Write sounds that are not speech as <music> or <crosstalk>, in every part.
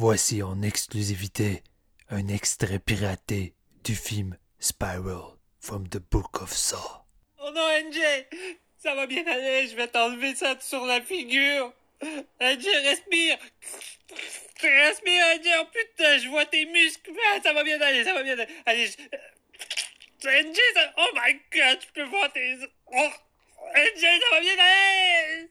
Voici en exclusivité un extrait piraté du film Spiral from the Book of Saw. Oh non, NJ! Ça va bien aller, je vais t'enlever ça sur la figure! NJ, respire! Respire, NJ! Oh putain, je vois tes muscles! Ah, ça va bien aller, ça va bien aller! Allez, je... NJ, ça... Oh my god, je peux voir tes... Oh! NJ, ça va bien aller!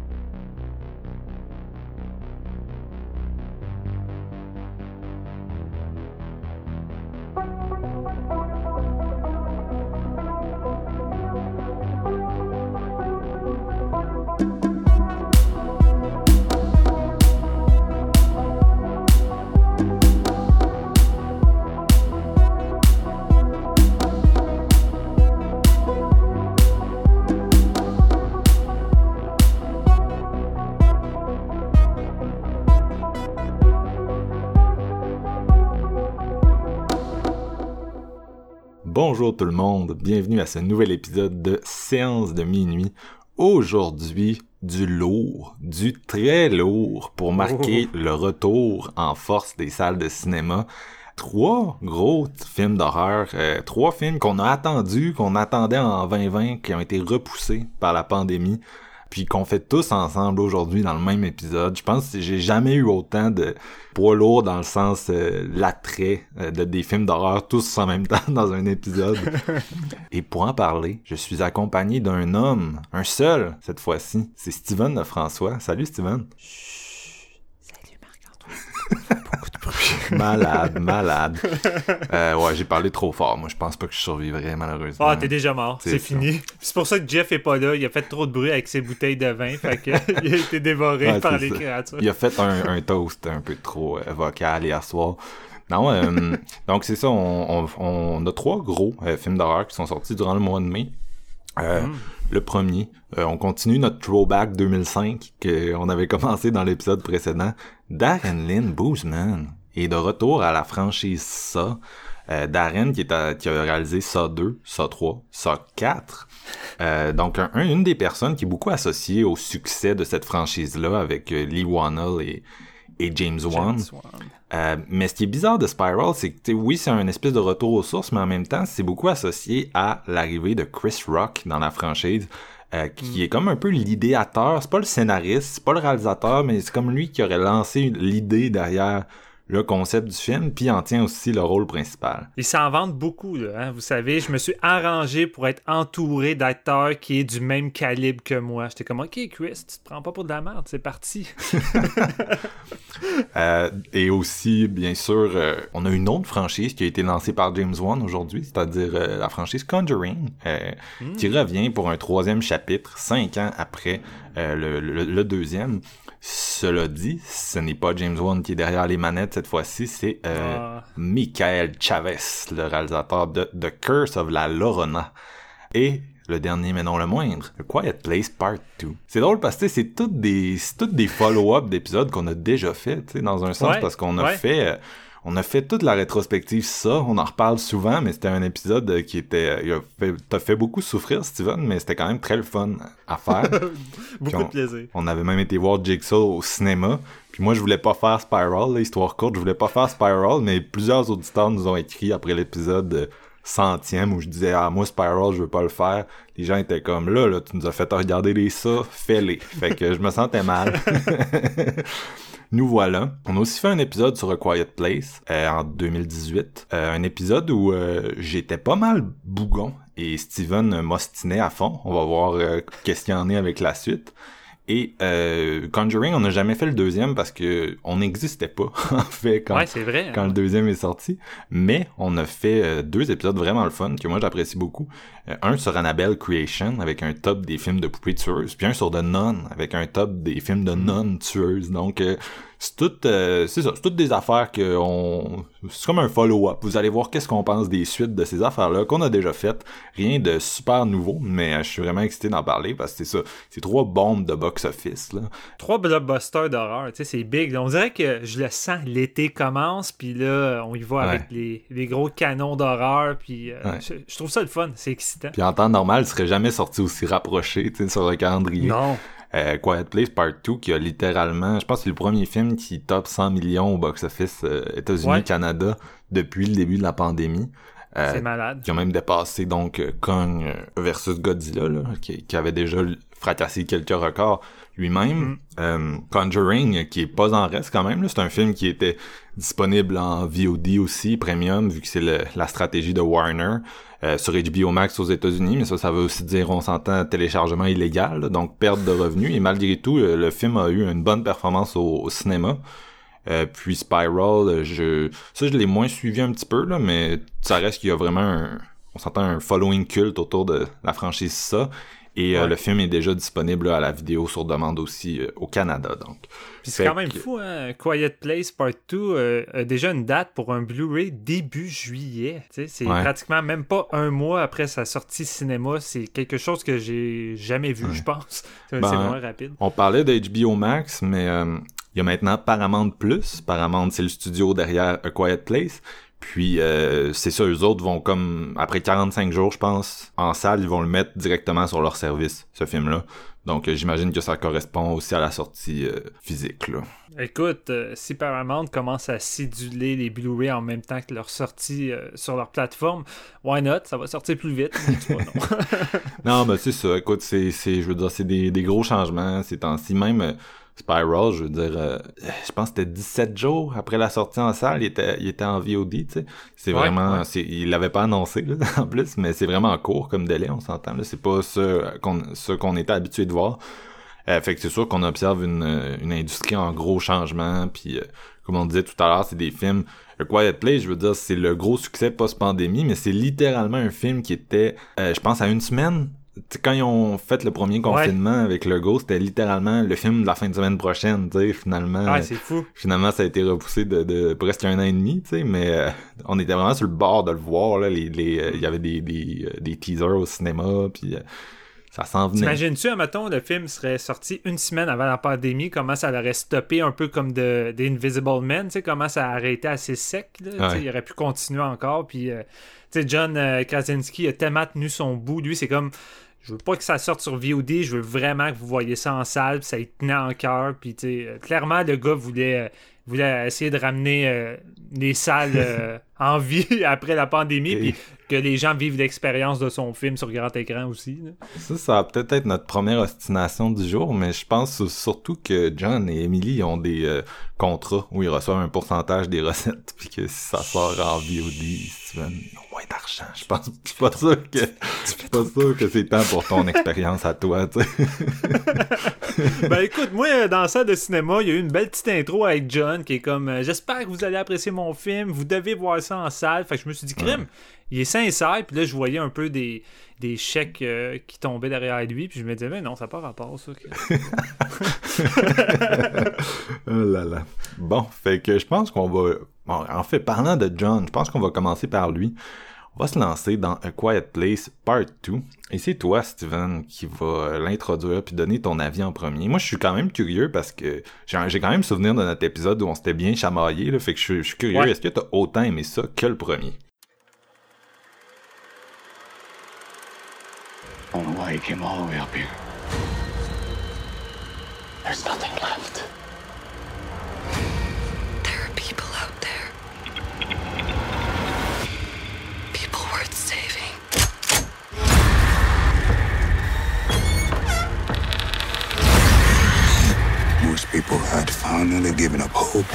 Tout le monde, bienvenue à ce nouvel épisode de Séance de minuit. Aujourd'hui, du lourd, du très lourd pour marquer le retour en force des salles de cinéma. Trois gros films d'horreur, euh, trois films qu'on a attendus, qu'on attendait en 2020, qui ont été repoussés par la pandémie puis qu'on fait tous ensemble aujourd'hui dans le même épisode. Je pense que j'ai jamais eu autant de poids lourds dans le sens euh, l'attrait euh, de des films d'horreur tous en même <laughs> temps dans un épisode. <laughs> Et pour en parler, je suis accompagné d'un homme, un seul cette fois-ci. C'est Steven de François. Salut Steven. Salut Marc-Antoine. <laughs> <laughs> Malade, malade. Euh, ouais, j'ai parlé trop fort. Moi, je pense pas que je survivrais malheureusement. Ah, t'es déjà mort, C'est fini. C'est pour ça que Jeff est pas là, il a fait trop de bruit avec ses bouteilles de vin, fait que <laughs> il a été dévoré Ouais, par les ça. créatures. Il a fait un, un toast un peu trop euh, vocal et asseoir. Non, euh, <laughs> donc c'est ça, on, on, on a trois gros euh, films d'horreur qui sont sortis durant le mois de mai. Euh, Le premier, euh, on continue notre throwback 2005 qu'on avait commencé dans l'épisode précédent. Darren Lynn Boozman est de retour à la franchise Saw. Euh, Darren qui, est à- qui a réalisé Saw 2, Saw 3, Saw 4. Euh, donc un- un- une des personnes qui est beaucoup associée au succès de cette franchise-là avec euh, Lee Wannell et, et James Wan. Euh, mais ce qui est bizarre de Spiral, c'est que oui, c'est un espèce de retour aux sources, mais en même temps, c'est beaucoup associé à l'arrivée de Chris Rock dans la franchise, euh, qui est comme un peu l'idéateur. C'est pas le scénariste, c'est pas le réalisateur, mais c'est comme lui qui aurait lancé l'idée derrière le concept du film, puis en tient aussi le rôle principal. Ils s'en vendent beaucoup, là, hein, vous savez. Je me suis arrangé pour être entouré d'acteurs qui est du même calibre que moi. J'étais comme, OK, Chris, tu te prends pas pour de la merde, c'est parti. <laughs> Euh, et aussi, bien sûr, euh, on a une autre franchise qui a été lancée par James Wan aujourd'hui, c'est-à-dire euh, la franchise Conjuring, qui revient pour un troisième chapitre, cinq ans après le, le- le deuxième. Cela dit, ce n'est pas James Wan qui est derrière les manettes cette fois-ci, c'est euh, Ah. Michael Chavez, le réalisateur de The Curse of la Lorona. Et le dernier mais non le moindre, The Quiet Place Part 2. C'est drôle parce que c'est toutes des toutes des follow-up d'épisodes qu'on a déjà fait, tu sais, dans un sens Ouais, parce qu'on a ouais. fait euh, on a fait toute la rétrospective ça, on en reparle souvent, mais c'était un épisode euh, qui était euh, t'as fait beaucoup souffrir Steven, mais c'était quand même très le fun à faire. <laughs> Beaucoup on- de plaisir. On avait même été voir Jigsaw au cinéma. Puis moi, je voulais pas faire Spiral, là, histoire courte, je voulais pas faire Spiral, mais plusieurs auditeurs nous ont écrit après l'épisode euh, centième où je disais ah moi Spiral je veux pas le faire les gens étaient comme là là tu nous as fait regarder les ça fais-les fait que je me sentais mal <laughs> nous voilà on a aussi fait un épisode sur A Quiet Place euh, en 2018 Euh, un épisode où euh, j'étais pas mal bougon et Steven m'ostinait à fond on va voir qu'est-ce qu'il y en est avec la suite et euh, Conjuring, on n'a jamais fait le deuxième parce que on n'existait pas <laughs> en fait quand, Ouais, c'est vrai. quand le deuxième est sorti. Mais on a fait euh, deux épisodes vraiment le fun que moi j'apprécie beaucoup. Euh, un sur Annabelle Creation avec un top des films de poupées tueuses, puis un sur The Nun avec un top des films de nonnes tueuses. Donc euh, c'est tout, euh, c'est ça, c'est toutes des affaires que on, c'est comme un follow-up. Vous allez voir qu'est-ce qu'on pense des suites de ces affaires-là qu'on a déjà faites. Rien de super nouveau, mais euh, je suis vraiment excité d'en parler parce que c'est ça, c'est trois bombes de box-office là. Trois blockbusters d'horreur, tu sais, c'est big. On dirait que je le sens, l'été commence, puis là, on y va avec les, les, gros canons d'horreur, puis je, trouve ça le fun, c'est excitant. Puis en temps normal, il serait jamais sorti aussi rapproché, tu sais, sur le calendrier. Non. Euh, Quiet Place Part 2 qui a littéralement, je pense que c'est le premier film qui top 100 millions au box-office euh, États-Unis, Canada depuis le début de la pandémie. Euh, c'est malade. Qui a même dépassé donc Kong versus Godzilla, là, qui, qui, avait déjà fracassé quelques records lui-même. Mm. Conjuring, qui est pas en reste quand même, c'est un film qui était disponible en VOD aussi, premium, vu que c'est la stratégie de Warner. Euh, sur HBO Max aux États-Unis, mais ça, ça veut aussi dire, on s'entend, téléchargement illégal, donc perte de revenus. Et malgré tout, euh, le film a eu une bonne performance au, cinéma. Euh, puis Spiral, je ça je l'ai moins suivi un petit peu là, mais ça reste qu'il y a vraiment un, on s'entend un following culte autour de la franchise ça. Et euh, le film est déjà disponible à la vidéo sur demande aussi euh, au Canada. Donc. c'est quand même fou, hein? Quiet Place Part 2 euh, a déjà une date pour un Blu-ray début juillet. C'est pratiquement même pas un mois après sa sortie cinéma. C'est quelque chose que j'ai jamais vu, je pense. <laughs> c'est ben, vraiment rapide. On parlait d'HBO Max, mais il y a maintenant Paramount Plus. Paramount, c'est le studio derrière A Quiet Place. Puis euh, c'est ça, eux autres vont comme après 45 jours, je pense, en salle, ils vont le mettre directement sur leur service, ce film-là. Donc euh, j'imagine que ça correspond aussi à la sortie euh, physique. Là. Écoute, si Paramount commence à siduler les Blu-ray en même temps que leur sortie sur leur plateforme, why not? Ça va sortir plus vite. non, <laughs> non mais c'est ça. Écoute, c'est, je veux dire, c'est des, des gros changements ces temps-ci. Même Spiral, je veux dire, euh, je pense que c'était 17 jours après la sortie en salle, il était, il était en VOD, tu sais. C'est vraiment, il l'avait pas annoncé, là, <laughs> en plus, mais c'est vraiment court comme délai, on s'entend, là. C'est pas ce qu'on, ce qu'on était habitué de voir. Euh, fait que c'est sûr qu'on observe une, une industrie en gros changement, puis euh, comme on disait tout à l'heure, c'est des films. A Quiet Place, je veux dire, c'est le gros succès post-pandémie, mais c'est littéralement un film qui était, je pense, à une semaine quand ils ont fait le premier confinement avec le Ghost, c'était littéralement le film de la fin de semaine prochaine, tu sais, finalement. Ah, c'est fou. Finalement, ça a été repoussé de, presque un an et demi, tu sais, mais euh, on était vraiment sur le bord de le voir, là. Les, les, euh, il y avait des, des, euh, des teasers au cinéma, puis ça s'en venait. T'imagines-tu, mettons, le film serait sorti une semaine avant la pandémie, comment ça l'aurait stoppé un peu comme de, The Invisible Men, tu sais, comment ça a arrêté assez sec, là, il aurait pu continuer encore, puis... tu sais, John Krasinski a tellement tenu son bout. Lui, c'est comme je veux pas que ça sorte sur VOD, je veux vraiment que vous voyez ça en salle, ça y tenait en cœur. Puis, euh, clairement, le gars voulait, euh, voulait essayer de ramener euh, les salles <laughs> en vie après la pandémie, puis que les gens vivent l'expérience de son film sur grand écran aussi. Ça, ça va peut-être être notre première ostination du jour, mais je pense surtout que John et Emily ont des contrats où ils reçoivent un pourcentage des recettes, puis que si ça sort en VOD, Steven, moins d'argent. Je pense, je suis pas sûr que, je suis pas sûr que c'est temps pour ton expérience à toi, tu sais. <laughs> ben écoute, moi, dans ça de cinéma, il y a eu une belle petite intro avec John qui est comme, euh, j'espère que vous allez apprécier mon film, vous devez voir ça en salle. Fait que je me suis dit, crime, il est sincère, puis là, je voyais un peu des, des chèques euh, qui tombaient derrière lui, puis je me disais, mais non, ça n'a pas rapport, ça. <laughs> oh là là. Bon, fait que je pense qu'on va en fait, parlant de John, je pense qu'on va commencer par lui. On va se lancer dans A Quiet Place Part 2. Et c'est toi, Steven, qui va l'introduire puis donner ton avis en premier. Moi, je suis quand même curieux parce que j'ai quand même souvenir de notre épisode où on s'était bien chamaillé. Là, fait que je, suis curieux. Est-ce que tu as autant aimé ça que le premier? There's nothing left. People had finally given up hope.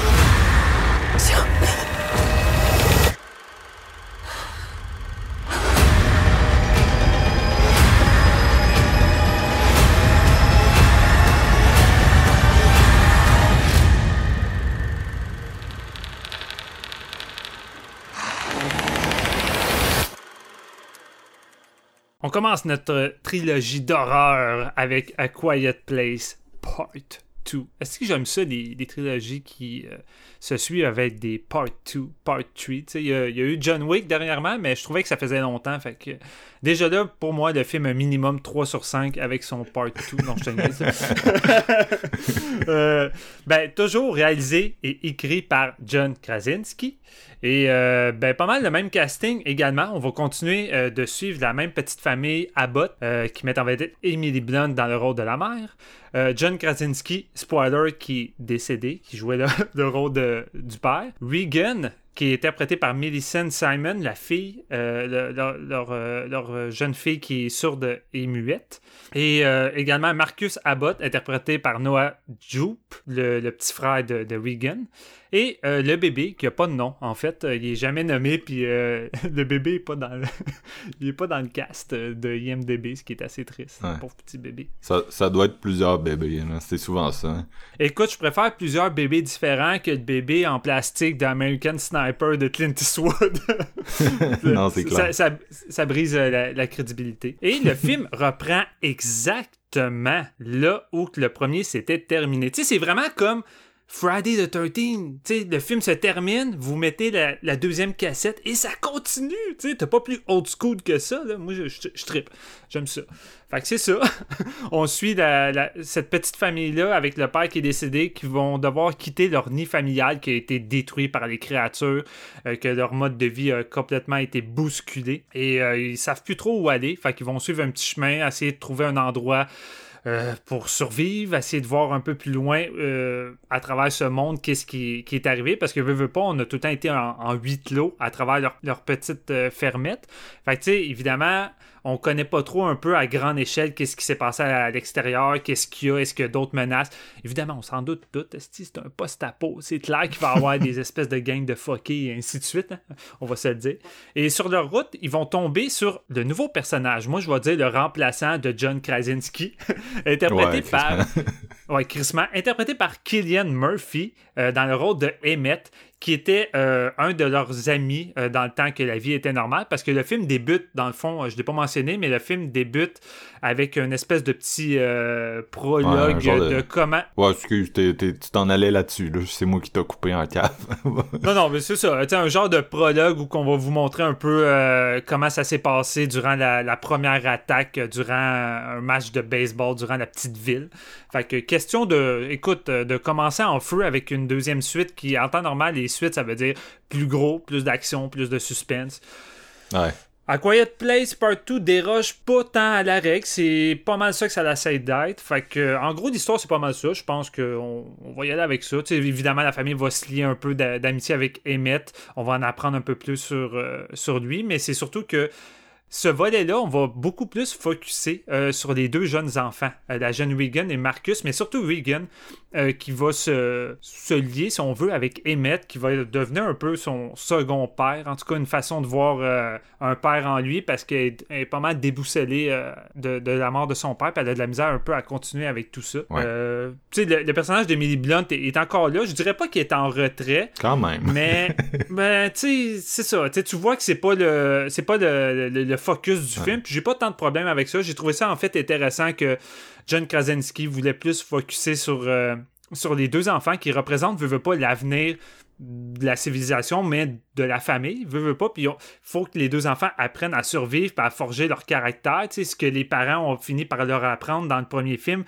On commence notre trilogie d'horreur avec A Quiet Place Part 2. Est-ce que j'aime ça, les, trilogies qui euh, se suivent avec des Part 2, Part 3? Il y, a, y, a eu John Wick dernièrement, mais je trouvais que ça faisait longtemps. Fait que, déjà là, pour moi, le film a minimum 3 sur 5 avec son Part 2. Non, je te <laughs> euh, ben, toujours réalisé et écrit par John Krasinski. Et euh, ben, pas mal le même casting également. On va continuer euh, de suivre la même petite famille Abbott euh, qui met en vedette Emily Blunt dans le rôle de la mère. John Krasinski, spoiler, qui est décédé, qui jouait le, <laughs> rôle du père. Regan, qui est interprété par Millicent Simon, la fille, leur, leur, jeune fille qui est sourde et muette. Et également Marcus Abbott, interprété par Noah Jupe, le, petit frère de, de Regan. Et euh, le bébé, qui a pas de nom, en fait, euh, il est jamais nommé, <laughs> puis euh, le bébé est pas dans le... <laughs> il est pas dans le cast de IMDB, ce qui est assez triste, ouais. pauvre petit bébé. Ça, ça, doit être plusieurs bébés, c'est souvent ça. Hein. Écoute, je préfère plusieurs bébés différents que le bébé en plastique d'American Sniper de Clint Eastwood. <laughs> non, c'est clair. Ça, ça, brise la, la crédibilité. Et le film reprend exactement là où le premier s'était terminé. Tu sais, c'est vraiment comme Friday the 13 sais, le film se termine, vous mettez la, deuxième cassette et ça continue. Tu t'as pas plus old school que ça. Là. Moi, je, je. J'aime ça. Fait c'est ça. <laughs> On suit cette petite famille-là avec le père qui est décédé, qui vont devoir quitter leur nid familial qui a été détruit par les créatures, euh, que leur mode de vie a complètement été bousculé. Et euh, ils savent plus trop où aller. Fait qu'ils vont suivre un petit chemin, essayer de trouver un endroit euh, pour survivre, essayer de voir un peu plus loin euh, à travers ce monde qu'est-ce qui, est arrivé. Parce que, veux, veux pas, on a tout le temps été en, huit lots à travers leur, leur petite euh, fermette. Fait que, tu sais, évidemment, on connaît pas trop un peu à grande échelle qu'est-ce qui s'est passé à l'extérieur, qu'est-ce qu'il y a, est-ce qu'il y a d'autres menaces. Évidemment, on s'en doute tout. C'est un post-apo. C'est clair qu'il va y avoir des <laughs> espèces de gangs de fuckés et ainsi de suite. Hein. On va se le dire. Et sur leur route, ils vont tomber sur le nouveau personnage. Moi, je vais dire le remplaçant de John Krasinski, <laughs> interprété par. ouais, Chris interprété par Killian Murphy euh, dans le rôle de Emmett, qui était euh, un de leurs amis euh, dans le temps que la vie était normale, parce que le film débute, dans le fond, euh, je ne l'ai pas mentionné, mais le film débute avec une espèce de petit prologue de... comment... Ouais, excuse, tu t'en allais là-dessus, c'est moi qui t'ai coupé en cave. <laughs> non, non, mais c'est ça, un genre de prologue où on va vous montrer un peu comment ça s'est passé durant la, première attaque, durant un match de baseball, durant la petite ville. Fait que question de, écoute, de commencer en feu avec une deuxième suite qui, en temps normal, est suite, ça veut dire plus gros, plus d'action, plus de suspense. Ouais. A Quiet Place Part 2 déroge pas tant à la règle, c'est pas mal ça que ça l'essaie d'être. Fait que, en gros, l'histoire, c'est pas mal ça. Je pense qu'on on va y aller avec ça. évidemment, la famille va se lier un peu d'amitié avec Emmett. On va en apprendre un peu plus sur, euh, sur lui, mais c'est surtout que ce volet-là, on va beaucoup plus focuser euh, sur les deux jeunes enfants, euh, la jeune Regan et Marcus, mais surtout Regan, euh, qui va se, se, lier, si on veut, avec Emmett, qui va devenir un peu son second père, en tout cas une façon de voir un père en lui, parce qu'elle est pas mal déboussolée de, de, la mort de son père, puis elle a de la misère un peu à continuer avec tout ça. le, le, personnage d'Emily Blunt est, encore là, je dirais pas qu'il est en retrait. Quand même. Mais, <laughs> ben, tu sais, c'est ça, tu vois que c'est pas le, c'est pas le focus du film. Puis j'ai pas tant de problèmes avec ça. J'ai trouvé ça en fait intéressant que John Krasinski voulait plus focuser sur, euh, sur les deux enfants qui représentent, veut, veut pas, l'avenir de la civilisation, mais de la famille, veut, veut pas. Puis il faut que les deux enfants apprennent à survivre à forger leur caractère. Tu sais, ce que les parents ont fini par leur apprendre dans le premier film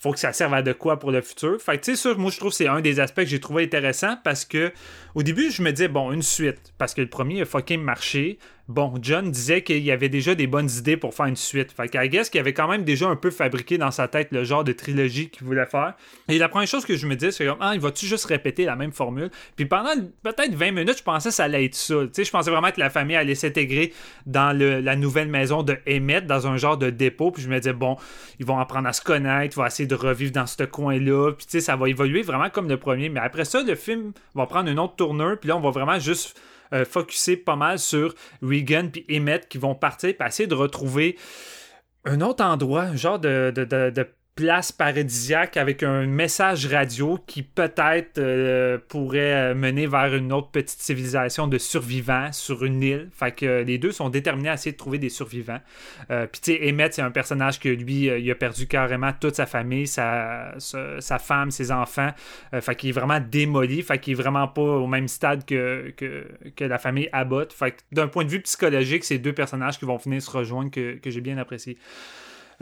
faut que ça serve à de quoi pour le futur. Fait que, tu sais, ça, moi, je trouve que c'est un des aspects que j'ai trouvé intéressant parce que, au début, je me disais, bon, une suite, parce que le premier a fucking marché. Bon, John disait qu'il y avait déjà des bonnes idées pour faire une suite. Fait qu'à guess qu'il avait quand même déjà un peu fabriqué dans sa tête le genre de trilogie qu'il voulait faire. Et la première chose que je me disais, c'est comme, ah, il va-tu juste répéter la même formule? Puis pendant peut-être 20 minutes, je pensais que ça allait être ça. Tu sais, je pensais vraiment que la famille allait s'intégrer dans la nouvelle maison de Emmett, dans un genre de dépôt. Puis je me disais, bon, ils vont apprendre à se connaître, ils vont essayer de revivre dans ce coin-là. Puis tu sais, ça va évoluer vraiment comme le premier. Mais après ça, le film va prendre une autre tournure. Puis là, on va vraiment juste euh, pas mal sur Regan puis Emmett qui vont partir et essayer de retrouver un autre endroit, un genre de, place paradisiaque avec un message radio qui peut-être euh, pourrait mener vers une autre petite civilisation de survivants sur une île. Fait que les deux sont déterminés à essayer de trouver des survivants. Puis tu sais, Emmett, c'est un personnage que lui, il a perdu carrément toute sa famille, sa, femme, ses enfants. fait qu'il est vraiment démoli. Fait qu'il est vraiment pas au même stade que, que, que la famille Abbott. Fait que d'un point de vue psychologique, c'est deux personnages qui vont finir se rejoindre que j'ai bien apprécié.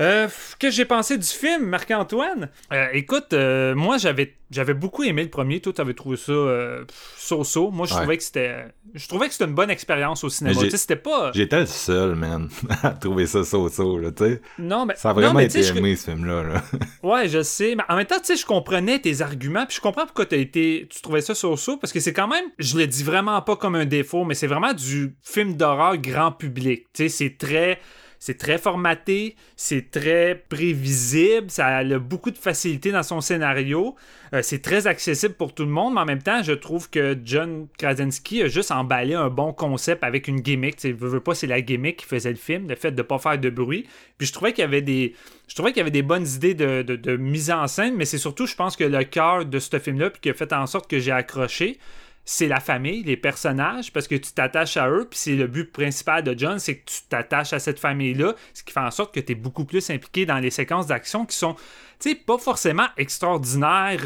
Euh, Qu'est-ce que j'ai pensé du film, Marc-Antoine? Euh, écoute, euh, moi, j'avais j'avais beaucoup aimé le premier. Toi, t'avais trouvé ça euh, so-so. Moi, je trouvais que c'était je trouvais que c'était une bonne expérience au cinéma. C'était pas... J'étais le seul, man, <laughs> à trouver ça so-so, tu sais. Non, mais... Ça a vraiment été aimé, ce film-là. Là. <laughs> ouais, je sais. Mais en même temps, tu sais, je comprenais tes arguments, puis je comprends pourquoi as été... tu trouvais ça so-so, parce que c'est quand même... Je le dis vraiment pas comme un défaut, mais c'est vraiment du film d'horreur grand public. Tu sais, c'est très c'est très formaté, c'est très prévisible, ça a beaucoup de facilité dans son scénario, euh, c'est très accessible pour tout le monde, mais en même temps, je trouve que John Krasinski a juste emballé un bon concept avec une gimmick. Tu veux, pas, c'est la gimmick qui faisait le film, le fait de pas faire de bruit. Puis je trouvais qu'il y avait des, je trouvais qu'il y avait des bonnes idées de, de mise en scène, mais c'est surtout, je pense que le cœur de ce film-là, puis qui a fait en sorte que j'ai accroché, c'est la famille, les personnages, parce que tu t'attaches à eux, puis c'est le but principal de John, c'est que tu t'attaches à cette famille-là, ce qui fait en sorte que tu es beaucoup plus impliqué dans les séquences d'action qui sont, tu sais, pas forcément extraordinaires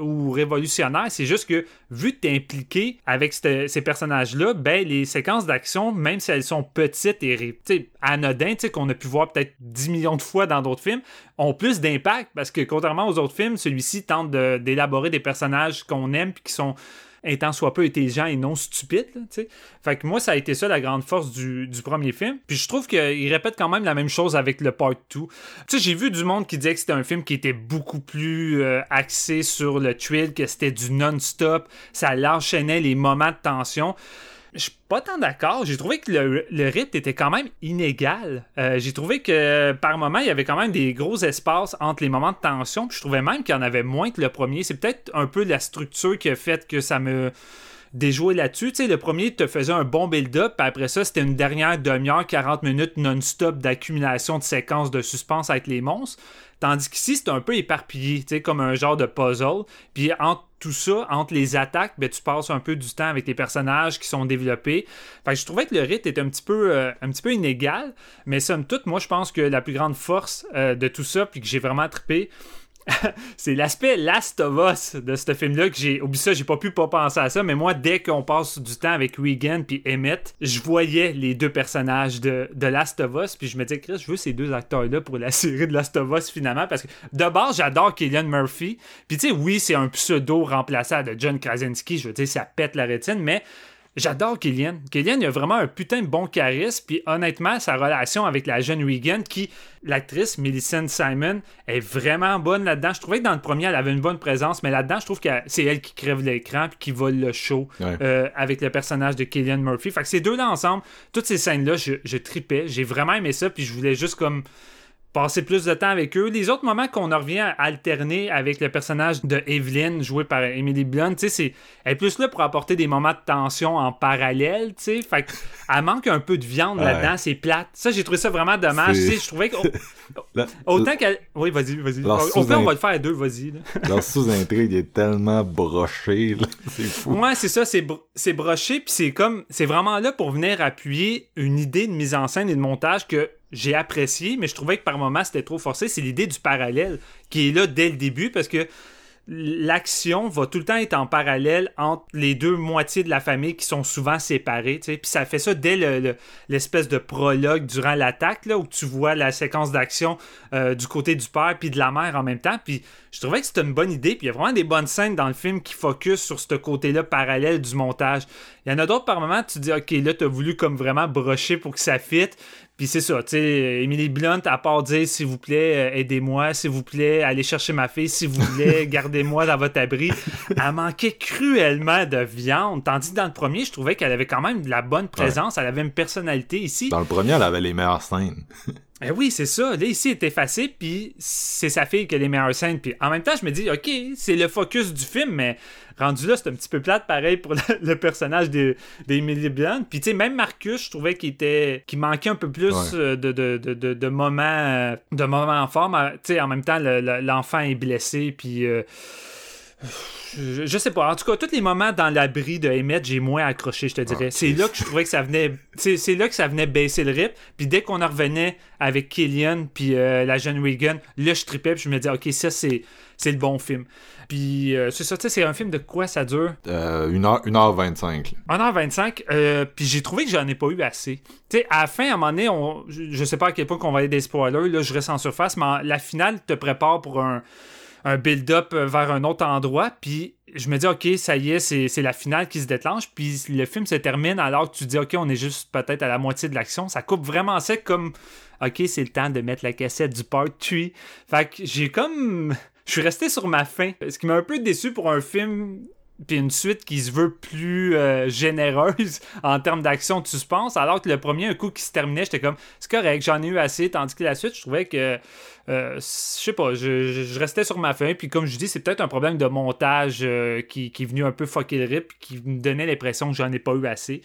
ou révolutionnaires, c'est juste que, vu que tu es impliqué avec ces personnages-là, ben, les séquences d'action, même si elles sont petites et anodines, tu sais, qu'on a pu voir peut-être 10 millions de fois dans d'autres films, ont plus d'impact, parce que contrairement aux autres films, celui-ci tente d'élaborer des personnages qu'on aime, puis qui sont étant soit peu intelligent et non stupide. fait que moi, ça a été ça la grande force du, premier film. Puis je trouve qu'il répète quand même la même chose avec le part 2. Tu j'ai vu du monde qui disait que c'était un film qui était beaucoup plus euh, axé sur le thrill, que c'était du non-stop, ça l'enchaînait les moments de tension je suis pas tant d'accord. J'ai trouvé que le, rythme était quand même inégal. Euh, j'ai trouvé que par moment, il y avait quand même des gros espaces entre les moments de tension. je trouvais même qu'il y en avait moins que le premier. C'est peut-être un peu la structure qui a fait que ça me déjouait là-dessus. Tu le premier te faisait un bon build-up, puis après ça, c'était une dernière demi-heure, 40 minutes non-stop d'accumulation de séquences de suspense avec les monstres. Tandis qu'ici, c'est un peu éparpillé, tu comme un genre de puzzle. Puis entre tout ça, entre les attaques, ben, tu passes un peu du temps avec les personnages qui sont développés. Fait je trouvais que le rythme était un petit peu, euh, un petit peu inégal. Mais somme toute, moi, je pense que la plus grande force euh, de tout ça, puis que j'ai vraiment trippé, <laughs> c'est l'aspect Last of Us de ce film-là que j'ai. Oublie ça, j'ai pas pu pas penser à ça, mais moi, dès qu'on passe du temps avec Regan puis Emmett, je voyais les deux personnages de, de Last of Us, puis je me disais, Chris, je veux ces deux acteurs-là pour la <laughs> série de Last of Us finalement, parce que de base, j'adore Killian Murphy. Puis tu sais, oui, c'est un pseudo remplaçant de John Krasinski, je veux dire, ça pète la rétine, mais J'adore Killian. Killian, il a vraiment un putain de bon charisme. Puis honnêtement, sa relation avec la jeune Regan, qui, l'actrice Millicent Simon, est vraiment bonne là-dedans. Je trouvais que dans le premier, elle avait une bonne présence, mais là-dedans, je trouve que c'est elle qui crève l'écran puis qui vole le show euh, avec le personnage de Killian Murphy. Fait que ces deux-là ensemble, toutes ces scènes-là, je, je tripais. J'ai vraiment aimé ça. Puis je voulais juste comme passer plus de temps avec eux. Les autres moments qu'on en revient à alterner avec le personnage de Evelyn, joué par Emily Blunt, tu sais, elle est plus là pour apporter des moments de tension en parallèle, tu sais. Fait qu'elle <laughs> manque un peu de viande là-dedans, c'est plate. Ça, j'ai trouvé ça vraiment dommage. Tu sais, je trouvais que. <laughs> Autant qu'elle. Oui, vas-y, vas-y. Au fait, on va le faire à deux, vas-y. Leur <laughs> sous-intrigue est tellement broché, c'est fou. Ouais, c'est ça, c'est, c'est broché, puis c'est comme. C'est vraiment là pour venir appuyer une idée de mise en scène et de montage que j'ai apprécié, mais je trouvais que par moments c'était trop forcé. C'est l'idée du parallèle qui est là dès le début parce que l'action va tout le temps être en parallèle entre les deux moitiés de la famille qui sont souvent séparées. Puis ça fait ça dès l'espèce de prologue durant l'attaque, où tu vois la séquence d'action euh, du côté du père puis de la mère en même temps. Puis je trouvais que c'était une bonne idée. Puis il y a vraiment des bonnes scènes dans le film qui focus sur ce côté-là parallèle du montage. Il y en a d'autres par moments, tu dis, OK, là, tu as voulu comme vraiment brocher pour que ça fitte. Puis c'est ça, tu sais, Emily Blunt, à part dire s'il vous plaît, euh, aidez-moi, s'il vous plaît, allez chercher ma fille, s'il vous plaît, <laughs> gardez-moi dans votre abri, elle manquait cruellement de viande. Tandis que dans le premier, je trouvais qu'elle avait quand même de la bonne présence, elle avait une personnalité ici. Dans le premier, elle avait les meilleures scènes. Eh oui, c'est ça. Là, ici, il est effacé, puis c'est sa fille qui a les meilleures scènes. Puis en même temps, je me dis, OK, c'est le focus du film, mais rendu là, c'est un petit peu plate, pareil, pour <laughs> le, personnage d'Emily Blunt. Puis tu sais, même Marcus, je trouvais qu'il était qu'il manquait un peu plus euh, de, de, de, de, moments, de moments forts. Tu sais, en même temps, l'enfant est blessé, puis... Euh, je, sais pas. En tout cas, tous les moments dans l'abri de Emmett, j'ai moins accroché, je te dirais. c'est là que je trouvais que ça venait. C'est là que ça venait baisser le rythme. Puis dès qu'on en revenait avec Killian puis euh, la jeune Regan, là je tripais puis je me disais ok ça c'est c'est le bon film. Puis euh, c'est ça, tu sais, c'est un film de quoi ça dure? Euh, 1h, 1h25. 1h25, euh, puis j'ai trouvé que j'en ai pas eu assez. Tu sais, à la fin, à un moment donné, on, je, sais pas à quel point qu'on va aller des spoilers, là je reste en surface, mais la finale te prépare pour un un build-up euh, vers un autre endroit. Puis je me dis, OK, ça y est, c'est la finale qui se déclenche. Puis le film se termine alors que tu dis, OK, on est juste peut-être à la moitié de l'action. Ça coupe vraiment sec comme, OK, c'est le temps de mettre la cassette du part 3. Fait que j'ai comme. Je suis resté sur ma fin. Ce qui m'a un peu déçu pour un film puis une suite qui se veut plus euh, généreuse <laughs> en termes d'action de suspense, alors que le premier, un coup qui se terminait, j'étais comme, c'est correct, j'en ai eu assez, tandis que la suite, je trouvais que, je sais pas, je, restais sur ma fin, puis comme je dis, c'est peut-être un problème de montage euh, qui, qui, est venu un peu fucker le rip, qui me donnait l'impression que j'en ai pas eu assez.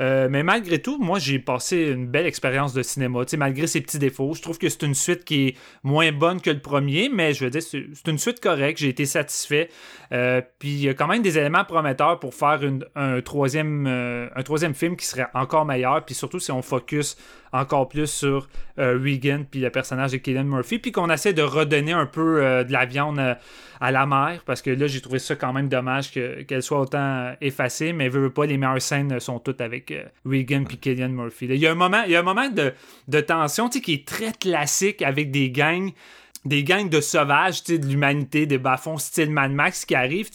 Euh, mais malgré tout, moi, j'ai passé une belle expérience de cinéma. malgré ses petits défauts, je trouve que c'est une suite qui est moins bonne que le premier, mais je veux dire, c'est une suite correcte. J'ai été satisfait. Euh, puis il y a quand même des éléments prometteurs pour faire un, troisième, euh, un troisième film qui serait encore meilleur. Puis surtout si on focus encore plus sur Regan puis le personnage de Killian Murphy, puis qu'on essaie de redonner un peu de la viande à la mer, parce que là, j'ai trouvé ça quand même dommage qu'elle soit autant effacée, mais veux, pas, les meilleures scènes sont toutes avec avec Regan et Killian Murphy. Il y a un moment, de, tension qui est très classique avec des gangs des gangs de sauvages, de l'humanité, des bas-fonds style Mad Max qui arrivent.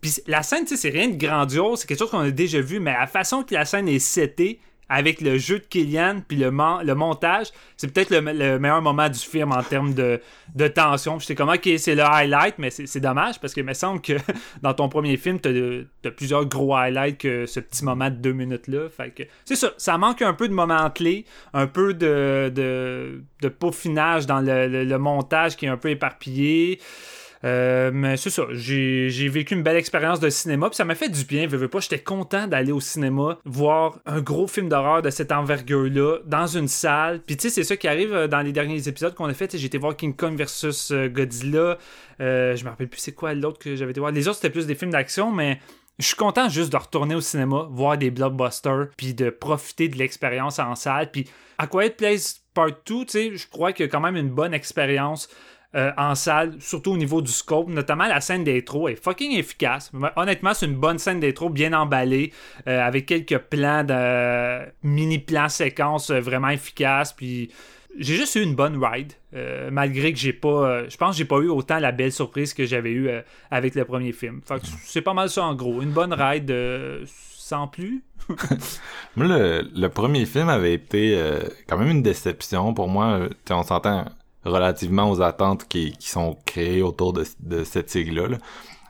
Puis la scène, c'est rien de grandiose, c'est quelque chose qu'on a déjà vu, mais la façon que la scène est setée, avec le jeu de Killian puis le, le montage, c'est peut-être le, meilleur moment du film en termes de, de tension. J'étais comme, ok, c'est le highlight, mais c'est dommage parce que me semble que <laughs> dans ton premier film, t'as as plusieurs gros highlights que ce petit moment de deux minutes-là. Fait que c'est ça, ça manque un peu de moments clés, un peu de, de, de peaufinage dans le, le montage qui est un peu éparpillé. Euh, mais c'est ça, j'ai vécu une belle expérience de cinéma, puis ça m'a fait du bien, veux, veux pas, j'étais content d'aller au cinéma, voir un gros film d'horreur de cette envergure-là, dans une salle, puis tu sais, c'est ça qui arrive euh, dans les derniers épisodes qu'on a fait, j'ai été voir King Kong versus euh, Godzilla, je me rappelle plus c'est quoi l'autre que j'avais été voir, les autres c'était plus des films d'action, mais je suis content juste de retourner au cinéma, voir des blockbusters, puis de profiter de l'expérience en salle. Puis à Quiet Place Part 2, tu sais, je crois qu'il y a quand même une bonne expérience euh, en salle, surtout au niveau du scope, notamment la scène d'intro est fucking efficace. Honnêtement, c'est une bonne scène d'intro, bien emballée, euh, avec quelques plans de mini plans séquences euh, vraiment efficaces. Puis j'ai juste eu une bonne ride, malgré que j'ai pas, je pense j'ai pas eu autant la belle surprise que j'avais eu avec le premier film. c'est pas mal ça en gros, une bonne ride sans plus. <laughs> moi, le, premier film avait été quand même une déception pour moi. On s'entend relativement aux attentes qui, qui sont créées autour de, de cette sigle-là.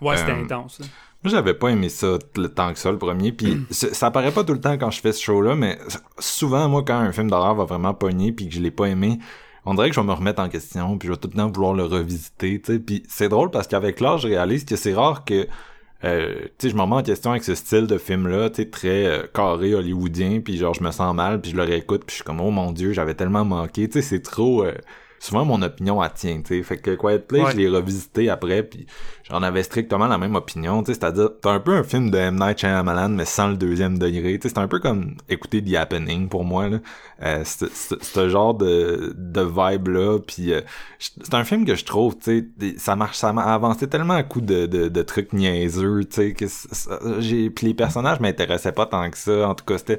Ouais, c'était euh, intense. Moi, j'avais pas aimé ça le temps que ça, le premier. Puis <clears throat> ça apparaît pas tout le temps quand je fais ce show-là, mais souvent, moi, quand un film d'horreur va vraiment pogner puis que je l'ai pas aimé, on dirait que je vais me remettre en question, puis je vais tout le temps vouloir le revisiter, tu sais. Puis c'est drôle parce qu'avec l'âge, je réalise que c'est rare que euh, tu sais, je me remets en question avec ce style de film-là, tu sais, très euh, carré hollywoodien, puis genre, je me sens mal, puis je le réécoute, puis je suis comme, oh mon dieu, j'avais tellement manqué, tu sais, c'est trop... Euh, souvent mon opinion elle tient, tu sais. Fait que Quiet Place, je l'ai revisité après, puis j'en avais strictement la même opinion, tu sais. C'est-à-dire, c'est un peu un film de M. Night Shyamalan, mais sans le deuxième degré, tu sais. C'est un peu comme écouter The Happening pour moi, là. Euh, c'est ce genre de, de vibe-là, puis euh, c'est un film que je trouve, tu sais, ça marche, ça m'a avancé tellement à coup de, de, de trucs niaiseux, tu sais, que j'ai... Puis les personnages m'intéressaient pas tant que ça, en tout cas, c'était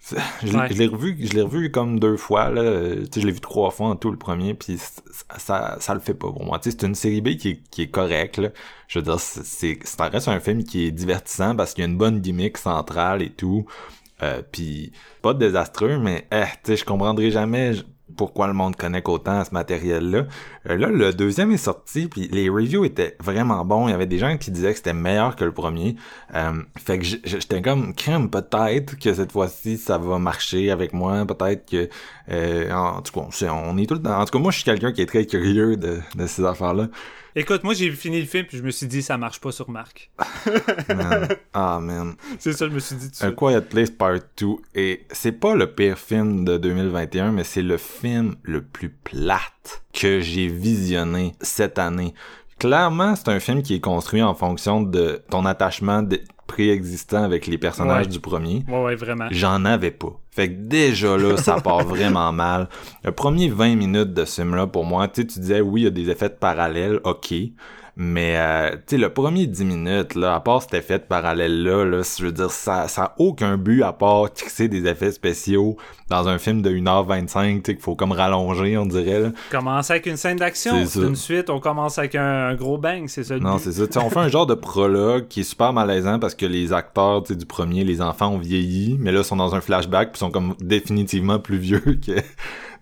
<laughs> je l'ai revu, je l'ai revu comme deux fois là. je l'ai vu trois fois en tout le premier, puis ça, ça, le fait pas pour moi. c'est une série B qui est, qui est correcte. Là. Je veux dire, c'est, ça reste un film qui est divertissant parce qu'il y a une bonne gimmick centrale et tout. Euh, puis pas désastreux, mais eh, tu sais, je comprendrai jamais pourquoi le monde connecte autant à ce matériel-là. Euh, là, le deuxième est sorti, puis les reviews étaient vraiment bons. Il y avait des gens qui disaient que c'était meilleur que le premier. Euh, fait que j'étais comme crème, peut-être que cette fois-ci ça va marcher avec moi. Peut-être que euh, en tout cas, on est tout le temps. En tout cas, moi je suis quelqu'un qui est très curieux de, de ces affaires-là. Écoute, moi j'ai fini le film puis je me suis dit ça marche pas sur Marc. Ah man. <laughs> C'est ça, je me suis dit. A Quiet Place Part 2 et c'est pas le pire film de 2021, mais c'est le film le plus plate que j'ai visionné cette année. Clairement, c'est un film qui est construit en fonction de ton attachement préexistant avec les personnages du premier. Ouais, ouais, vraiment. J'en avais pas. Fait que déjà là, ça <laughs> part vraiment mal. Le premier 20 minutes de ce film-là, pour moi, tu tu disais oui, il y a des effets parallèles, ok. Mais euh, tu sais, le premier 10 minutes, là, à part cet effet de parallèle-là, là, je veux dire, ça, ça a aucun but à part fixer des effets spéciaux dans un film de 1h25, tu sais, qu'il faut comme rallonger, on dirait. Là. Commence avec une scène d'action, une suite, on commence avec un, gros bang, c'est ça le Non, c'est ça. on fait un genre de prologue qui est super malaisant parce que les acteurs du premier, les enfants ont vieilli, mais là, sont dans un flashback puis sont comme définitivement plus vieux que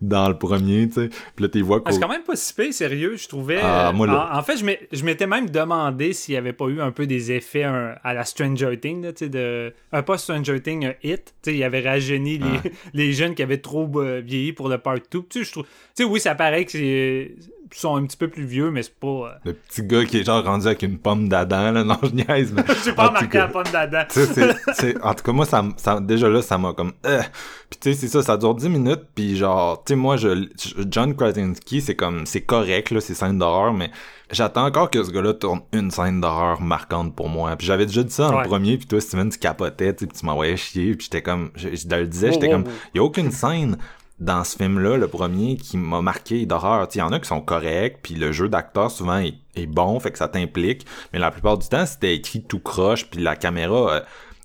dans le premier, tu sais. Puis là, t'es vois C'est quand même pas si pire, sérieux, je trouvais. Ah, moi, là... en, fait, je m'étais même demandé s'il y avait pas eu un peu des effets à la Stranger Things, tu sais, de... Un pas Stranger Things, un hit. Tu sais, il avait rajeuni les, ah. <laughs> les jeunes qui avaient trop euh, vieilli pour le part 2. Tu sais, je trouve... Tu sais, oui, ça paraît que c'est sont un petit peu plus vieux, mais c'est pas. Euh, le petit gars qui est genre rendu avec une pomme d'Adam, là. Non, je niaise, mais. <laughs> J'ai pas remarqué la pomme d'Adam. <laughs> en tout cas, moi, ça, ça, déjà là, ça m'a comme. Euh. Puis tu sais, c'est ça, ça dure 10 minutes, puis genre, tu sais, moi, je, John Krasinski, c'est comme. C'est correct, là, ces scènes d'horreur, mais j'attends encore que ce gars-là tourne une scène d'horreur marquante pour moi. Puis j'avais déjà dit ça en premier, puis toi, Steven, tu capotais, tu m'envoyais chier, puis j'étais comme. Je, le disais, j'étais comme. Il y a aucune scène dans ce film-là, le premier qui m'a marqué d'horreur. Il y en a qui sont corrects, puis le jeu d'acteur souvent est, bon, fait que ça t'implique. Mais la plupart du temps, c'était écrit tout croche, puis la caméra euh,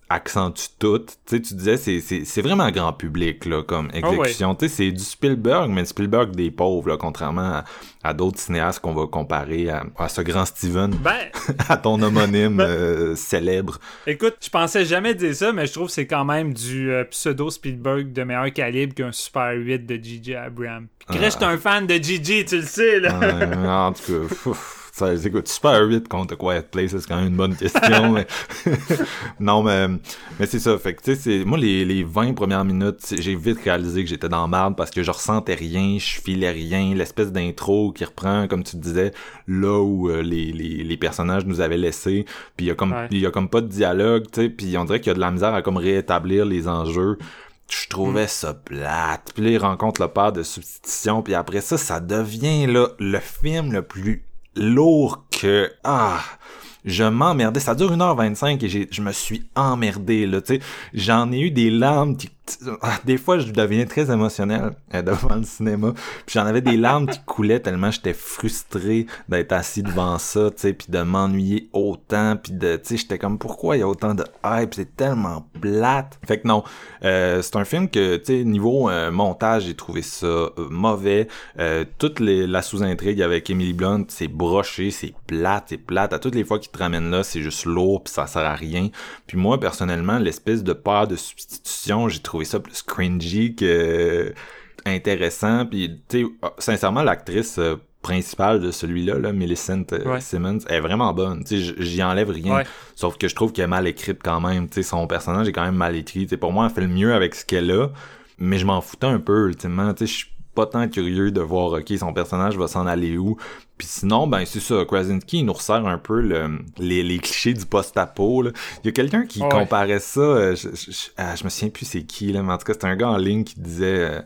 accentue tout. Tu tu disais, c'est, c'est, vraiment grand public, là, comme ah exécution. Tu sais, c'est du Spielberg, mais Spielberg des pauvres, là, contrairement à, d'autres cinéastes qu'on va comparer à, ce grand Steven. Ben... <laughs> à ton homonyme ben- euh, célèbre. Écoute, je pensais jamais dire ça, mais je trouve que c'est quand même du euh, pseudo Spielberg de meilleur calibre qu'un Super 8 de J.J. Abrams. Puis ah. un fan de J.J., tu le sais, là. en tout cas, <laughs> ça, écoute, Super 8 contre Quiet Place, c'est quand même une bonne question. <laughs> mais... <laughs> non, mais, mais c'est ça. Fait que, tu sais, moi, les, les 20 premières minutes, j'ai vite réalisé que j'étais dans marde parce que je ressentais rien, je filais rien. L'espèce d'intro qui reprend, comme tu disais, là où euh, les, les, les, personnages nous avaient laissé. Puis il y a comme, il y a comme pas de dialogue, tu sais. Puis on dirait qu'il y a de la misère à comme réétablir les enjeux je trouvais mm. ça plate. Puis là, il rencontre le père de substitution, puis après ça, ça devient là le film le plus lourd que... Ah je m'emmerdais. Ça dure 1h25 et je me suis emmerdé, là, tu sais. J'en ai eu des larmes qui <laughs> des fois, je deviens très émotionnel euh, devant le cinéma. Puis j'en avais des larmes qui coulaient tellement j'étais frustré d'être assis devant ça, tu sais, puis de m'ennuyer autant, puis de, tu sais, j'étais comme pourquoi il y a autant de hype, c'est tellement plate. Fait que non, euh, c'est un film que, tu sais, niveau euh, montage, j'ai trouvé ça mauvais. toute les, la sous-intrigue avec Emily Blunt, c'est broché, c'est plate, c'est plate. À toutes les fois qu'il te ramène là, c'est juste lourd, puis ça sert à rien. Puis moi, personnellement, l'espèce de peur de substitution, j'ai trouvé ça plus cringy que intéressant. Puis, tu sais, ah, sincèrement, l'actrice euh, principale de celui-là, là, Millicent euh, Simmons, est vraiment bonne. Tu sais, j'y enlève rien. Sauf que je trouve qu'elle est mal écrite quand même. Tu sais, son personnage est quand même mal écrit. Tu sais, pour moi, elle fait le mieux avec ce qu'elle a. Mais je m'en foutais un peu, ultimement. Tu sais, je suis pas tant curieux de voir, ok, son personnage va s'en aller où. Puis sinon, ben c'est ça, Krasinski, il nous resserre un peu le, les, les clichés du post-apo. Il y a quelqu'un qui comparait ça, euh, je, je, ah, je, me souviens plus c'est qui, là, mais en tout cas, c'est un gars en ligne qui disait... Euh,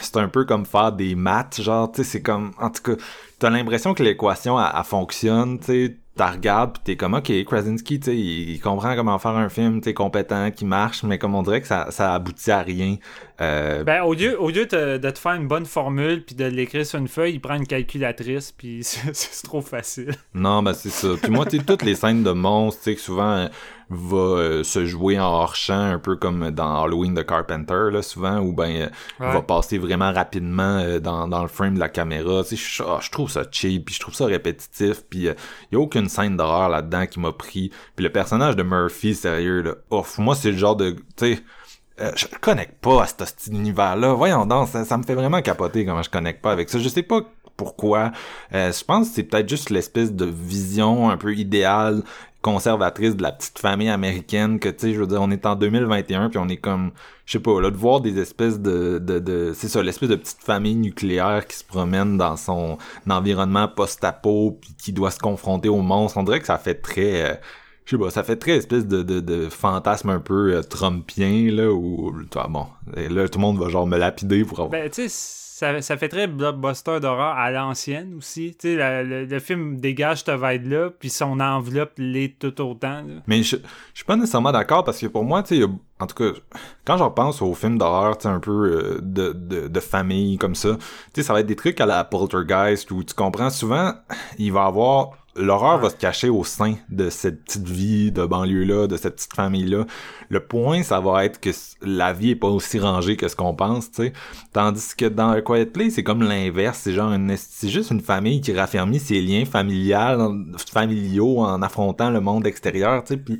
c'est un peu comme faire des maths, genre, tu sais, c'est comme... En tout cas, t'as l'impression que l'équation, elle, fonctionne, tu sais t'as regardes pis t'es comme ok Krasinski tu sais il, comprend comment faire un film t'es compétent qui marche mais comme on dirait que ça, ça aboutit à rien euh... ben au lieu au lieu de, te faire une bonne formule puis de l'écrire sur une feuille il prend une calculatrice puis <laughs> c'est trop facile. Non ben c'est ça. Puis moi tu toutes les scènes de monstres tu sais que souvent va euh, se jouer en hors-champ, un peu comme dans Halloween de Carpenter, là, souvent, ou ben euh, va passer vraiment rapidement euh, dans, dans le frame de la caméra. Tu sais, je, ah, je trouve ça cheap, puis je trouve ça répétitif, puis il y a aucune scène d'horreur là-dedans qui m'a pris. Puis le personnage de Murphy, sérieux, là, ouf, moi c'est le genre de... Tu sais euh, je connecte pas à cet univers-là. Voyons donc, ça, ça, me fait vraiment capoter comment je connecte pas avec ça. Je sais pas pourquoi. Euh, je pense que c'est peut-être juste l'espèce de vision un peu idéale conservatrice de la petite famille américaine que tu sais je veux dire on est en 2021 puis on est comme je sais pas là de voir des espèces de de, de c'est ça l'espèce de petite famille nucléaire qui se promène dans son environnement post-apo puis qui doit se confronter aux monstres on dirait que ça fait très euh, je sais pas, ça fait très espèce de, de, de fantasme un peu euh, trumpien, là, où, bon, là, tout le monde va genre me lapider pour avoir... Ben, tu sais, ça, ça, fait très blockbuster d'horreur à l'ancienne aussi. Tu sais, le, film dégage cette vibe-là, puis son enveloppe l'est tout autant. Mais je, je suis pas nécessairement d'accord parce que pour moi, tu sais, en tout cas, quand je repense aux films d'horreur, tu sais, un peu euh, de, de, de, famille comme ça, tu sais, ça va être des trucs à la Poltergeist où tu comprends souvent, il va avoir l'horreur va se cacher au sein de cette petite vie de banlieue-là, de cette petite famille-là. Le point, ça va être que la vie est pas aussi rangée que ce qu'on pense, tu sais. Tandis que dans A Quiet Place, c'est comme l'inverse. C'est genre une, c'est juste une famille qui raffermit ses liens familiales, familiaux en affrontant le monde extérieur, tu sais. Puis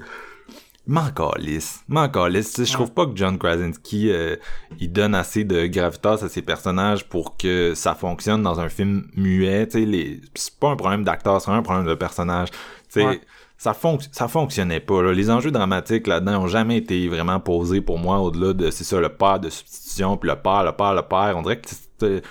m'en calisse, m'en calisse. Je trouve pas que John Krasinski euh, il donne assez de gravitas à ses personnages pour que ça fonctionne dans un film muet. Les... c'est pas un problème d'acteur, c'est un problème de personnage. Tu sais, ça, ça fonctionnait pas. Là. Les enjeux dramatiques là-dedans ont jamais été vraiment posés pour moi au-delà de c'est ça le père de substitution puis le père, le père, le père. On dirait que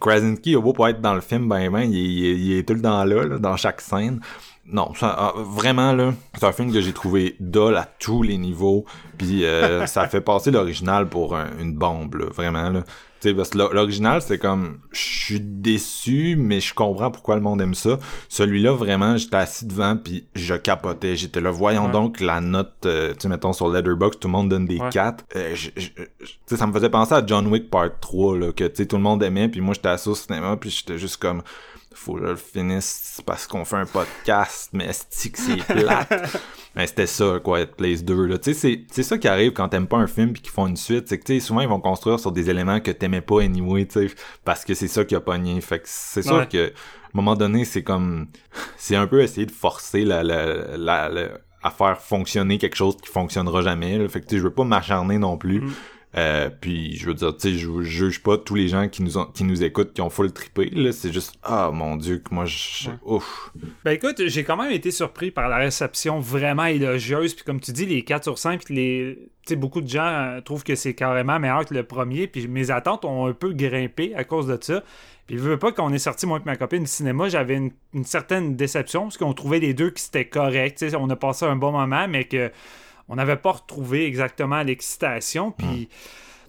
Krasinski, il beau pas être dans le film, ben ben, il, il, est tout le temps là, là dans chaque scène non, ça, ah, vraiment là, c'est un film que j'ai trouvé dull à tous les niveaux, puis euh, <laughs> ça fait passer l'original pour une bombe, là, vraiment là. Tu sais, parce que l'original c'est comme, je suis déçu, mais je comprends pourquoi le monde aime ça. Celui-là vraiment, j'étais assis devant puis je capotais. J'étais là, voyons donc la note, euh, tu sais, mettons sur Letterboxd, tout le monde donne des 4. Euh, sais, ça me faisait penser à John Wick Part 3 là, que tu sais tout le monde aimait, puis moi j'étais assis au cinéma, puis j'étais juste comme faut que je le finisse parce qu'on fait un podcast, mais est que c'est plate? mais <laughs> c'était ça, Quiet Place 2, là. Tu sais, c'est ça qui arrive quand t'aimes pas un film puis qu'ils font une suite, c'est que, souvent, ils vont construire sur des éléments que t'aimais pas anyway, parce que c'est ça qui a pogné. Fait que c'est sûr que, à un moment donné, c'est comme, c'est un peu essayer de forcer la, la, la, à faire fonctionner quelque chose qui fonctionnera jamais, là. Fait que, je veux pas m'acharner non plus. Mm. Euh, puis je veux dire, tu sais, je, juge pas tous les gens qui nous ont, qui nous écoutent qui ont full trippé. Là, c'est juste ah mon dieu que moi je, ouf. Ben écoute, j'ai quand même été surpris par la réception vraiment élogieuse. Puis comme tu dis, les 4 sur 5, puis les, tu sais, beaucoup de gens euh, trouvent que c'est carrément meilleur que le premier. Puis mes attentes ont un peu grimpé à cause de ça. Puis je veux pas qu'on est sorti moi et ma copine du cinéma, j'avais une, certaine déception parce qu'on trouvait les deux qui c'était correct. On a passé un bon moment, mais que on n'avait pas retrouvé exactement l'excitation. Puis.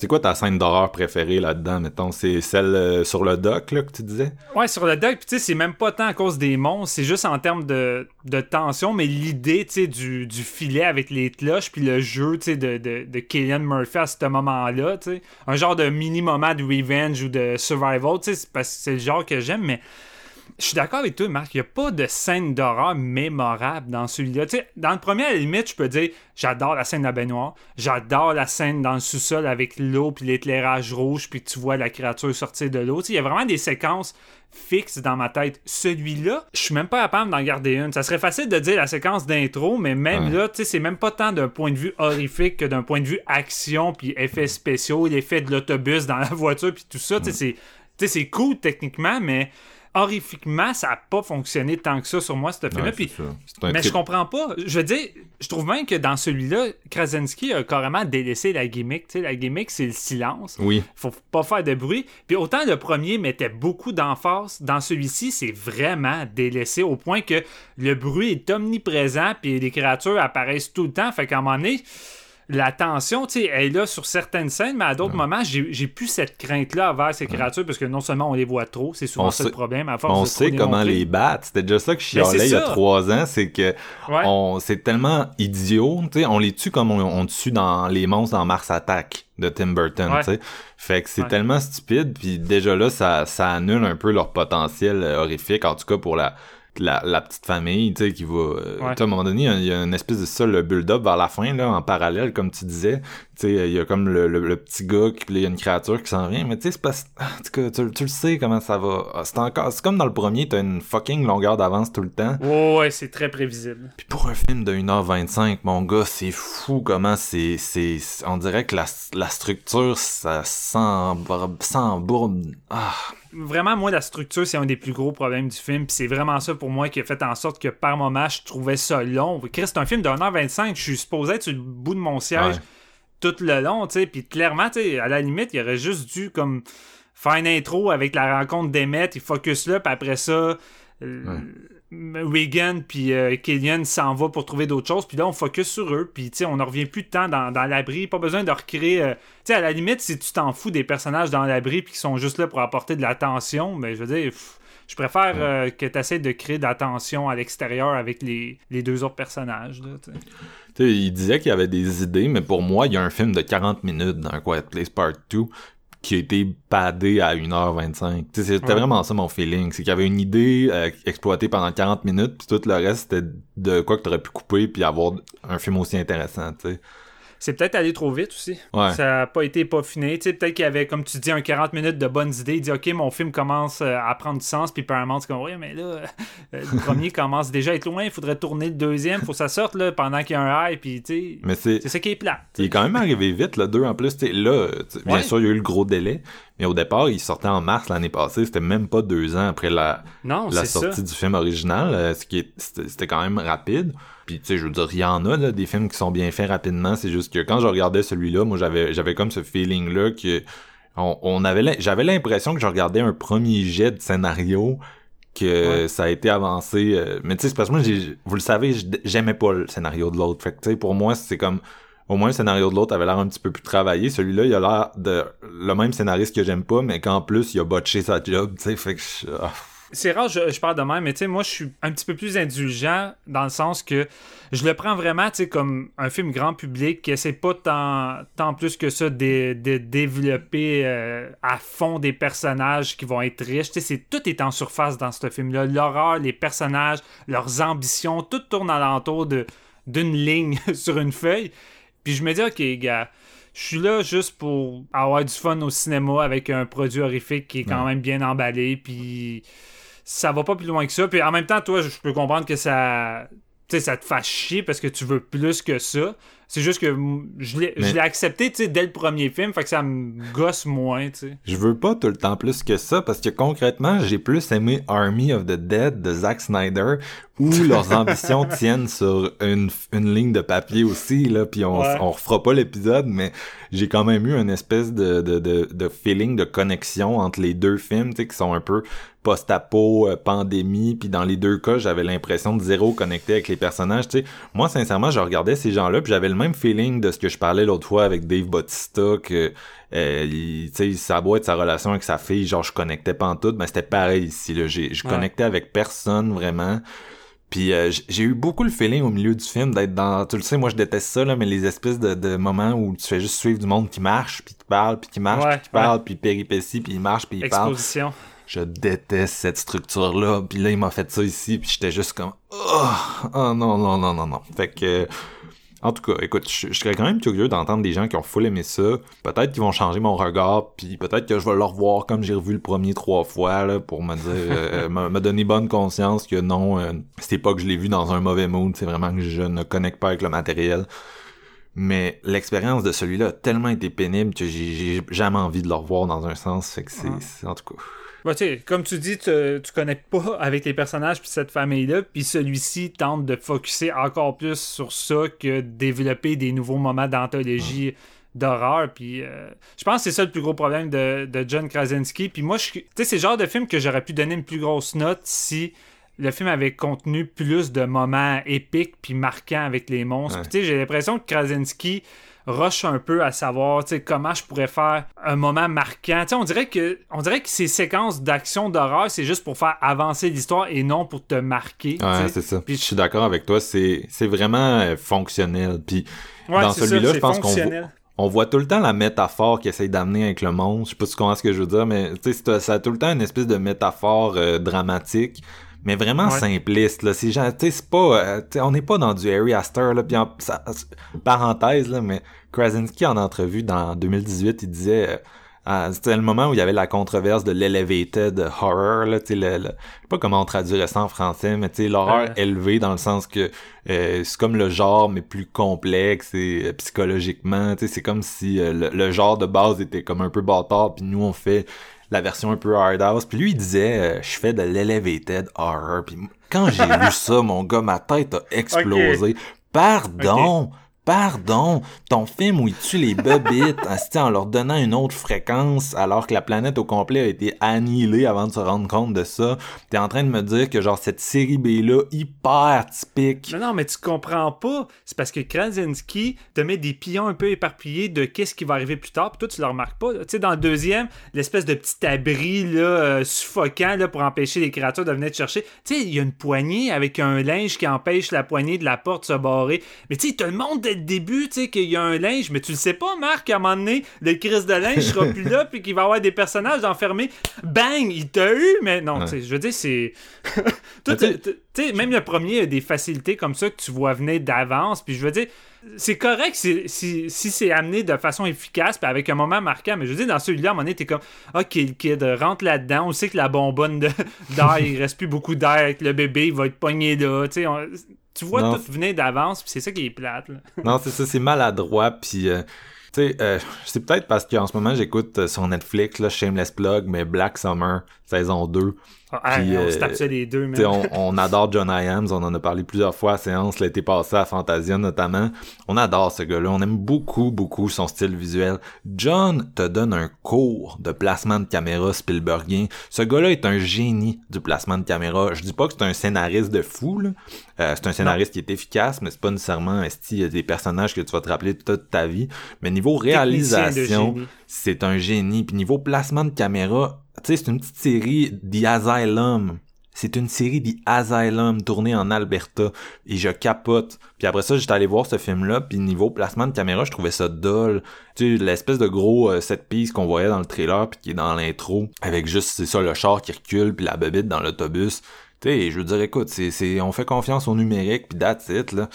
C'est quoi ta scène d'horreur préférée là-dedans, mettons? C'est celle euh, sur le dock, là, que tu disais? Ouais, sur le dock, puis tu sais, c'est même pas tant à cause des monstres, c'est juste en termes de, tension, mais l'idée, tu sais, du, filet avec les cloches, puis le jeu, tu sais, de, de, de Killian Murphy à ce moment-là, tu sais. Un genre de mini-moment de revenge ou de survival, tu sais, parce que c'est le genre que j'aime, mais je suis d'accord avec toi, Marc. Il n'y a pas de scène d'horreur mémorable dans celui-là. dans le premier, à la limite, je peux dire j'adore la scène de la baignoire. J'adore la scène dans le sous-sol avec l'eau puis l'éclairage rouge, puis tu vois la créature sortir de l'eau. Il y a vraiment des séquences fixes dans ma tête. Celui-là, je suis même pas capable d'en garder une. Ça serait facile de dire la séquence d'intro, mais même là, c'est même pas tant d'un point de vue horrifique que d'un point de vue action puis effets spéciaux, l'effet de l'autobus dans la voiture puis tout ça. C'est cool techniquement, mais horrifiquement, ça n'a pas fonctionné tant que ça sur moi, ce film-là. Mais je comprends pas. Je veux dire, je trouve même que dans celui-là, Krasinski a carrément délaissé la gimmick. sais, la gimmick, c'est le silence. Oui. Faut pas faire de bruit. Puis autant le premier mettait beaucoup d'emphase, dans celui-ci, c'est vraiment délaissé au point que le bruit est omniprésent, puis les créatures apparaissent tout le temps. Fait qu'à un moment donné la tension, tu sais, elle est là sur certaines scènes, mais à d'autres moments, j'ai plus cette crainte-là envers ces créatures parce que non seulement on les voit trop, c'est souvent ça le problème. À on sait comment les battre. C'était déjà ça que je chialais il y a trois ans, c'est que c'est tellement idiot, tu sais, on les tue comme on, tue dans les monstres dans Mars Attack de Tim Burton, tu sais. Fait que c'est tellement stupide, puis déjà là, ça, ça annule un peu leur potentiel euh, horrifique, en tout cas pour la la, la petite famille, tu sais, qui va... euh, Ouais. à un moment donné, il y a une espèce de ça, le build-up vers la fin, là, en parallèle, comme tu disais. Tu sais, il y a comme le, le, le petit gars, qui- il y a une créature qui s'en vient, mais tu sais, c'est parce... En tout cas, tu, tu le sais comment ça va. Ah, C'est encore... C'est comme dans le premier, t'as une fucking longueur d'avance tout le temps. Ouais, ouais, c'est très prévisible. Puis pour un film de 1h25, mon gars, c'est fou comment c'est... c'est On dirait que la, la structure, ça s'embourbe. Ah... Vraiment, moi, la structure, c'est un des plus gros problèmes du film. Puis c'est vraiment ça pour moi qui a fait en sorte que par moment, je trouvais ça long. Chris, c'est un film de 1h25. Je suis supposé être sur le bout de mon siège Ouais. tout le long, tu sais. Puis clairement, tu sais, à la limite, il aurait juste dû comme faire une intro avec la rencontre d'Emmett, il focus là, puis après ça, Regan puis euh, Killian s'en va pour trouver d'autres choses, puis là on focus sur eux, puis tu sais on en revient plus de temps dans, dans l'abri, pas besoin de recréer. euh, tu sais à la limite si tu t'en fous des personnages dans l'abri puis qui sont juste là pour apporter de l'attention, mais je veux dire. pff, je préfère euh, que tu essaies de créer de l'attention à l'extérieur avec les, les deux autres personnages. Là, tu sais. Tu sais, il disait qu'il y avait des idées, mais pour moi, il y a un film de 40 minutes dans Quiet Place Part 2 qui a été padé à 1h25. Tu sais, c'était Ouais. vraiment ça mon feeling. C'est qu'il y avait une idée euh, exploitée pendant 40 minutes, puis tout le reste, c'était de quoi que t'aurais pu couper puis avoir un film aussi intéressant, sais. C'est peut-être allé trop vite aussi. Ouais. Ça n'a pas été peaufiné. Tu sais, peut-être qu'il y avait, comme tu dis, un 40 minutes de bonnes idées. Il dit, OK, mon film commence euh, à prendre du sens. Puis Paramount, c'est comme, oui, mais là, euh, le <laughs> premier commence déjà à être loin. Il faudrait tourner le deuxième. faut que ça sorte là, pendant qu'il y a un high. Puis, tu sais, Mais c'est... c'est ça qui est plat. Il est quand même arrivé vite, le 2 en plus. tu Là, tu bien Ouais. sûr, il y a eu le gros délai, mais au départ, il sortait en mars l'année passée. C'était même pas deux ans après la, Non, la c'est sortie ça. du film original, euh, ce qui c'était quand même rapide. Puis tu sais, je veux dire, il y en a là, des films qui sont bien faits rapidement. C'est juste que quand je regardais celui-là, moi j'avais j'avais comme ce feeling là que on, on avait j'avais l'impression que je regardais un premier jet de scénario que Ouais. ça a été avancé euh, mais tu sais c'est parce que moi j'ai- vous le savez j'aimais pas le scénario de l'autre fait que tu sais pour moi c'est comme au moins le scénario de l'autre avait l'air un petit peu plus travaillé celui-là il a l'air de le même scénariste que j'aime pas mais qu'en plus il a botché sa job tu sais fait que je- ah, C'est rare, je, je parle de même, mais tu sais, moi, je suis un petit peu plus indulgent dans le sens que je le prends vraiment, tu sais, comme un film grand public qui essaie pas tant, tant plus que ça de, de développer euh, à fond des personnages qui vont être riches. Tu sais, tout est en surface dans ce film-là. L'horreur, les personnages, leurs ambitions, tout tourne alentour de, d'une ligne <laughs> sur une feuille. Puis je me dis, ok, gars, je suis là juste pour avoir du fun au cinéma avec un produit horrifique qui est quand même bien emballé. Puis ça va pas plus loin que ça. Puis en même temps, toi, je peux comprendre que ça. Tu sais, ça te fasse chier parce que tu veux plus que ça. C'est juste que je l'ai Mais- je l'ai accepté, tu sais, dès le premier film, fait que ça me gosse moins, tu sais. Je veux pas tout le temps plus que ça parce que concrètement, j'ai plus aimé Army of the Dead de Zack Snyder où leurs ambitions <laughs> tiennent sur une, une ligne de papier aussi là, puis on Ouais. on refera pas l'épisode mais j'ai quand même eu une espèce de de de, de feeling de connexion entre les deux films, tu sais qui sont un peu post-apo, euh, pandémie, puis dans les deux cas, j'avais l'impression de zéro connecté avec les personnages, tu sais. Moi sincèrement, je regardais ces gens-là, puis j'avais le même feeling de ce que je parlais l'autre fois avec Dave Bautista que euh, tu sais, doit être sa relation avec sa fille, genre je connectais pas en tout, mais c'était pareil ici là, j'ai je Ouais. connectais avec personne vraiment. Puis euh, j'ai eu beaucoup le feeling au milieu du film d'être dans tu le sais moi je déteste ça là mais les espèces de, de moments où tu fais juste suivre du monde qui marche puis qui parle puis qui marche Ouais, puis qui parle puis péripétie puis il marche puis il parle. Exposition. Je déteste cette structure là puis là il m'a fait ça ici puis j'étais juste comme oh, oh non non non non non. Fait que en tout cas, écoute, je, je serais quand même curieux d'entendre des gens qui ont full aimé ça. Peut-être qu'ils vont changer mon regard, puis peut-être que je vais le revoir comme j'ai revu le premier trois fois, là, pour me dire, euh, <laughs> me, me donner bonne conscience que non, euh, c'était pas que je l'ai vu dans un mauvais mood, c'est vraiment que je ne connecte pas avec le matériel. Mais l'expérience de celui-là a tellement été pénible que j'ai jamais envie de le revoir dans un sens, fait que c'est- en tout cas. Bah, tu sais, comme tu dis, tu, tu connectes pas avec les personnages puis cette famille-là, puis celui-ci tente de focuser encore plus sur ça que développer des nouveaux moments d'anthologie d'horreur. Puis euh, je pense que c'est ça le plus gros problème de, de John Krasinski. Puis moi, tu sais, c'est le genre de film que j'aurais pu donner une plus grosse note si le film avait contenu plus de moments épiques puis marquants avec les monstres. Ouais. Puis, tu sais, j'ai l'impression que Krasinski rush un peu à savoir comment je pourrais faire un moment marquant. On dirait que on dirait que ces séquences d'action d'horreur, c'est juste pour faire avancer l'histoire et non pour te marquer. Ouais, c'est ça. Puis je suis d'accord avec toi, c'est, c'est vraiment euh, fonctionnel. Puis Ouais, dans celui-là, je pense qu'on on voit tout le temps la métaphore qu'il essaye d'amener avec le monde. Je sais pas si tu comprends ce que je veux dire, mais c'est- ça a tout le temps une espèce de métaphore euh, dramatique. Mais vraiment Ouais. simpliste. Là, c'est genre, tu sais, c'est pas, euh, on n'est pas dans du Harry Astor là. Puis en- ça- parenthèse là, mais Krasinski en entrevue dans 2018, il disait. euh, ah, c'était le moment où il y avait la controverse de l'elevated horror là, tu sais, le, le- je sais pas comment on traduirait ça en français, mais tu sais, l'horreur Euh. élevée dans le sens que euh, c'est comme le genre mais plus complexe et euh, psychologiquement, tu sais, c'est comme si euh, le, le genre de base était comme un peu bâtard, puis nous on fait la version un peu hard house. Puis lui il disait, euh, je fais de l'elevated horror. Puis quand j'ai lu <laughs> ça, mon gars, ma tête a explosé. Pardon. Pardon, ton film où il tue les bobites <laughs> en leur donnant une autre fréquence alors que la planète au complet a été annihilée avant de se rendre compte de ça. T'es en train de me dire que genre cette série B-là, hyper typique, Non, non, mais tu comprends pas. C'est parce que Krasinski te met des pions un peu éparpillés de qu'est-ce qui va arriver plus tard, puis toi, tu le remarques pas. Tu sais, dans le deuxième, l'espèce de petit abri là, euh, suffocant là, pour empêcher les créatures de venir te chercher. Tu sais, il y a une poignée avec un linge qui empêche la poignée de la porte de se barrer. Mais tu sais, il te le montre dès le début, tu sais, qu'il y a un linge, mais tu le sais pas, Marc, à un moment donné, le crise de linge sera plus là, puis qu'il va y avoir des personnages enfermés. Bang! Il t'a eu, mais non, Ouais. tu sais, je veux dire, c'est. <laughs> Tu sais- même le premier a des facilités comme ça que tu vois venir d'avance. Puis je veux dire, c'est correct si, si, si c'est amené de façon efficace puis avec un moment marquant. Mais je veux dire, dans celui-là, à un moment donné, t'es comme, OK, le kid, rentre là-dedans. On sait que la bonbonne <laughs> d'air, il reste plus beaucoup d'air avec le bébé, il va être pogné là. Tu sais, on- tu vois Non. tout venir d'avance, puis c'est ça qui est plate. là. <laughs> Non, c'est ça, c'est maladroit, puis euh, tu sais, euh, c'est peut-être parce qu'en ce moment j'écoute euh, sur Netflix, là, Shameless Plug, mais Black Summer, saison 2. Ah, Puis, on se euh, tape ça les deux, on, on adore John Iams, on en a parlé plusieurs fois à séance, l'été passé à Fantasia notamment. On adore ce gars-là, on aime beaucoup, beaucoup son style visuel. John te donne un cours de placement de caméra Spielbergien. Ce gars-là est un génie du placement de caméra. Je dis pas que c'est un scénariste de fou, là. Euh, c'est un scénariste qui est efficace, mais c'est pas nécessairement esti, des personnages que tu vas te rappeler toute ta vie. Mais niveau réalisation. C'est un génie. Puis niveau placement de caméra, tu sais, c'est une petite série The Asylum. C'est une série The Asylum tournée en Alberta et je capote. Puis après ça, j'étais allé voir ce film-là, puis niveau placement de caméra, je trouvais ça dull. Tu sais, l'espèce de gros euh, set piece qu'on voyait dans le trailer puis qui est dans l'intro avec juste c'est ça le char qui recule puis la bébite dans l'autobus. Tu sais, je veux dire écoute, c'est on fait confiance au numérique puis that's it là.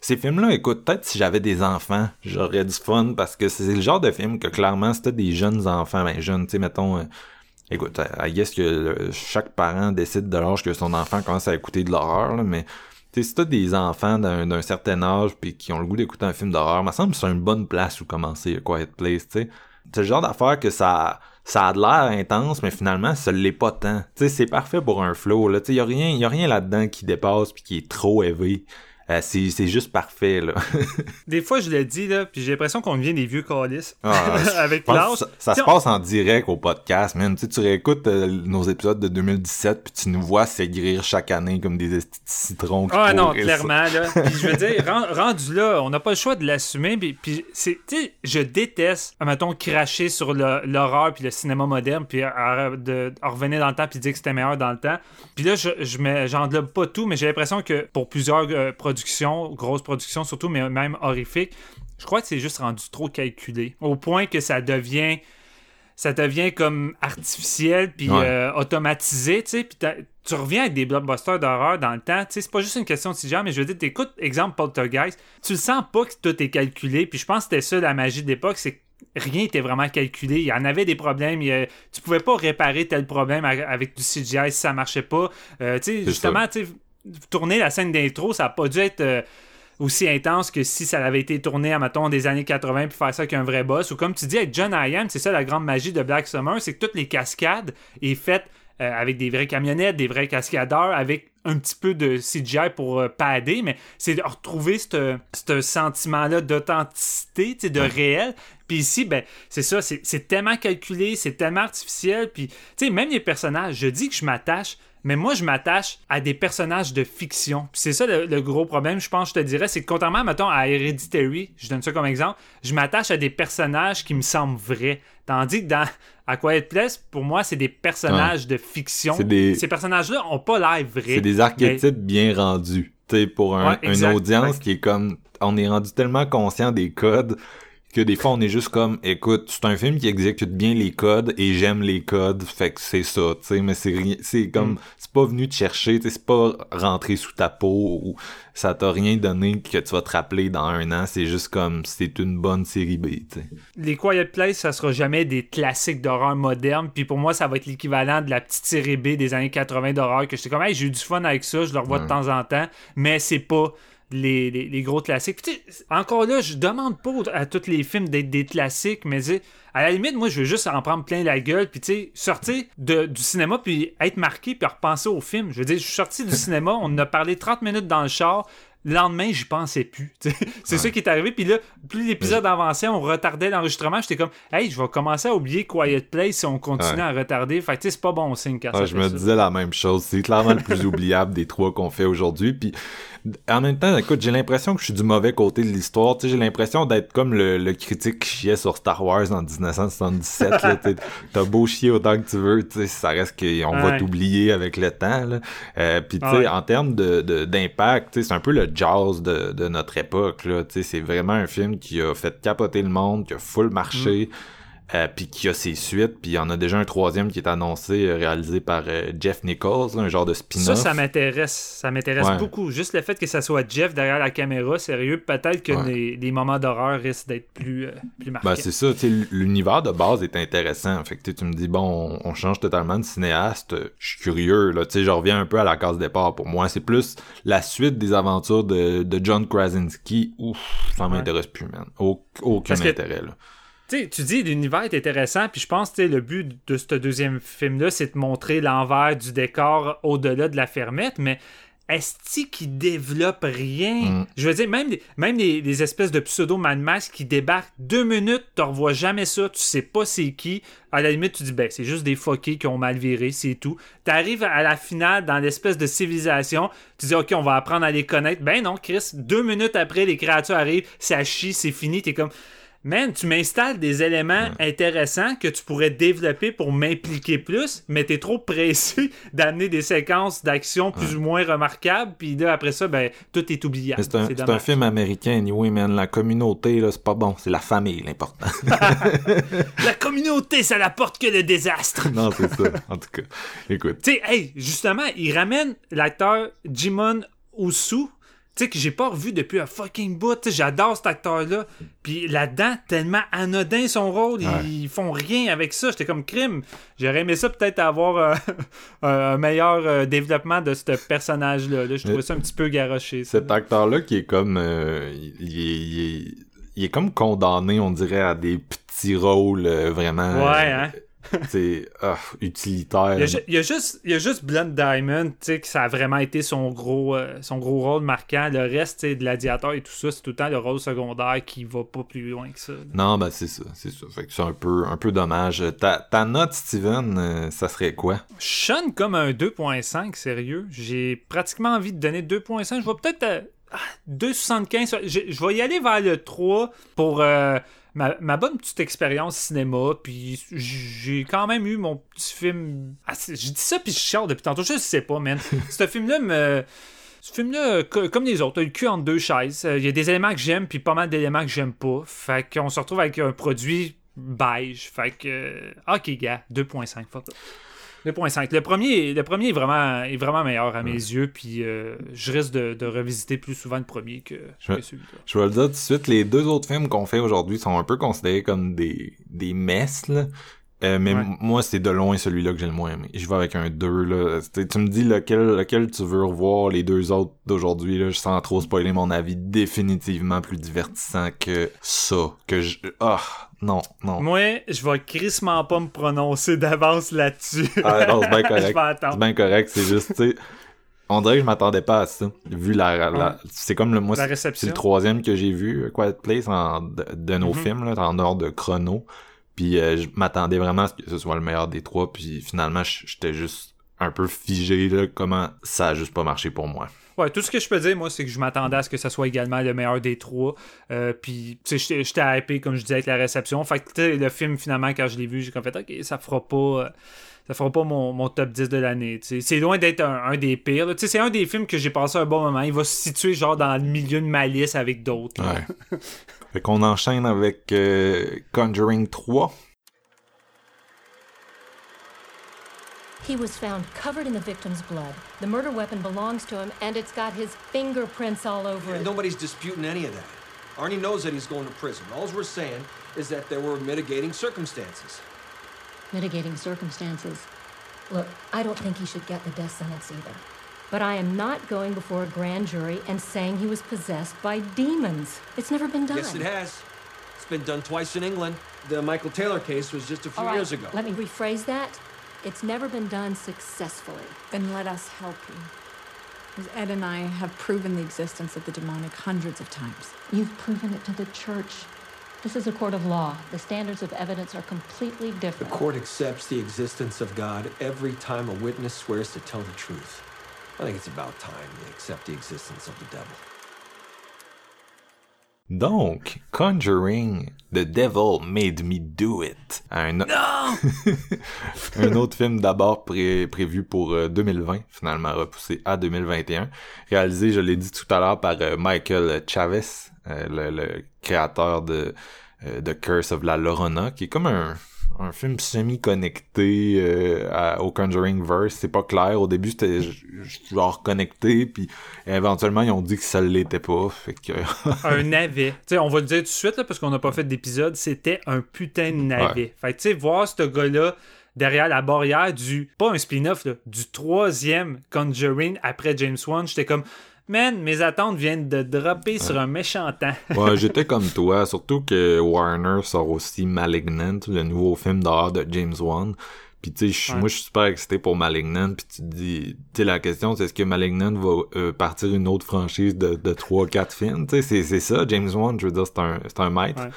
Ces films-là, écoute, peut-être si j'avais des enfants, j'aurais du fun parce que c'est le genre de film que clairement, c'était des jeunes enfants, ben jeunes, tu sais, mettons, euh, écoute, I guess que euh, chaque parent décide de l'âge que son enfant commence à écouter de l'horreur, mais tu si t'as des enfants d'un d'un certain âge puis qui ont le goût d'écouter un film d'horreur, me semble que c'est une bonne place où commencer A Quiet Place, tu sais. C'est le genre d'affaire que ça, ça a de l'air intense, mais finalement, ça l'est pas tant. Tu sais, c'est parfait pour un flow, là. Tu sais, y a rien, y a rien là-dedans qui dépasse puis qui est trop élevé. Euh, c'est c'est juste parfait, là. <laughs> Des fois, je le dis, là, puis j'ai l'impression qu'on devient des vieux calices. Ah, <laughs> avec l'âge. Ça, se passe en direct au podcast, man. Tu sais, tu réécoutes euh, nos épisodes de 2017 puis tu nous vois s'aigrir chaque année comme des citrons Ah non, clairement, là. <laughs> Puis je veux dire, ren- rendu là, on n'a pas le choix de l'assumer. Puis, puis c'est, tu sais, je déteste, mettons, cracher sur l'horreur puis le cinéma moderne, puis à- à- de, à revenir dans le temps puis dire que c'était meilleur dans le temps. Puis là, je, je j'englobe pas tout, mais j'ai l'impression que pour plusieurs euh, productions, grosses productions surtout, mais même horrifiques, je crois que c'est juste rendu trop calculé. Au point que ça devient ça devient comme artificiel puis Ouais. euh, automatisé, tu sais, puis tu reviens avec des blockbusters d'horreur dans le temps, tu sais, c'est pas juste une question de CGI, mais je veux dire, t'écoutes, exemple, Poltergeist, tu le sens pas que tout est calculé, puis je pense que c'était ça la magie de l'époque, c'est que rien était vraiment calculé, il y en avait des problèmes, il tu pouvais pas réparer tel problème avec du CGI si ça marchait pas, Euh, tu sais, justement, tu sais, tourner la scène d'intro, ça a pas dû être... euh, aussi intense que si ça avait été tourné à mettons des années 80 puis faire ça avec un vrai boss. Ou comme tu dis avec John Ian c'est ça la grande magie de Black Summer c'est que toutes les cascades est faites euh, avec des vraies camionnettes des vrais cascadeurs avec un petit peu de CGI pour euh, padder. Mais c'est de retrouver ce sentiment-là d'authenticité de réel. Puis ici, ben, c'est ça, c'est c'est tellement calculé, c'est tellement artificiel. Puis, tu sais, même les personnages, je dis que je m'attache, mais moi, je m'attache à des personnages de fiction. Puis c'est ça le, le gros problème, je pense, je te dirais, c'est que contrairement, mettons, à Hereditary, je donne ça comme exemple, je m'attache à des personnages qui me semblent vrais. Tandis que dans A Quiet Place, pour moi, c'est des personnages de fiction. Des- Ces personnages-là ont pas l'air vrais. C'est des archétypes bien rendus. Tu sais, pour un- Ouais, une audience ouais. qui est comme... On est rendu tellement conscient des codes que des fois on est juste comme écoute c'est un film qui exécute bien les codes et j'aime les codes fait que c'est ça tu sais mais c'est rien c'est comme Mm. c'est pas venu te chercher c'est pas rentré sous ta peau ou ça t'a rien donné que tu vas te rappeler dans un an c'est juste comme c'est une bonne série B tu sais Les Quiet Place, ça sera jamais des classiques d'horreur modernes. Puis pour moi, ça va être l'équivalent de la petite série B des années 80 d'horreur. Que j'étais comme, hey, j'ai eu du fun avec ça, je le revois de temps en temps. Mais c'est pas les, les- les gros classiques. Puis encore là, je demande pas à tous les films d'être des classiques, mais à la limite, moi, je veux juste en prendre plein la gueule. Puis tu sais, sortir de- du cinéma, puis être marqué, puis repenser au film. Je veux dire, je suis sorti du cinéma, on en a parlé 30 minutes dans le char. Le lendemain, j'y pensais plus. <laughs> C'est Ouais. ça qui est arrivé. Puis là, plus l'épisode avançait, on retardait l'enregistrement. J'étais comme, hey, je vais commencer à oublier Quiet Place si on continue Ouais. à retarder. Fait que tu sais, c'est pas bon signe quand Ah, ça je me ça. disais la même chose. C'est clairement le plus <laughs> oubliable des trois qu'on fait aujourd'hui. Puis en même temps, écoute, j'ai l'impression que je suis du mauvais côté de l'histoire. Tu sais, j'ai l'impression d'être comme le, le critique qui chiait sur Star Wars en 1977. là. <laughs> T'sais, T'as beau chier autant que tu veux, tu sais, ça reste qu'on va t'oublier avec le temps. Là. Euh, Puis tu sais, Ouais. en termes de, de- d'impact, tu sais, c'est un peu le jazz de, de notre époque. Là. Tu sais, C'est vraiment un film qui a fait capoter le monde, qui a full marché. Euh, puis qui a ses suites, puis il y en a déjà un troisième qui est annoncé, euh, réalisé par euh, Jeff Nichols, là, un genre de Ça, spin-off. ça m'intéresse. Ça m'intéresse Ouais. beaucoup. Juste le fait que ça soit Jeff derrière la caméra, sérieux, peut-être que Ouais. les, les moments d'horreur risquent d'être plus, euh, plus marqués. Ben, c'est ça, tu sais, l'univers de base est intéressant. Fait que tu me dis, bon, on, on change totalement de cinéaste. Je suis curieux, là. Tu sais, je reviens un peu à la case départ pour moi. C'est plus la suite des aventures de, de John Krasinski. Ouf, ça m'intéresse plus, man. Au- aucun Parce que- intérêt, là. Tu sais, tu dis l'univers est intéressant, puis je pense que le but de ce deuxième film-là, c'est de montrer l'envers du décor au-delà de la fermette, mais est-ce qu'il développe rien? Mm. Je veux dire, même, les- même les, les espèces de pseudo Mad Max qui débarquent deux minutes, tu revois jamais ça, tu sais pas c'est qui. À la limite, tu dis, ben, c'est juste des fuckés qui ont mal viré, c'est tout. T'arrives à la finale dans l'espèce de civilisation, tu dis, ok, on va apprendre à les connaître. Ben non, Chris, deux minutes après, les créatures arrivent, ça chie, c'est fini, t'es comme. Man, tu m'installes des éléments intéressants que tu pourrais développer pour m'impliquer plus, mais t'es trop pressé <laughs> d'amener des séquences d'action plus ou moins remarquables, puis là, après ça, ben, tout est. Mais c'est un, film américain, anyway, man. La communauté, là, c'est pas bon. C'est la famille, l'important. <laughs> La communauté, ça n'apporte que le désastre. <laughs> non, c'est ça. En tout cas, écoute. tu sais, hey, justement, il ramène l'acteur Jimon Usu, tu sais, que j'ai pas revu depuis un fucking bout. J'adore cet acteur-là. Puis là-dedans, tellement anodin son rôle, Ouais. ils font rien avec ça. J'étais comme crime. J'aurais aimé ça peut-être avoir euh, <laughs> un meilleur euh, développement de ce personnage-là. Là, je trouvais ça un petit peu garoché. ça. Cet acteur-là qui est comme... euh, il, il est, il est- il est comme condamné, on dirait, à des petits rôles vraiment... Ouais, hein. <laughs> C'est utilitaire. Il y, a, ju- il y a juste, il y a juste Blunt Diamond, tu sais, que ça a vraiment été son gros, euh, son gros rôle marquant. Le reste, sais, Gladiator et tout ça, c'est tout le temps le rôle secondaire qui va pas plus loin que ça. Non, ben c'est ça, c'est ça. Fait que c'est un peu, un peu dommage. Ta, ta note, Steven, euh, ça serait quoi? Je sonne comme un 2.5, sérieux. J'ai pratiquement envie de donner 2.5. Je vais peut-être à ah, 2.75. Je, je vais y aller vers le 3 pour euh, ma, ma bonne petite expérience cinéma. Puis j'ai quand même eu mon petit film. Ah, je dis ça, puis je chiale depuis tantôt. Je sais pas, man. <laughs> Ce film-là me. Ce film-là, co- comme les autres, a le cul entre deux chaises. Euh, Il y a des éléments que j'aime, puis pas mal d'éléments que j'aime pas. Fait qu'on se retrouve avec un produit beige. Fait que. euh, Ok, gars, 2.5. Fuck it. 2.5. Le premier, le premier est, vraiment, est vraiment meilleur à mes yeux, puis euh, je risque de, de revisiter plus souvent le premier que, Je- que celui-là. Je vais le dire tout de suite, les deux autres films qu'on fait aujourd'hui sont un peu considérés comme des, des messes, là. Euh, mais Ouais. moi, c'est de loin celui-là que j'ai le moins aimé. Je vais avec un 2, là. Tu me dis lequel, lequel tu veux revoir, les deux autres d'aujourd'hui, là, sans trop spoiler mon avis, définitivement plus divertissant que ça. Que je... Ah, non, non. Moi, je vais crissement pas me prononcer d'avance là-dessus. Ah, non, c'est bien <laughs> correct. C'est bien correct, c'est juste, tu sais... On dirait que je m'attendais pas à ça, vu la... la- Ouais. C'est comme le... Moi, c'est- le troisième que j'ai vu, Quiet Place, en, de, de nos Mhm. films, là, en ordre de chrono. Puis euh, je m'attendais vraiment à ce que ce soit le meilleur des trois. Puis finalement, j'étais juste un peu figé, là, comment ça a juste pas marché pour moi. Ouais, tout ce que je peux dire, moi, c'est que je m'attendais à ce que ça soit également le meilleur des trois. Euh, puis, tu sais, j'étais hypé, comme je disais, avec la réception. Fait que, le film, finalement, quand je l'ai vu, j'ai comme fait, OK, ça fera pas. Euh, ça fera pas mon, top 10 de l'année. C'est loin d'être un, des pires. C'est un des films que j'ai passé un bon moment. Il va se situer genre dans le milieu de ma liste avec d'autres. Ouais. <laughs> fait qu'on enchaîne avec euh, Conjuring 3. He was found covered in the victim's blood. The murder weapon belongs to him, and it's got his fingerprints all over it. Nobody's disputing any of that. Arnie knows that he's going to prison. All we're saying is that there were mitigating circumstances. Mitigating circumstances? Look, I don't think he should get the death sentence either. But I am not going before a grand jury and saying he was possessed by demons. It's never been done. Yes, it has. It's been done twice in England. The Michael Taylor case was just a few years ago. Let me rephrase that. It's never been done successfully. Then let us help you. As Ed and I have proven the existence of the demonic hundreds of times. You've proven it to the church. This is a court of law. The standards of evidence are completely different. The court accepts the existence of God every time a witness swears to tell the truth. Donc, Conjuring, The Devil Made Me Do It. Un, <laughs> un autre film d'abord prévu pour 2020, euh, finalement repoussé à 2021. Réalisé, je l'ai dit tout à l'heure, par euh, Michael Chavez, euh, le, le, créateur de, de Curse of la Lorona, qui est comme un, un film semi-connecté euh, au Conjuring Verse. C'est pas clair. Au début, c'était genre connecté, puis éventuellement, ils ont dit que ça l'était pas. Fait que... <laughs> un navet. sais on va le dire tout de suite, là, parce qu'on n'a pas fait d'épisode. C'était un putain de navet. Fait tu sais, voir ce gars-là derrière la barrière du, pas un spin-off, du troisième Conjuring après James Wan, j'étais comme, Man, mes attentes viennent de dropper sur un méchant temps. <laughs> ouais, j'étais comme toi, surtout que Warner sort aussi Malignant, le nouveau film d'horreur de James Wan. Puis tu sais, moi je suis super excité pour Malignant, puis tu dis, tu sais la question c'est est-ce que Malignant va euh, partir une autre franchise de de trois quatre films, tu sais c'est ça James Wan, je veux dire c'est un c'est un maître.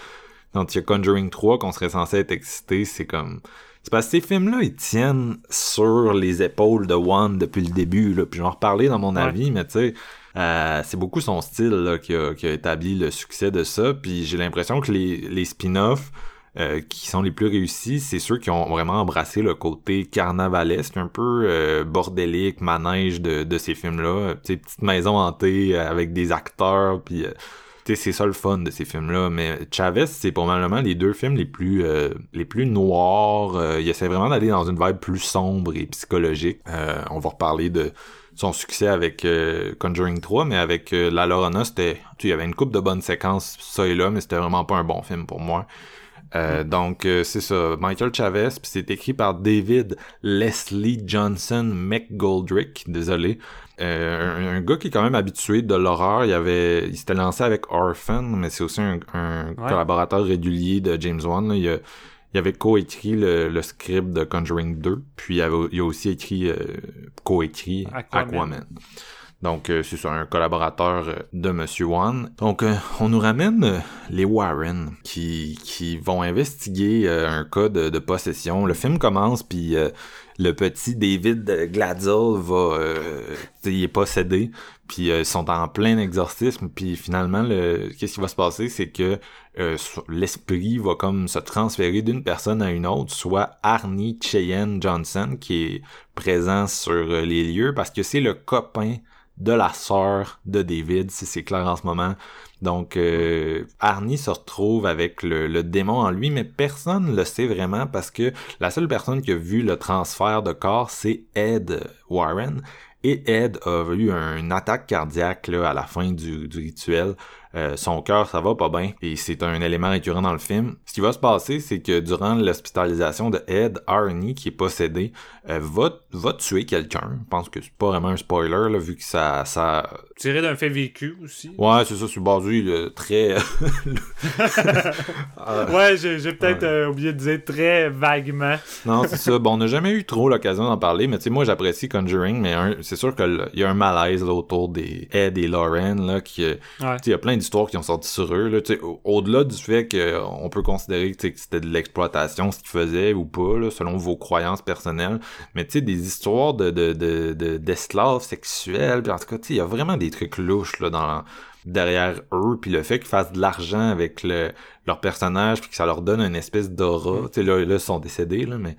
Donc il y a Conjuring 3 qu'on serait censé être excité, c'est comme c'est parce que ces films-là, ils tiennent sur les épaules de Wan depuis le début. Là. Puis j'en reparlé dans mon avis, mais tu sais, euh, c'est beaucoup son style qui, a, établi le succès de ça. Puis j'ai l'impression que les, spin-offs euh, qui sont les plus réussis, c'est ceux qui ont vraiment embrassé le côté carnavalesque, un peu euh, bordélique, manège de, ces films-là. Petite maison hantée avec des acteurs, puis c'est ça le fun de ces films-là. Mais Chavez, c'est probablement les deux films les plus les plus noirs. il essaie vraiment d'aller dans une vibe plus sombre et psychologique. on va reparler de son succès avec euh, Conjuring 3, mais avec euh, La Lorena, c'était, tu il y avait une coupe de bonnes séquences, ça et là, mais c'était vraiment pas un bon film pour moi. Euh, mm. Donc c'est ça, Michael Chavez, puis c'est écrit par David Leslie Johnson McGoldrick, désolé, un, gars qui est quand même habitué de l'horreur. Il avait, il s'était lancé avec Orphan, mais c'est aussi un, collaborateur régulier de James Wan. Il a, il avait coécrit le, le, script de Conjuring 2, puis il, avait, il a aussi écrit euh, coécrit Aquaman. Donc euh, c'est un collaborateur euh, de Monsieur Wan. Donc euh, on nous ramène les Warren qui, qui vont investiguer un cas de, de, possession. Le film commence puis le petit David Gladzel va il est possédé puis ils sont en plein exorcisme puis finalement le qu'est-ce qui va se passer c'est que l'esprit va comme se transférer d'une personne à une autre soit Arnie Cheyenne Johnson qui est présent sur les lieux parce que c'est le copain de la sœur de David, si c'est clair en ce moment. Donc, euh, Arnie se retrouve avec le, démon en lui, mais personne ne le sait vraiment parce que la seule personne qui a vu le transfert de corps, c'est Ed Warren. Et Ed a eu une attaque cardiaque à la fin du rituel. Euh, son cœur, ça va pas bien. Et c'est un élément récurrent dans le film. Ce qui va se passer, c'est que durant l'hospitalisation de Ed, Arnie, qui est possédé, euh, va, va tuer quelqu'un. Je pense que c'est pas vraiment un spoiler, là, vu que ça... ça... Tiré d'un fait vécu aussi. Ouais, c'est ça, c'est basé très... <laughs> <laughs> ouais, j'ai peut-être euh, oublié de dire très vaguement. <laughs> non, c'est ça. Bon, on n'a jamais eu trop l'occasion d'en parler, mais tu sais, moi, j'apprécie Conjuring, mais c'est sûr qu'il y a un malaise là, autour des Ed et Lauren, là, qui, Ouais. tu sais, il y a plein d'histoires qui ont sorti sur eux. Là, au-delà du fait qu'on peut considérer que c'était de l'exploitation ce qu'ils faisaient ou pas, là, selon vos croyances personnelles, mais tu sais, des histoires de, de, de, de- d'esclaves sexuels, en tout cas, il y a vraiment des trucs louches là, dans, derrière eux, puis le fait qu'ils fassent de l'argent avec le, leur personnage, puis que ça leur donne une espèce d'aura. Tu sais, là, là, ils sont décédés, là, mais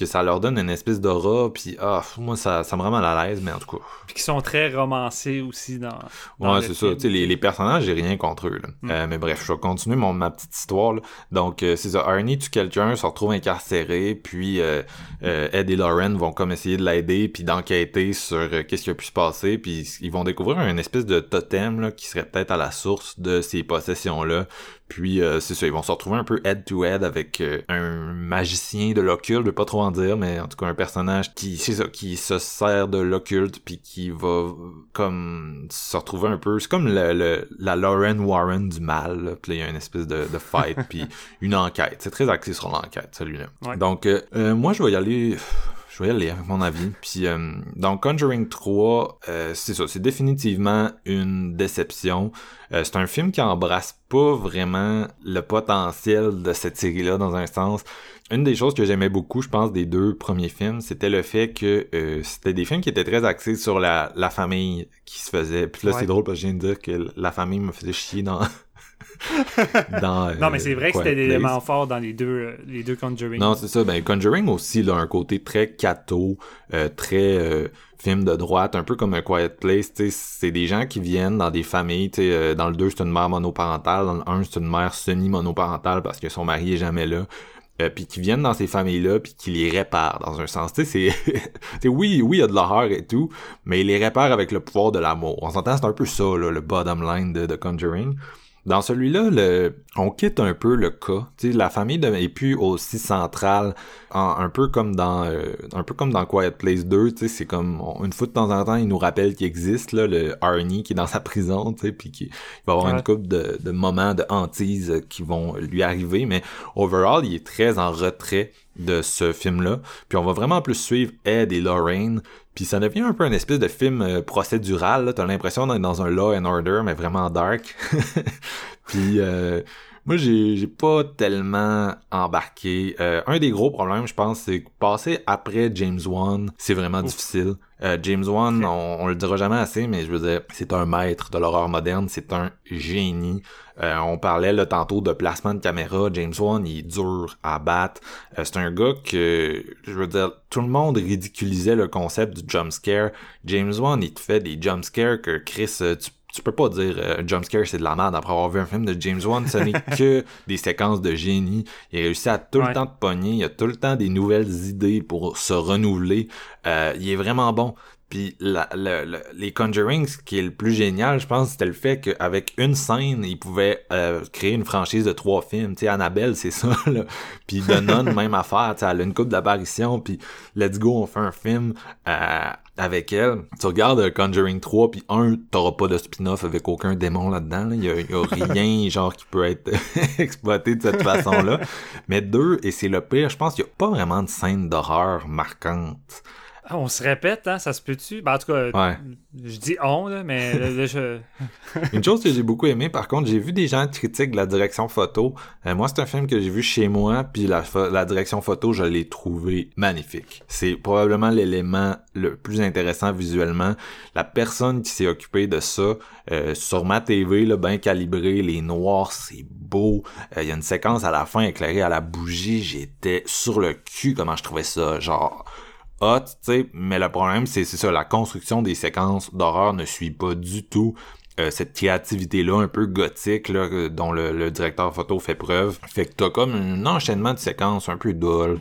que ça leur donne une espèce d'aura, puis ah, moi, ça, ça me rend mal à l'aise, mais en tout cas... Puis qui sont très romancés aussi dans. dans Ouais, c'est ça. Tu sais, les, les personnages, j'ai rien contre eux. Là. Mm. Euh, mais bref, je vais continuer mon, ma petite histoire. là. Donc, euh, c'est ça. Arnie tue quelqu'un, se retrouve incarcéré, puis euh, euh, Ed et Lauren vont comme essayer de l'aider, puis d'enquêter sur euh, qu'est-ce qui a pu se passer, puis ils vont découvrir une espèce de totem là, qui serait peut-être à la source de ces possessions-là. Puis euh, c'est ça, ils vont se retrouver un peu head-to-head avec euh, un magicien de l'occulte, je vais pas trop en dire, mais en tout cas un personnage qui, c'est ça, qui se sert de l'occulte, puis qui va comme se retrouver un peu... C'est comme le, le- la Lauren Warren du mal, là. puis là, il y a une espèce de, de fight, <laughs> puis une enquête. C'est très axé sur l'enquête, celui-là. Ouais. Donc, euh, euh, moi, je vais y aller... Je vais y aller avec mon avis. Puis, euh, donc, Conjuring 3, euh, c'est ça, c'est définitivement une déception. Euh, c'est un film qui embrasse pas vraiment le potentiel de cette série-là dans un sens. Une des choses que j'aimais beaucoup, je pense, des deux premiers films, c'était le fait que c'était des films qui étaient très axés sur la, la famille qui se faisait. Puis là, Ouais. c'est drôle parce que je viens de dire que la famille me faisait chier dans... <laughs> dans euh, Non, mais c'est vrai que c'était Place. l'élément fort dans les deux, euh, les deux Conjuring. Non, c'est ça. Ben, Conjuring aussi, là, un côté très catho, euh, très euh, film de droite, un peu comme un Quiet Place. C'est des gens qui viennent dans des familles. euh, dans le 2, c'est une mère monoparentale. Dans le 1, c'est une mère semi-monoparentale parce que son mari est jamais là. Euh, puis qui viennent dans ces familles-là, puis qui les réparent dans un sens. Tu sais, c'est... <laughs> oui, oui, il y a de l'horreur et tout, mais il les répare avec le pouvoir de l'amour. On s'entend, c'est un peu ça, là, le bottom line de, de Conjuring. Dans celui-là, on quitte un peu le cas. La famille est plus aussi centrale, en- un peu comme dans, euh, un peu comme dans Quiet Place 2. Tu sais, c'est comme on- une fois de temps en temps, il nous rappelle qu'il existe là, le Arnie qui est dans sa prison, tu sais, puis qui va avoir Ouais. une couple de, de moments de hantise qui vont lui arriver, mais overall, il est très en retrait de ce film-là. Puis on va vraiment plus suivre Ed et Lorraine. Puis ça devient un peu un espèce de film euh, procédural. là. T'as l'impression d'être dans un Law and Order, mais vraiment dark. <laughs> Puis euh, moi, j'ai j'ai pas tellement embarqué. Euh, un des gros problèmes, je pense, c'est que passer après James Wan, c'est vraiment difficile. Euh, James Wan, on, on le dira jamais assez, mais je veux dire, c'est un maître de l'horreur moderne, c'est un génie. Euh, on parlait là tantôt de placement de caméra. James Wan, il est dur à battre. Euh, c'est un gars que, je veux dire, tout le monde ridiculisait le concept du jump scare. James Wan, il te fait des jump scares que Chris, euh, tu tu peux pas dire euh, jump scare c'est de la merde après avoir vu un film de James Wan, ce n'est <laughs> que des séquences de génie. Il a réussi à tout Ouais. le temps de pogner, il a tout le temps des nouvelles idées pour se renouveler. Euh, il est vraiment bon. Puis la, le- le- les Conjuring, ce qui est le plus génial, je pense, c'était le fait qu'avec une scène, ils pouvaient euh, créer une franchise de trois films. Tu sais, Annabelle, c'est ça, <laughs> là. Puis The Nun, même affaire. Tu sais, elle a une coupe d'apparition, puis let's go, on fait un film euh, avec elle. Tu regardes euh, Conjuring 3, puis un, t'auras pas de spin-off avec aucun démon là-dedans. là. Il y, a, y a rien, <laughs> genre, qui peut être <laughs> exploité de cette façon-là. Mais deux, et c'est le pire, je pense qu'il y a pas vraiment de scène d'horreur marquante. Ah, on se répète, hein, ça se peut-tu? Ben, en tout cas, Ouais. je dis on, là, mais là, là, je... <laughs> Une chose que j'ai beaucoup aimé, par contre, j'ai vu des gens critiquer la direction photo. Euh, moi, c'est un film que j'ai vu chez moi, puis la direction photo, je l'ai trouvé magnifique. C'est probablement l'élément le plus intéressant visuellement. La personne qui s'est occupée de ça, euh, sur ma TV, là, bien calibré, les noirs, c'est beau. Euh, Il y a une séquence à la fin éclairée à la bougie, j'étais sur le cul comment je trouvais ça, genre hot, mais le problème, c'est ça, la construction des séquences d'horreur ne suit pas du tout euh, cette créativité-là un peu gothique là, euh, dont le, le directeur photo fait preuve. Fait que t'as comme un enchaînement de séquences un peu dole.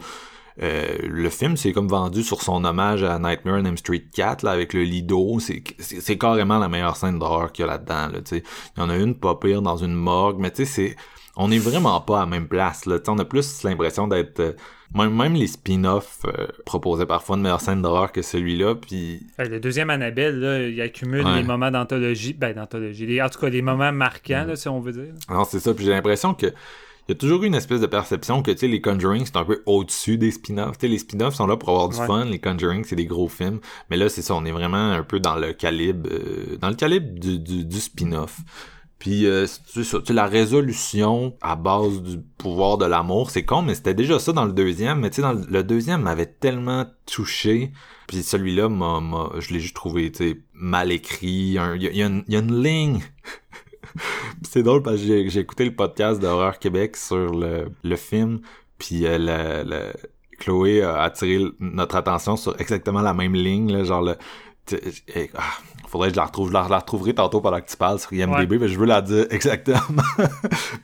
Euh, le film c'est comme vendu sur son hommage à Nightmare on Elm Street 4 là, avec le lido, c'est carrément la meilleure scène d'horreur qu'il y a là-dedans. Là, tu sais. Il y en a une pas pire dans une morgue, mais tu sais, c'est on est vraiment pas à la même place. Là. On a plus l'impression d'être... euh, même, même les spin-offs euh, proposaient parfois une meilleure scène d'horreur que celui-là, puis Fait que Le deuxième Annabelle, là, il accumule Ouais. les moments d'anthologie. Ben, d'anthologie. En tout cas, les moments marquants, là, si on veut dire. Non, c'est ça. Puis j'ai l'impression que il y a toujours eu une espèce de perception que, tu sais, les Conjuring, c'est un peu au-dessus des spin-offs. Tu sais, les spin-offs sont là pour avoir du Ouais. fun, les Conjuring, c'est des gros films. Mais là, c'est ça, on est vraiment un peu dans le calibre, euh, dans le calibre du, du, du spin-off. Puis, euh, c'est ça, la résolution à base du pouvoir de l'amour, c'est con, mais c'était déjà ça dans le deuxième. Mais tu sais, dans le, deuxième m'avait tellement touché. Puis celui-là, m'a, je l'ai juste trouvé, mal écrit. Il y, y a une- ligne <laughs> c'est drôle parce que j'ai, écouté le podcast d'Horreur Québec sur le, le film, puis euh, Chloé a attiré notre attention sur exactement la même ligne, là, genre le... ah, faudrait que je la retrouve, je la, la retrouverai tantôt pendant que tu parles sur IMDB, mais je veux la dire <laughs> exactement.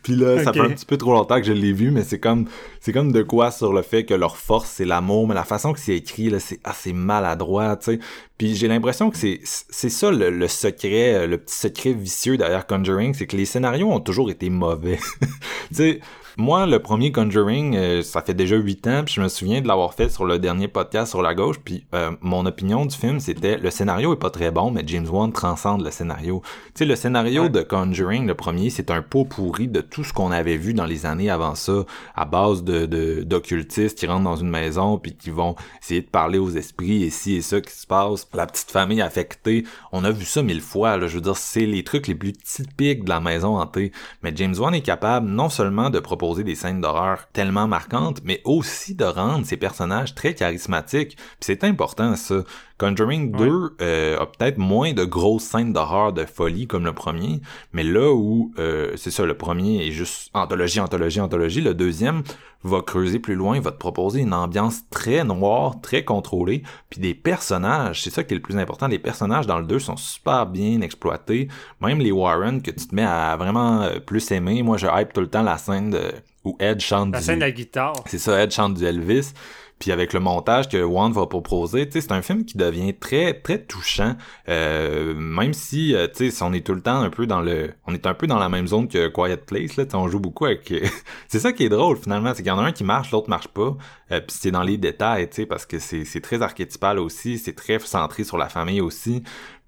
puis là, ça fait un petit peu trop longtemps que je l'ai vu, mais c'est comme c'est comme de quoi sur le fait que leur force c'est l'amour, mais la façon que c'est écrit là, c'est ah, c'est maladroit, tu sais. Puis j'ai l'impression que c'est c'est ça le, le secret, euh, le petit secret vicieux derrière Conjuring, c'est que les scénarios ont toujours été mauvais. <laughs> tu sais, moi le premier Conjuring, euh, ça fait déjà huit ans, puis je me souviens de l'avoir fait sur le dernier podcast sur la gauche, puis euh, mon opinion du film c'était le scénario est pas très bon, mais James Wan transcende le scénario. Tu sais, le scénario Ouais. de Conjuring, le premier, c'est un pot pourri de tout ce qu'on avait vu dans les années avant ça, à base de de- d'occultistes qui rentrent dans une maison puis qui vont essayer de parler aux esprits et ci et ça qui se passe. La petite famille affectée, on a vu ça mille fois. Là, je veux dire, c'est les trucs les plus typiques de la maison hantée. Mais James Wan est capable non seulement de proposer des scènes d'horreur tellement marquantes, mais aussi de rendre ses personnages très charismatiques. Puis c'est important ça. Conjuring 2 euh, a peut-être moins de grosses scènes d'horreur de folie comme le premier, mais là où euh, c'est ça, le premier est juste anthologie, anthologie, anthologie, le deuxième va creuser plus loin, va te proposer une ambiance très noire, très contrôlée, puis des personnages, c'est ça qui est le plus important, les personnages dans le 2 sont super bien exploités, même les Warren que tu te mets à vraiment euh, plus aimer, moi je hype tout le temps la scène de, où Ed chante La du- scène de la guitare. c'est ça, Ed chante du Elvis. Puis avec le montage que Wan va proposer, c'est un film qui devient très très touchant. Euh, même si, euh, tu sais, on est tout le temps un peu dans le, on est un peu dans la même zone que Quiet Place là. On joue beaucoup avec. <laughs> c'est ça qui est drôle finalement, c'est qu'il y en a un qui marche, l'autre marche pas. Euh, puis c'est dans les détails, tu sais, parce que c'est c'est très archétypal aussi, c'est très centré sur la famille aussi.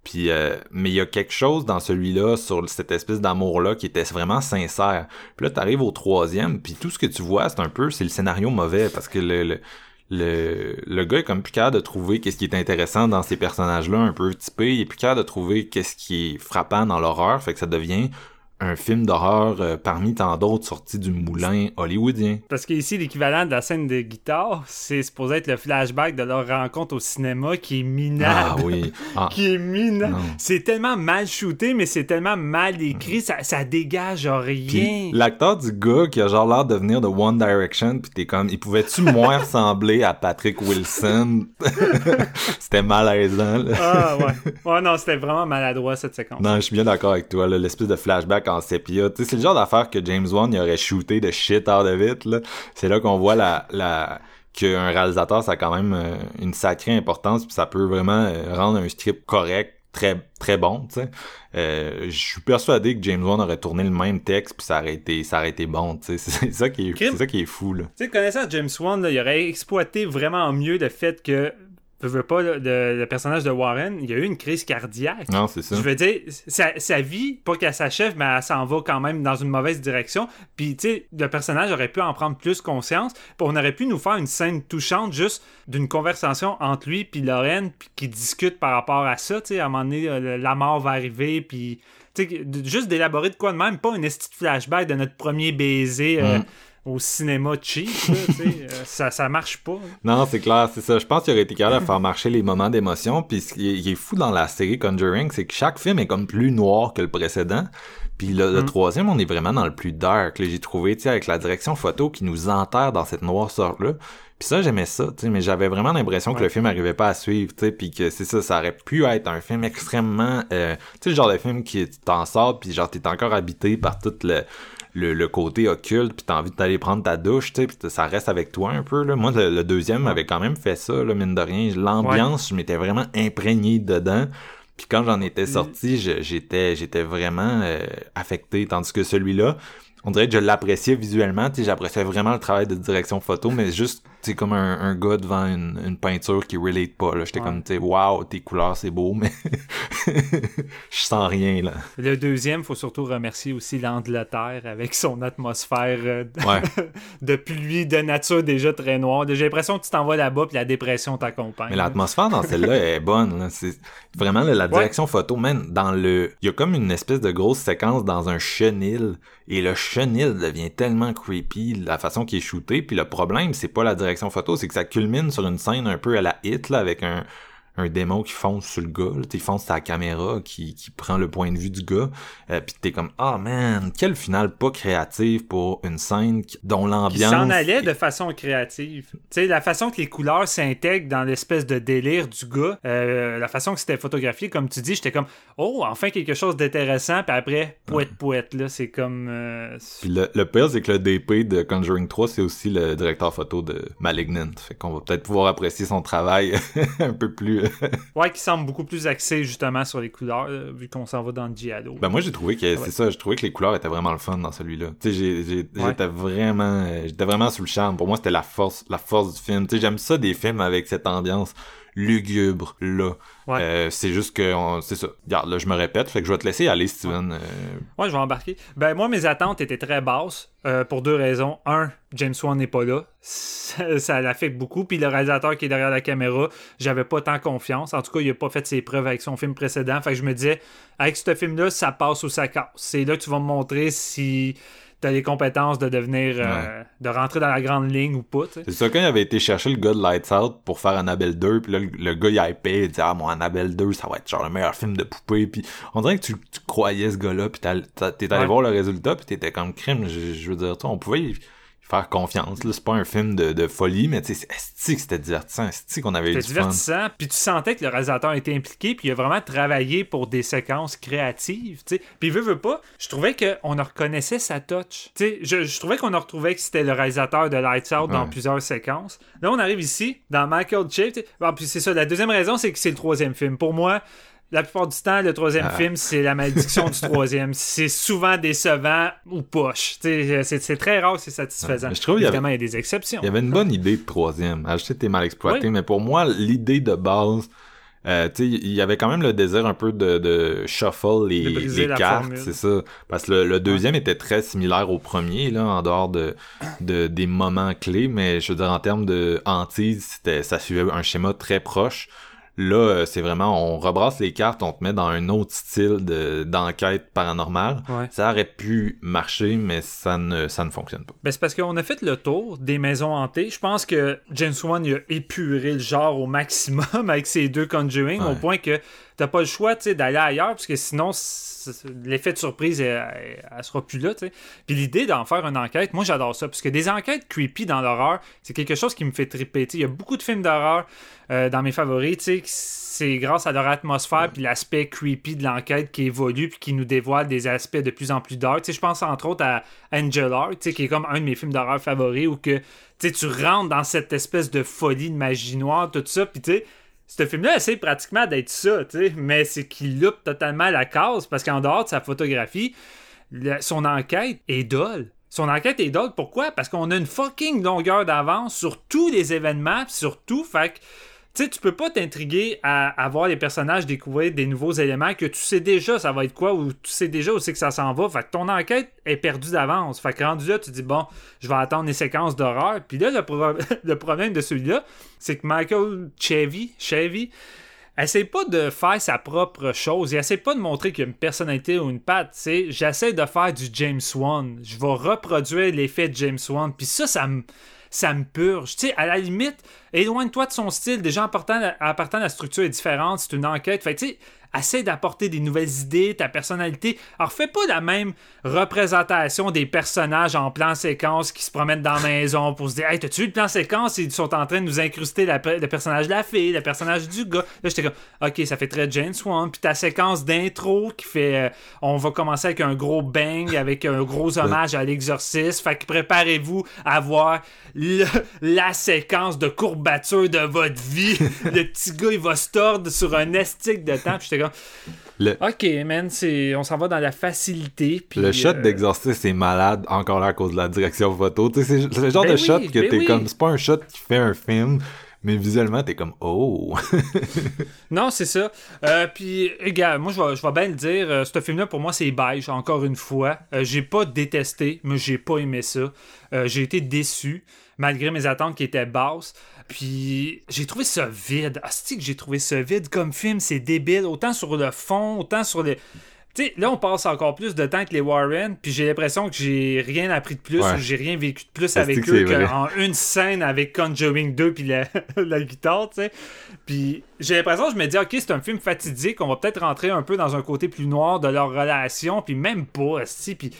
Puis, euh, mais il y a quelque chose dans celui-là, sur cette espèce d'amour-là, qui était vraiment sincère. Puis là, t'arrives au troisième, puis tout ce que tu vois, c'est un peu, c'est le scénario mauvais, parce que le, le, le, le gars est comme plus capable de trouver qu'est-ce qui est intéressant dans ces personnages-là, un peu typés, il est plus capable de trouver qu'est-ce qui est frappant dans l'horreur, fait que ça devient un film d'horreur euh, parmi tant d'autres sortis du moulin hollywoodien. Parce qu'ici, l'équivalent de la scène de guitare, c'est supposé être le flashback de leur rencontre au cinéma qui est minable. Ah oui. <laughs> Ah, Qui est minable. C'est tellement mal shooté, mais c'est tellement mal écrit, ça, ça dégage rien. L'acteur du gars qui a genre l'air de venir de One Direction, puis t'es comme, il pouvait-tu moins <laughs> ressembler à Patrick Wilson? <laughs> C'était malaisant, là. Ah ouais. Ouais, non, c'était vraiment maladroit cette séquence. Non, je suis bien d'accord avec toi, l'espèce de flashback c'est le genre d'affaire que James Wan il aurait shooté de shit out of it, là. C'est là qu'on voit la, la, qu'un réalisateur, ça a quand même euh, une sacrée importance, puis ça peut vraiment euh, rendre un script correct, très, très bon, tu sais. Euh, je suis persuadé que James Wan aurait tourné le même texte, puis ça aurait été, ça aurait été bon, tu sais. <laughs> C'est ça qui est, Crime. c'est ça qui est fou, là. Tu sais, connaissant James Wan, là, il aurait exploité vraiment mieux le fait que, veux, veux pas, le personnage de Warren, il y a eu une crise cardiaque. Non, c'est ça. Je veux dire, sa, sa vie, pas qu'elle s'achève, mais elle s'en va quand même dans une mauvaise direction. Puis, tu sais, le personnage aurait pu en prendre plus conscience. Puis, on aurait pu nous faire une scène touchante juste d'une conversation entre lui puis Lorraine, puis qui discutent par rapport à ça. Tu sais, à un moment donné, euh, la mort va arriver, puis... Tu sais, juste d'élaborer de quoi de même, pas une esti de flashback de notre premier baiser euh, Mm. Au cinéma cheap, là, tu sais. <laughs> Euh, ça, ça marche pas. Non, c'est clair, c'est ça. Je pense qu'il aurait été capable de faire marcher les moments d'émotion. Puis ce qui est, qui est fou dans la série Conjuring, c'est que chaque film est comme plus noir que le précédent. Puis le, le troisième, on est vraiment dans le plus dark. J'ai trouvé, tu sais, avec la direction photo qui nous enterre dans cette noirceur-là. Puis ça, j'aimais ça, tu sais, mais j'avais vraiment l'impression que le film arrivait pas à suivre, tu sais, puis que c'est ça, ça aurait pu être un film extrêmement, euh, tu sais, le genre de film qui t'en sors, puis genre t'es encore habité par tout le, le, le côté occulte, puis t'as envie d'aller prendre ta douche, tu sais, puis ça reste avec toi un peu, là. Moi, le, le deuxième avait quand même fait ça, là, mine de rien. L'ambiance, je m'étais vraiment imprégné dedans. Puis quand j'en étais sorti, j'étais j'étais vraiment euh, affecté, tandis que celui-là, on dirait que je l'appréciais visuellement, tu sais, j'appréciais vraiment le travail de direction photo, mais juste c'est comme un, un gars devant une, une peinture qui relate pas. Là. J'étais Ouais. comme, tu sais, wow, tes couleurs, c'est beau, mais <laughs> je sens rien, là. Le deuxième, faut surtout remercier aussi l'Angleterre avec son atmosphère euh, de, Ouais. <laughs> de pluie de nature déjà très noire. J'ai l'impression que tu t'en vas là-bas puis la dépression t'accompagne. Mais l'atmosphère dans celle-là <laughs> est bonne. là. C'est vraiment là, la direction photo, man, dans le, il y a comme une espèce de grosse séquence dans un chenil et le chenil devient tellement creepy la façon qu'il est shooté. Puis le problème, c'est pas la direction photo, c'est que ça culmine sur une scène un peu à la hit là avec un un démon qui fonce sur le gars, tu fonce sur la caméra qui, qui prend le point de vue du gars, euh, puis t'es comme ah man, quel final pas créatif pour une scène qui- dont qui l'ambiance s'en allait de façon créative. Tu sais, la façon que les couleurs s'intègrent dans l'espèce de délire du gars, euh, la façon que c'était photographié, comme tu dis, j'étais comme, oh, enfin quelque chose d'intéressant, puis après, poète, poète, là, c'est comme... euh, Puis le, le pire, c'est que le DP de Conjuring 3, c'est aussi le directeur photo de Malignant. Fait qu'on va peut-être pouvoir apprécier son travail <laughs> un peu plus... <laughs> ouais, qui semble beaucoup plus axé justement sur les couleurs, euh, vu qu'on s'en va dans le Giallo. Ben moi, j'ai trouvé que, Ouais. c'est ça, je trouvais que les couleurs étaient vraiment le fun dans celui-là. Tu sais, Ouais. j'étais vraiment, euh, j'étais vraiment sous le charme. Pour moi, c'était la force, la force du film. Tu sais, j'aime ça des films avec cette ambiance lugubre, là. Ouais. Euh, c'est juste que, on- c'est ça. Regarde, là, je me répète, fait que je vais te laisser aller, Steven. Euh, Ouais, je vais embarquer. Ben, moi, mes attentes étaient très basses euh, pour deux raisons. Un, James Wan n'est pas là. Ça, ça l'affecte beaucoup. Puis le réalisateur qui est derrière la caméra, j'avais pas tant confiance. En tout cas, il a pas fait ses preuves avec son film précédent. Fait que je me disais, avec ce film-là, ça passe ou ça casse. C'est là que tu vas me montrer si t'as les compétences de devenir. euh, de rentrer dans la grande ligne ou pas, tu sais. C'est ça, quand il avait été chercher le gars de Lights Out pour faire Annabelle 2, puis là, le, le gars, il hypait, il disait « Ah, mon Annabelle 2, ça va être genre le meilleur film de poupée. » Puis on dirait que tu, tu croyais ce gars-là, puis t'es allé Ouais. voir le résultat, puis t'étais comme crime. Je, je veux dire, toi, on pouvait faire confiance. C'est pas un film de, de folie, mais tu sais, c'était divertissant. C'est qu'on avait eu C'était du divertissant, puis tu sentais que le réalisateur était impliqué, puis il a vraiment travaillé pour des séquences créatives, sais. Puis veut, veut pas, je trouvais qu'on reconnaissait sa touch. Je, je trouvais qu'on a retrouvé que c'était le réalisateur de Lights Out dans plusieurs séquences. Là, on arrive ici, dans Michael sais. Bon, puis c'est ça, la deuxième raison, c'est que c'est le troisième film. Pour moi, la plupart du temps, le troisième Ah. film, c'est la malédiction du <laughs> troisième. C'est souvent décevant ou poche. Sais, c'est très rare que c'est satisfaisant. Je trouve qu'il y avait- Évidemment, il y a des exceptions. Il y avait une bonne idée de troisième. Ah, je sais que t'es mal exploité, Oui. mais pour moi, l'idée de base, euh, il y avait quand même le désir un peu de, de shuffle les, De cartes, c'est ça. Parce que le, le deuxième était très similaire au premier, là, en dehors de, de des moments clés, mais je veux dire, en termes de hantise, ça suivait un schéma très proche. Là, euh, c'est vraiment, on rebrasse les cartes, on te met dans un autre style de, d'enquête paranormale. Ouais. Ça aurait pu marcher, mais ça ne, ça ne fonctionne pas. Ben, c'est parce qu'on a fait le tour des maisons hantées. Je pense que James Wan il a épuré le genre au maximum <laughs> avec ses deux Conjuring, Ouais. au point que t'as pas le choix tu sais, d'aller ailleurs, parce que sinon, l'effet de surprise, elle, elle- sera plus là. Puis l'idée d'en faire une enquête, moi j'adore ça, parce des enquêtes creepy dans l'horreur, c'est quelque chose qui me fait triper. Il y a beaucoup de films d'horreur euh, dans mes favoris, c'est grâce à leur atmosphère puis l'aspect creepy de l'enquête qui évolue puis qui nous dévoile des aspects de plus en plus dark. Je pense entre autres à Angel sais, qui est comme un de mes films d'horreur favoris où que tu rentres dans cette espèce de folie de magie noire, tout ça, puis tu sais, ce film-là essaie pratiquement d'être ça, tu sais, mais c'est qu'il loupe totalement la case parce qu'en dehors de sa photographie, son enquête est dole. Son enquête est dole, pourquoi? Parce qu'on a une fucking longueur d'avance sur tous les événements, sur tout, fait tu sais, tu peux pas t'intriguer à, voir les personnages découvrir des nouveaux éléments que tu sais déjà ça va être quoi, ou tu sais déjà où c'est que ça s'en va, fait que ton enquête est perdue d'avance. Fait que rendu là, tu dis, bon, je vais attendre les séquences d'horreur, puis là, le, pro- <laughs> le problème de celui-là, c'est que Michael Chevy, Chevy, essaie pas de faire sa propre chose. Il essaie pas de montrer qu'il y a une personnalité ou une patte. sais. J'essaie de faire du James Wan. Je vais reproduire l'effet de James Wan. Puis ça, ça me ça me purge. Tu sais, à la limite, éloigne-toi de son style. Déjà, en partant, en partant, la structure est différente. C'est une enquête. Fait tu sais, essaie d'apporter des nouvelles idées, ta personnalité. Alors, fais pas la même représentation des personnages en plan séquence qui se promènent dans la maison pour se dire Hey, t'as-tu vu le plan séquence? Ils sont en train de nous incruster la- le personnage de la fille, le personnage du gars. Là, j'étais comme Ok, ça fait très James Wan. Puis ta séquence d'intro qui fait euh, On va commencer avec un gros bang, avec un gros hommage à l'exorcisme. Fait que préparez-vous à voir le- la séquence de courbature de votre vie. <laughs> le petit gars, il va se tordre sur un estique de temps. Puis j'étais comme. Le- Ok, man, c'est... on s'en va dans la facilité. Puis, Le shot euh, d'exorciste c'est malade encore là à cause de la direction photo. C'est le genre Ben de oui, shot que ben t'es oui. comme. C'est pas un shot qui fait un film, mais visuellement t'es comme oh. <laughs> Non, c'est ça. Euh, puis, regarde, moi, je vais, je vais bien le dire. euh, ce film-là, pour moi, c'est beige, encore une fois. Euh, j'ai pas détesté, mais j'ai pas aimé ça. J'ai été déçu, malgré mes attentes qui étaient basses. Puis, j'ai trouvé ça vide. Ah, que j'ai trouvé ça vide comme film. C'est débile. Autant sur le fond, autant sur les. Tu sais, là, on passe encore plus de temps avec les Warren, puis j'ai l'impression que j'ai rien appris de plus Ouais. ou j'ai rien vécu de plus avec que eux qu'en une scène avec Conjuring 2 puis la, <laughs> la guitare, tu sais. Puis j'ai l'impression que je me dis, ok, c'est un film fatidique, on va peut-être rentrer un peu dans un côté plus noir de leur relation, puis même pas, esti, puis...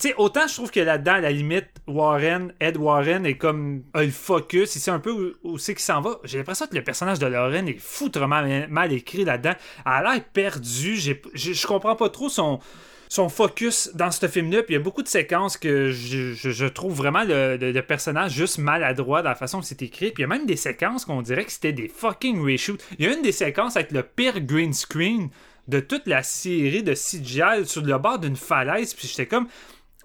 Tu sais, autant je trouve que là-dedans, à la limite, Warren, Ed Warren est comme a le focus, il sait un peu où, c'est qu'il s'en va. J'ai l'impression que le personnage de Lauren est foutrement mal, écrit là-dedans. Elle a l'air perdue, je comprends pas trop son son focus dans ce film-là. Puis il y a beaucoup de séquences que je, je- trouve vraiment le, le- personnage juste maladroit dans la façon que c'est écrit. Puis il y a même des séquences qu'on dirait que c'était des fucking reshoots. Il y a une des séquences avec le pire green screen de toute la série de CGI sur le bord d'une falaise. Puis j'étais comme.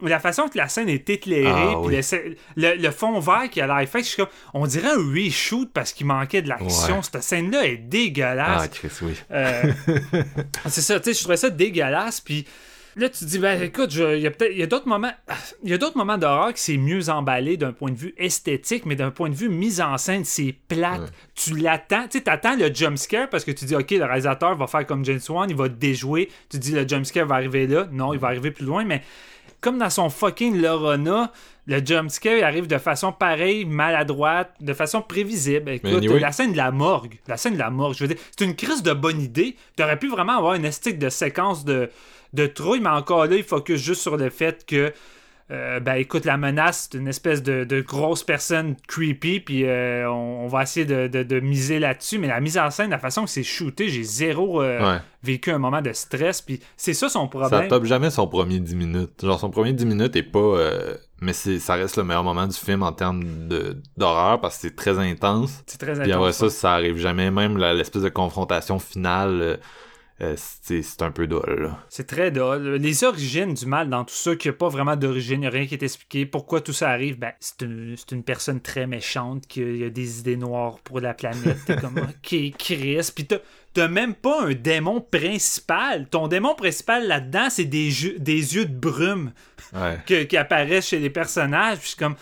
La façon que la scène est éclairée, Ah, puis oui. le, le- fond vert qui a l'air fait, je suis comme, on dirait un reshoot parce qu'il manquait de l'action. Ouais. Cette scène-là est dégueulasse. Ah Chris oui. Euh, <laughs> c'est ça, tu sais, je trouvais ça dégueulasse. Puis là, tu te dis, ben écoute, il y a peut-être, il y a d'autres moments, il y a d'autres moments d'horreur qui c'est mieux emballé d'un point de vue esthétique, mais d'un point de vue mise en scène, c'est plate. Tu l'attends, tu sais, t'attends le jump scare parce que tu dis, ok, le réalisateur va faire comme James Wan, il va déjouer. Tu dis, le jump scare va arriver là. Non, il va arriver plus loin, mais comme dans son fucking Lorona, le jumpscare arrive de façon pareille, maladroite, de façon prévisible. Écoute, anyway- la scène de la morgue, la scène de la morgue, je veux dire, c'est une crise de bonne idée. T'aurais pu vraiment avoir une esthétique de séquence de, de trouille, mais encore là, il focus juste sur le fait que, euh, ben écoute, la menace, c'est une espèce de, de grosse personne creepy, puis euh, on, on va essayer de, de- de miser là-dessus, mais la mise en scène, la façon que c'est shooté, j'ai zéro euh, Ouais. vécu un moment de stress, puis c'est ça son Ça problème. top jamais son premier 10 minutes. Genre son premier 10 minutes est pas mais c'est ça reste le meilleur moment du film en termes d'horreur parce que c'est très intense. C'est très Puis après intense, ça, ça arrive jamais même l'espèce de confrontation finale euh, c'est un peu dole. C'est très drôle. Les origines du mal dans tout ça, qu'il n'y a pas vraiment d'origine, il n'y a rien qui est expliqué. Pourquoi tout ça arrive? Ben, c'est une, personne très méchante qui a, a des idées noires pour la planète. T'es comme, <laughs> ok, Chris. Puis t'as- même pas un démon principal. Ton démon principal là-dedans, c'est des, yeux de brume Ouais. que- qui apparaissent chez les personnages. Puis comme,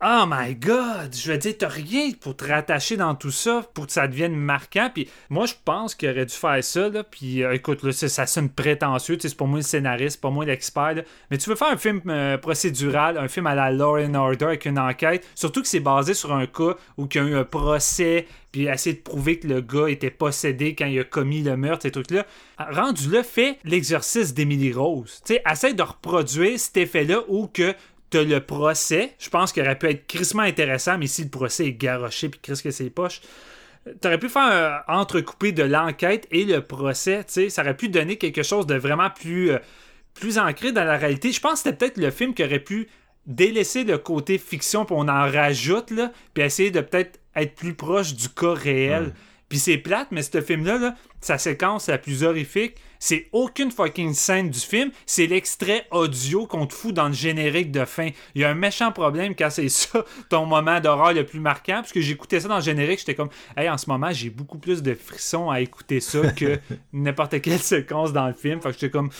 oh my god, je veux dire, t'as rien pour te rattacher dans tout ça, pour que ça devienne marquant. Puis moi, je pense qu'il aurait dû faire ça. Là, puis euh, écoute, là, ça, sonne prétentieux. tu sais, C'est pas moi le scénariste, pas moi l'expert. Mais tu veux faire un film euh, procédural, un film à la Law and Order avec une enquête, surtout que c'est basé sur un cas où il y a eu un procès. Puis essayer de prouver que le gars était possédé quand il a commis le meurtre, ces trucs-là. Rendu là, fait l'exercice d'Emily Rose. Tu sais, essaie de reproduire cet effet-là où que t'as le procès. Je pense qu'il aurait pu être crissement intéressant, mais si le procès est garoché puis Chris que c'est poche. T'aurais pu faire un entrecoupé de l'enquête et le procès, tu sais, ça aurait pu donner quelque chose de vraiment plus, euh, plus ancré dans la réalité. Je pense que c'était peut-être le film qui aurait pu délaisser le côté fiction, puis on en rajoute, là, puis essayer de peut-être être plus proche du cas réel. Puis c'est plate, mais ce film-là, là, sa séquence la plus horrifique, c'est aucune fucking scène du film, c'est l'extrait audio qu'on te fout dans le générique de fin. Il y a un méchant problème quand c'est <laughs> ça, ton moment d'horreur le plus marquant, parce que j'écoutais ça dans le générique, j'étais comme, hey, en ce moment, j'ai beaucoup plus de frissons à écouter ça que <laughs> n'importe quelle séquence dans le film. Fait que j'étais comme,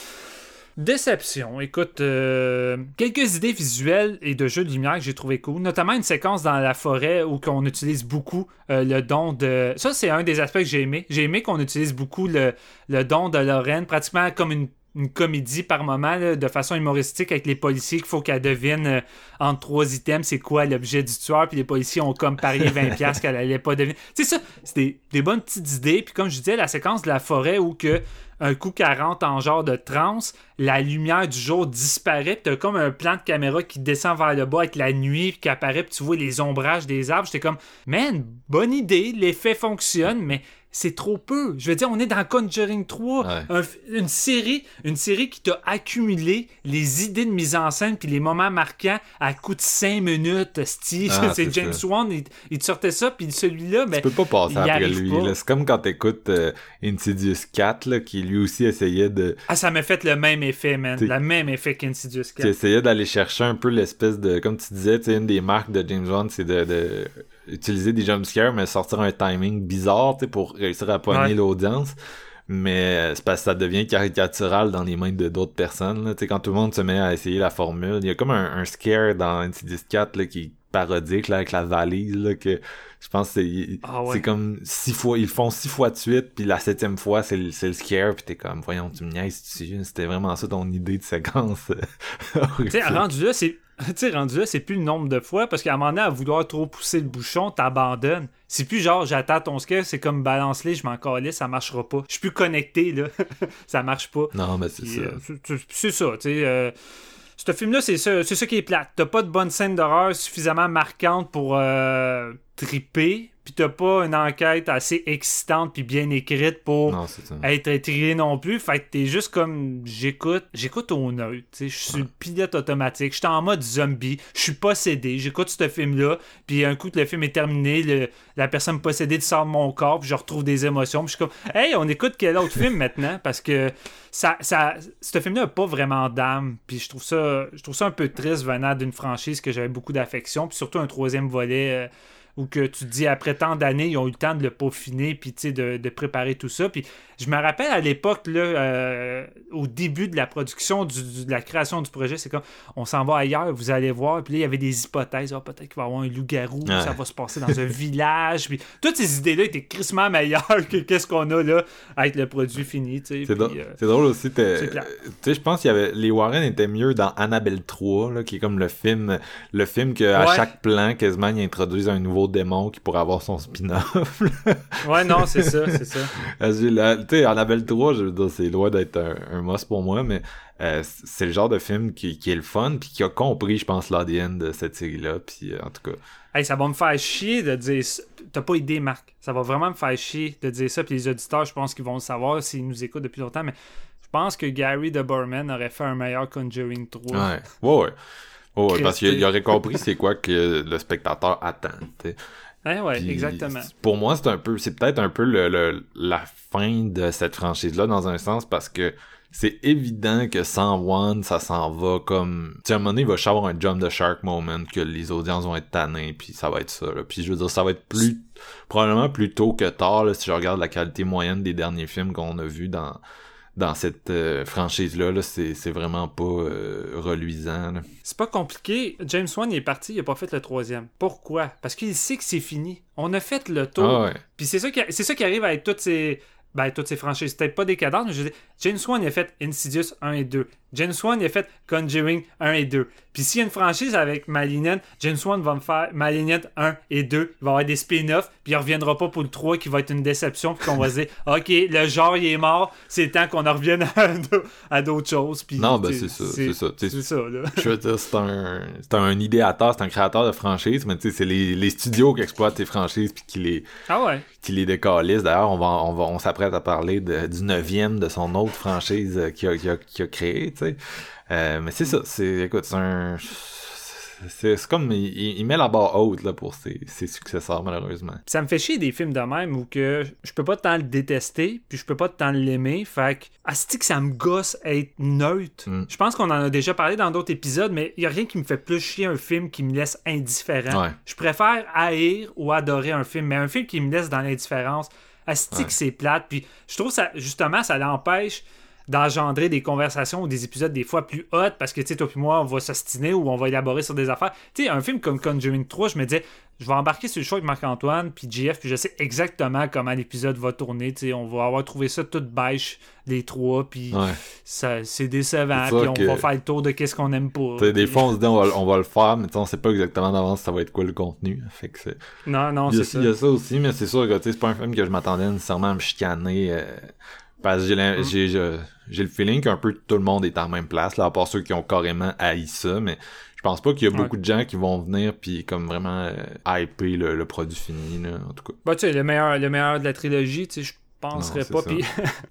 Déception. Écoute, euh, quelques idées visuelles et de jeux de lumière que j'ai trouvé cool, notamment une séquence dans la forêt où on utilise beaucoup euh, le don de. Ça, c'est un des aspects que j'ai aimé. J'ai aimé qu'on utilise beaucoup le, le don de Lorraine, pratiquement comme une, une comédie par moment, là, de façon humoristique avec les policiers qu'il faut qu'elle devine euh, entre trois items c'est quoi l'objet du tueur, puis les policiers ont comme parié <laughs> 20$ qu'elle allait pas deviner. Tu sais, ça, c'est des, des bonnes petites idées. Puis comme je disais, la séquence de la forêt où que un coup 40 en genre de transe, la lumière du jour disparaît, puis t'as comme un plan de caméra qui descend vers le bas avec la nuit puis qui apparaît, puis tu vois les ombrages des arbres. J'étais comme, man, bonne idée, l'effet fonctionne, mais c'est trop peu. Je veux dire, on est dans Conjuring 3, Ouais. un f- une série, une série qui t'a accumulé les idées de mise en scène puis les moments marquants à coup de 5 minutes. Ah, <laughs> c'est James ça. Wan, il, il te sortait ça, puis celui-là, ben, Tu peux pas passer après lui. C'est comme quand t'écoutes euh, Insidious 4, là, qui lui aussi essayait de... ah, ça m'a fait le même effet, man. Le même effet qu'Insidious qui 4. essayait d'aller chercher un peu l'espèce de... Comme tu disais, tu sais, une des marques de James Wan, c'est de, de utiliser des jumpscares, mais sortir un timing bizarre, tu sais, pour réussir à Ouais. l'audience. Mais euh, c'est parce que ça devient caricatural dans les mains de d'autres personnes. Là. Tu sais, quand tout le monde se met à essayer la formule, il y a comme un, un scare dans Insidious 4 là, qui est parodique là, avec la valise là, que je pense que c'est Ah ouais. c'est comme six fois ils font six fois de suite puis la septième fois c'est le, scare puis t'es comme voyons tu me niaises c'était vraiment ça ton idée de séquence <laughs> Tu sais, rendu là, c'est. <laughs> Tu sais, rendu là, c'est plus le nombre de fois parce qu'à un moment donné, à vouloir trop pousser le bouchon, t'abandonnes. C'est plus genre j'attends ton scare, c'est comme balance-les, je m'en calais, ça marchera pas. Je suis plus connecté, là. <laughs> ça marche pas. non mais c'est ça euh, c'est ça, tu sais. euh, ce film-là, c'est ça, c'est ça qui est plate. T'as pas de bonne scène d'horreur suffisamment marquante pour euh, triper, puis t'as pas une enquête assez excitante puis bien écrite pour non être intrigué non plus. Fait que t'es juste comme j'écoute, j'écoute au neutre. Je suis le pilote automatique, je suis en mode zombie, je suis possédé, j'écoute ce film-là, puis un coup que le film est terminé, le- la personne possédée sort de mon corps, puis je retrouve des émotions, puis je suis comme Hey, on écoute quel autre film <laughs> maintenant? Parce que ça, ça, ce film-là n'a pas vraiment d'âme, puis je trouve ça je trouve ça un peu triste venant d'une franchise que j'avais beaucoup d'affection, puis surtout un troisième volet. euh, où que tu dis après tant d'années, ils ont eu le temps de le peaufiner puis de, de préparer tout ça. Puis je me rappelle à l'époque, là, euh, au début de la production, du- du- de la création du projet, c'est comme on s'en va ailleurs, vous allez voir. Puis là, il y avait des hypothèses. Ah, peut-être qu'il va y avoir un loup-garou, Ouais. ça va se passer dans un <laughs> village. Puis toutes ces idées-là étaient crissement meilleures que qu'est-ce qu'on a là avec le produit fini. tu sais. C'est drôle, euh, drôle aussi. Tu sais, je pense qu'il y avait les Warren étaient mieux dans Annabelle 3, là, qui est comme le film, le film que à chaque plan quasiment ils introduisent un nouveau démon qui pourrait avoir son spin-off. Ouais, non, c'est <laughs> ça, c'est ça. Tu sais, Annabelle 3, je veux dire, c'est loin d'être un, un must pour moi, mais euh, c'est le genre de film qui, qui est le fun puis qui a compris, je pense, l'ADN de cette série-là. Puis euh, en tout cas, Hey, ça va me faire chier de dire ça. T'as pas idée, Marc. Ça va vraiment me faire chier de dire ça. Puis les auditeurs, je pense qu'ils vont le savoir s'ils nous écoutent depuis longtemps. Mais je pense que Gary de Burman aurait fait un meilleur Conjuring 3. ouais, ouais, ouais. Ouais, ouais, parce qu'il aurait compris c'est quoi que le spectateur attend. Hein, ouais, Puis, exactement. Pour moi, c'est un peu, c'est peut-être un peu le, le- la fin de cette franchise-là dans un sens parce que c'est évident que sans One, ça s'en va comme, tu sais, à un moment donné, il va avoir un jump de shark moment que les audiences vont être tannées puis ça va être ça. Là. Puis je veux dire, ça va être plus, probablement plus tôt que tard là, si je regarde la qualité moyenne des derniers films qu'on a vus dans dans cette euh, franchise-là, là, c'est, vraiment pas euh, reluisant. C'est pas compliqué. James Wan il est parti, il a pas fait le troisième. Pourquoi? Parce qu'il sait que c'est fini. On a fait le tour. Ah ouais. Puis c'est ça, qui, ça qui arrive avec toutes ces. Ben, toutes ces franchises. Peut-être pas décadentes, mais je James Wan, il a fait Insidious 1 et 2. James Wan, il a fait Conjuring 1 et 2. Puis s'il y a une franchise avec Malignant, James Wan va me faire Malignant 1 et 2. Il va y avoir des spin-offs, puis il reviendra pas pour le 3 qui va être une déception, puis qu'on va se dire, <laughs> OK, le genre, il est mort, c'est le temps qu'on en revienne à, à d'autres choses. Puis, Non, ben, c'est ça, c'est ça. C'est ça, là. je veux dire, c'est un, un idéateur, c'est un créateur de franchise, mais tu sais, c'est les, les studios qui exploitent tes franchises puis qui les, Ah ouais. qui les décalisent. D'ailleurs, on va, on va, on s'apprête à parler de- du neuvième de son autre franchise euh, qu'il a, qu'il a, a créé, tu sais. Euh, mais c'est ça, c'est, écoute, c'est un, c'est, comme, il, il met la barre haute, là, pour ses, ses successeurs, malheureusement. Ça me fait chier des films de même où que je peux pas tant le détester, puis je peux pas tant l'aimer. Fait que, asti que ça me gosse être neutre. Mm. Je pense qu'on en a déjà parlé dans d'autres épisodes, mais il y a rien qui me fait plus chier un film qui me laisse indifférent. Ouais. Je préfère haïr ou adorer un film, mais un film qui me laisse dans l'indifférence, asti Ouais. que c'est plate. Puis je trouve ça, justement, ça l'empêche d'engendrer des conversations ou des épisodes des fois plus hot parce que tu sais toi puis moi on va s'ostiner ou on va élaborer sur des affaires tu sais un film comme Conjuring 3 je me disais je vais embarquer sur le show avec Marc-Antoine puis JF puis je sais exactement comment l'épisode va tourner tu sais on va avoir trouvé ça toute bêche les trois puis Ouais. ça c'est décevant puis on que- va faire le tour de qu'est-ce qu'on aime pas des fois, on se dit, on va, on va le faire, mais on sait pas exactement d'avance ça va être quoi le contenu. Fait que non non Il y, a, c'est ça il y a ça aussi, mais c'est sûr que c'est pas un film que je m'attendais nécessairement à me chicaner. euh, parce que j'ai, Mm. J'ai, le feeling qu'un peu tout le monde est en même place, là, à part ceux qui ont carrément haï ça, mais je pense pas qu'il y a Ouais. beaucoup de gens qui vont venir puis comme vraiment euh, hyper le, le produit fini, là, en tout cas. Bah, tu sais, le meilleur, le meilleur de la trilogie, tu sais, je penserais Non, pas. ça. Puis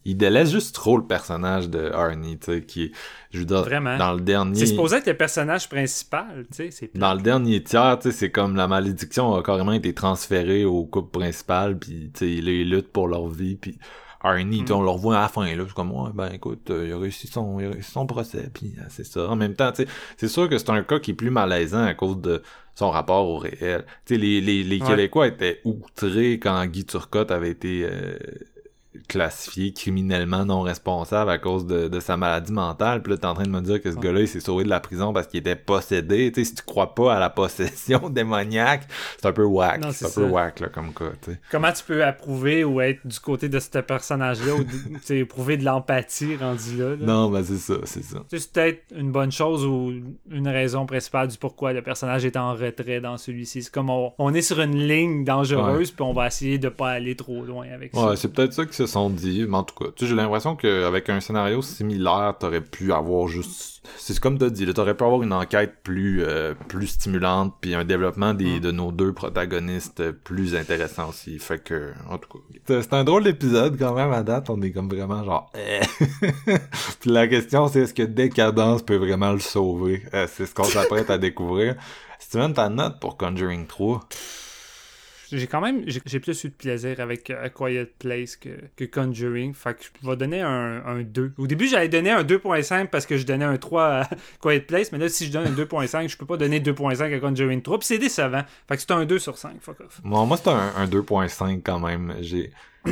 Il délaisse juste trop le personnage de Arnie, tu sais, qui, je veux dire, Vraiment. dans le dernier... c'est supposé être le personnage principal, tu sais. Dans le dernier tiers, tu sais, c'est comme la malédiction a carrément été transférée au couple principal, puis tu sais, ils luttent pour leur vie, puis Arnie, sais, on le revoit à la fin, là, c'est comme, ouais, ben écoute, euh, il a réussi son, il a réussi son procès, puis euh, c'est ça. En même temps, tu sais, c'est sûr que c'est un cas qui est plus malaisant à cause de son rapport au réel. Tu sais, les, les, les Ouais. Québécois étaient outrés quand Guy Turcotte avait été euh, classifié criminellement non responsable à cause de, de sa maladie mentale. Puis là, t'es en train de me dire que ce Ouais. gars-là, il s'est sauvé de la prison parce qu'il était possédé. Tu sais, si tu crois pas à la possession <laughs> démoniaque, c'est un peu whack. C'est un peu whack, là, comme cas. Comment tu peux approuver ou être du côté de ce personnage-là ou éprouver <laughs> de l'empathie rendu là? là? Non, ben c'est ça, c'est ça. C'est peut-être une bonne chose ou une raison principale du pourquoi le personnage est en retrait dans celui-ci. C'est comme on, on est sur une ligne dangereuse, puis on va essayer de pas aller trop loin avec ça. Ouais, c'est peut-être ça qu'ils se sont dit, mais en tout cas, tu sais, j'ai l'impression qu'avec un scénario similaire, t'aurais pu avoir juste... C'est comme t'as dit, là, t'aurais pu avoir une enquête plus euh, plus stimulante, puis un développement des, de nos deux protagonistes plus intéressant aussi. Fait que, en tout cas, c'est- un drôle d'épisode quand même à date, on est comme vraiment genre... <laughs> eh. puis la question, c'est est-ce que Décadence peut vraiment le sauver? Euh, c'est ce qu'on s'apprête à découvrir. Steven, ta note pour Conjuring 3? J'ai quand même j'ai plus eu de plaisir avec euh, Quiet Place que, Conjuring. Fait que je vais donner un, un 2. Au début, j'allais donner un 2.5 parce que je donnais un 3 à <laughs> Quiet Place, mais là, si je donne un 2.5, je peux pas donner 2.5 à Conjuring 3. Puis c'est décevant. Fait que c'est un 2 sur 5. Fuck off. Bon, moi, c'est un, un 2.5 quand même. J'ai. <clears throat>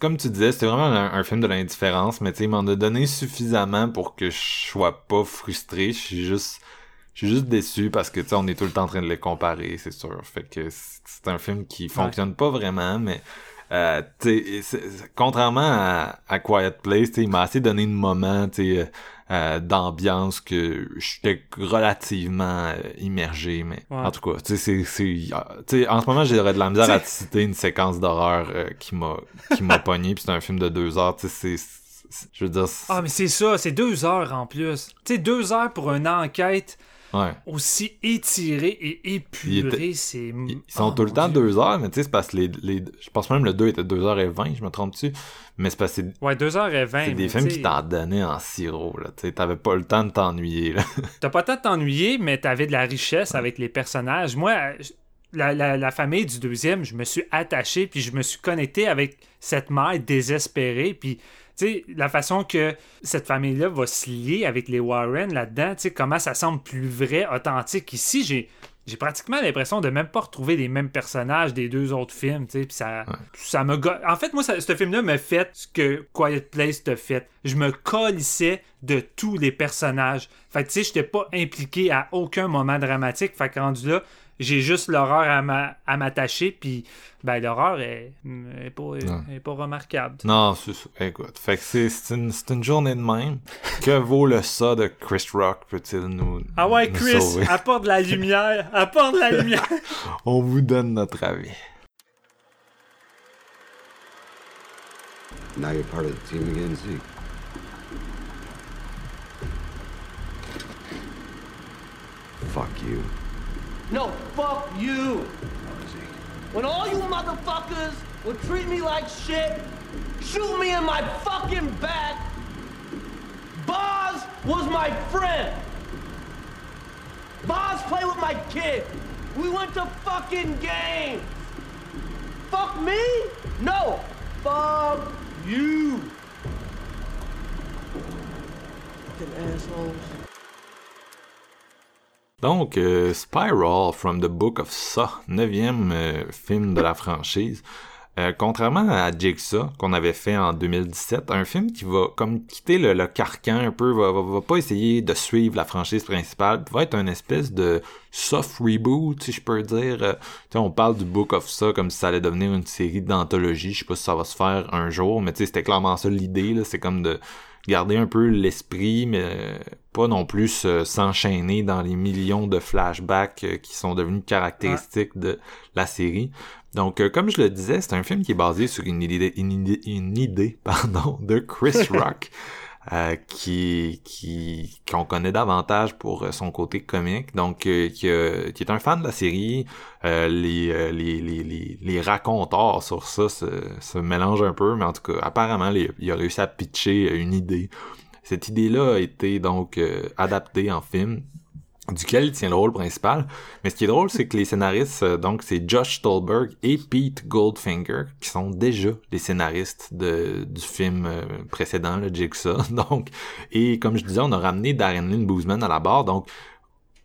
comme tu disais, c'était vraiment un, un film de l'indifférence, mais tu sais, il m'en a donné suffisamment pour que je sois pas frustré. Je suis juste. Je suis juste déçu parce que tu sais, on est tout le temps en train de les comparer, c'est sûr. Fait que c'est un film qui fonctionne pas vraiment, mais euh, tu sais, c'est- c'est- contrairement à, à Quiet Place, tu sais, il m'a assez donné de moments, tu sais, euh, euh, d'ambiance que j'étais relativement euh, immergé, mais Ouais. en tout cas, tu sais, c'est, c'est, tu sais, en ce moment, j'aurais de la misère à <laughs> te citer une séquence d'horreur euh, qui m'a, qui m'a pogné, puis c'est un film de deux heures, tu sais, c'est, c'est- je veux dire, c'est- Ah, mais c'est ça, c'est deux heures en plus. Tu sais, deux heures pour une enquête ouais. aussi étirée et épurée, c'est. Ils ils sont Oh, tout le temps deux heures, mais tu sais, c'est parce que les, les, je pense même le 2 était 2h20, je me trompe dessus, mais c'est parce que c'est, Ouais, 2h20. c'est des films qui t'en donnaient en sirop, là, tu t'avais pas le temps de t'ennuyer, là. <laughs> T'as pas le temps de t'ennuyer, mais t'avais de la richesse avec les personnages. Moi, la, la- la famille du deuxième, je me suis attaché, puis je me suis connecté avec cette mère désespérée, puis sais, la façon que cette famille-là va se lier avec les Warren là-dedans, tu sais, comment ça semble plus vrai, authentique. Ici, j'ai. J'ai pratiquement l'impression de même pas retrouver les mêmes personnages des deux autres films, tu sais, puis ça, ça me... go- En fait, moi, ça- ce film-là me fait ce que Quiet Place te fait. Je me colissais de tous les personnages. Fait que, tu sais, j'étais pas impliqué à aucun moment dramatique. Fait que rendu là, j'ai juste l'horreur à m'a- à m'attacher, puis ben, l'horreur est, est, pas, est pas remarquable. Non, c'est ça. Écoute, fait que c'est, une, journée de même. Que vaut le ça de Chris Rock, peut-il nous, Ah ouais, nous Chris, sauver? apporte de la lumière, <laughs> apporte de la lumière. <laughs> On vous donne notre avis. Now you're part of the team again, Zeke. Fuck you. No, fuck you. When all you motherfuckers would treat me like shit, shoot me in my fucking back, Boz was my friend. Boz played with my kid. We went to fucking games. Fuck me? No. Fuck you. Fucking assholes. Donc, euh, Spiral from the Book of Saw, neuvième euh, film de la franchise. Euh, contrairement à Jigsaw qu'on avait fait en 2017, un film qui va comme quitter le, carcan un peu, va, pas essayer de suivre la franchise principale, va être un espèce de soft reboot, si je peux dire. Euh, on parle du Book of Saw comme si ça allait devenir une série d'anthologie. Je sais pas si ça va se faire un jour, mais c'était clairement ça l'idée. C'est comme de garder un peu l'esprit, mais pas non plus se- s'enchaîner dans les millions de flashbacks euh, qui sont devenus caractéristiques de la série. Donc, euh, comme je le disais, c'est un film qui est basé sur une idée, une idée, une idée, <laughs> pardon, de Chris <laughs> Rock. Euh, qui qui qu'on connaît davantage pour euh, son côté comique, donc euh, qui, euh, qui est un fan de la série. Euh, les, euh, les, les, les, les raconteurs sur ça se, se mélangent un peu, mais en tout cas, apparemment, il a réussi à pitcher une idée. Cette idée-là a été donc adaptée en film duquel il tient le rôle principal. Mais ce qui est drôle, c'est que les scénaristes, euh, donc c'est Josh Stolberg et Pete Goldfinger, qui sont déjà les scénaristes de, du film euh, précédent, le Jigsaw. <laughs> Donc, et comme je disais, on a ramené Darren Lynn Boozman à la barre, donc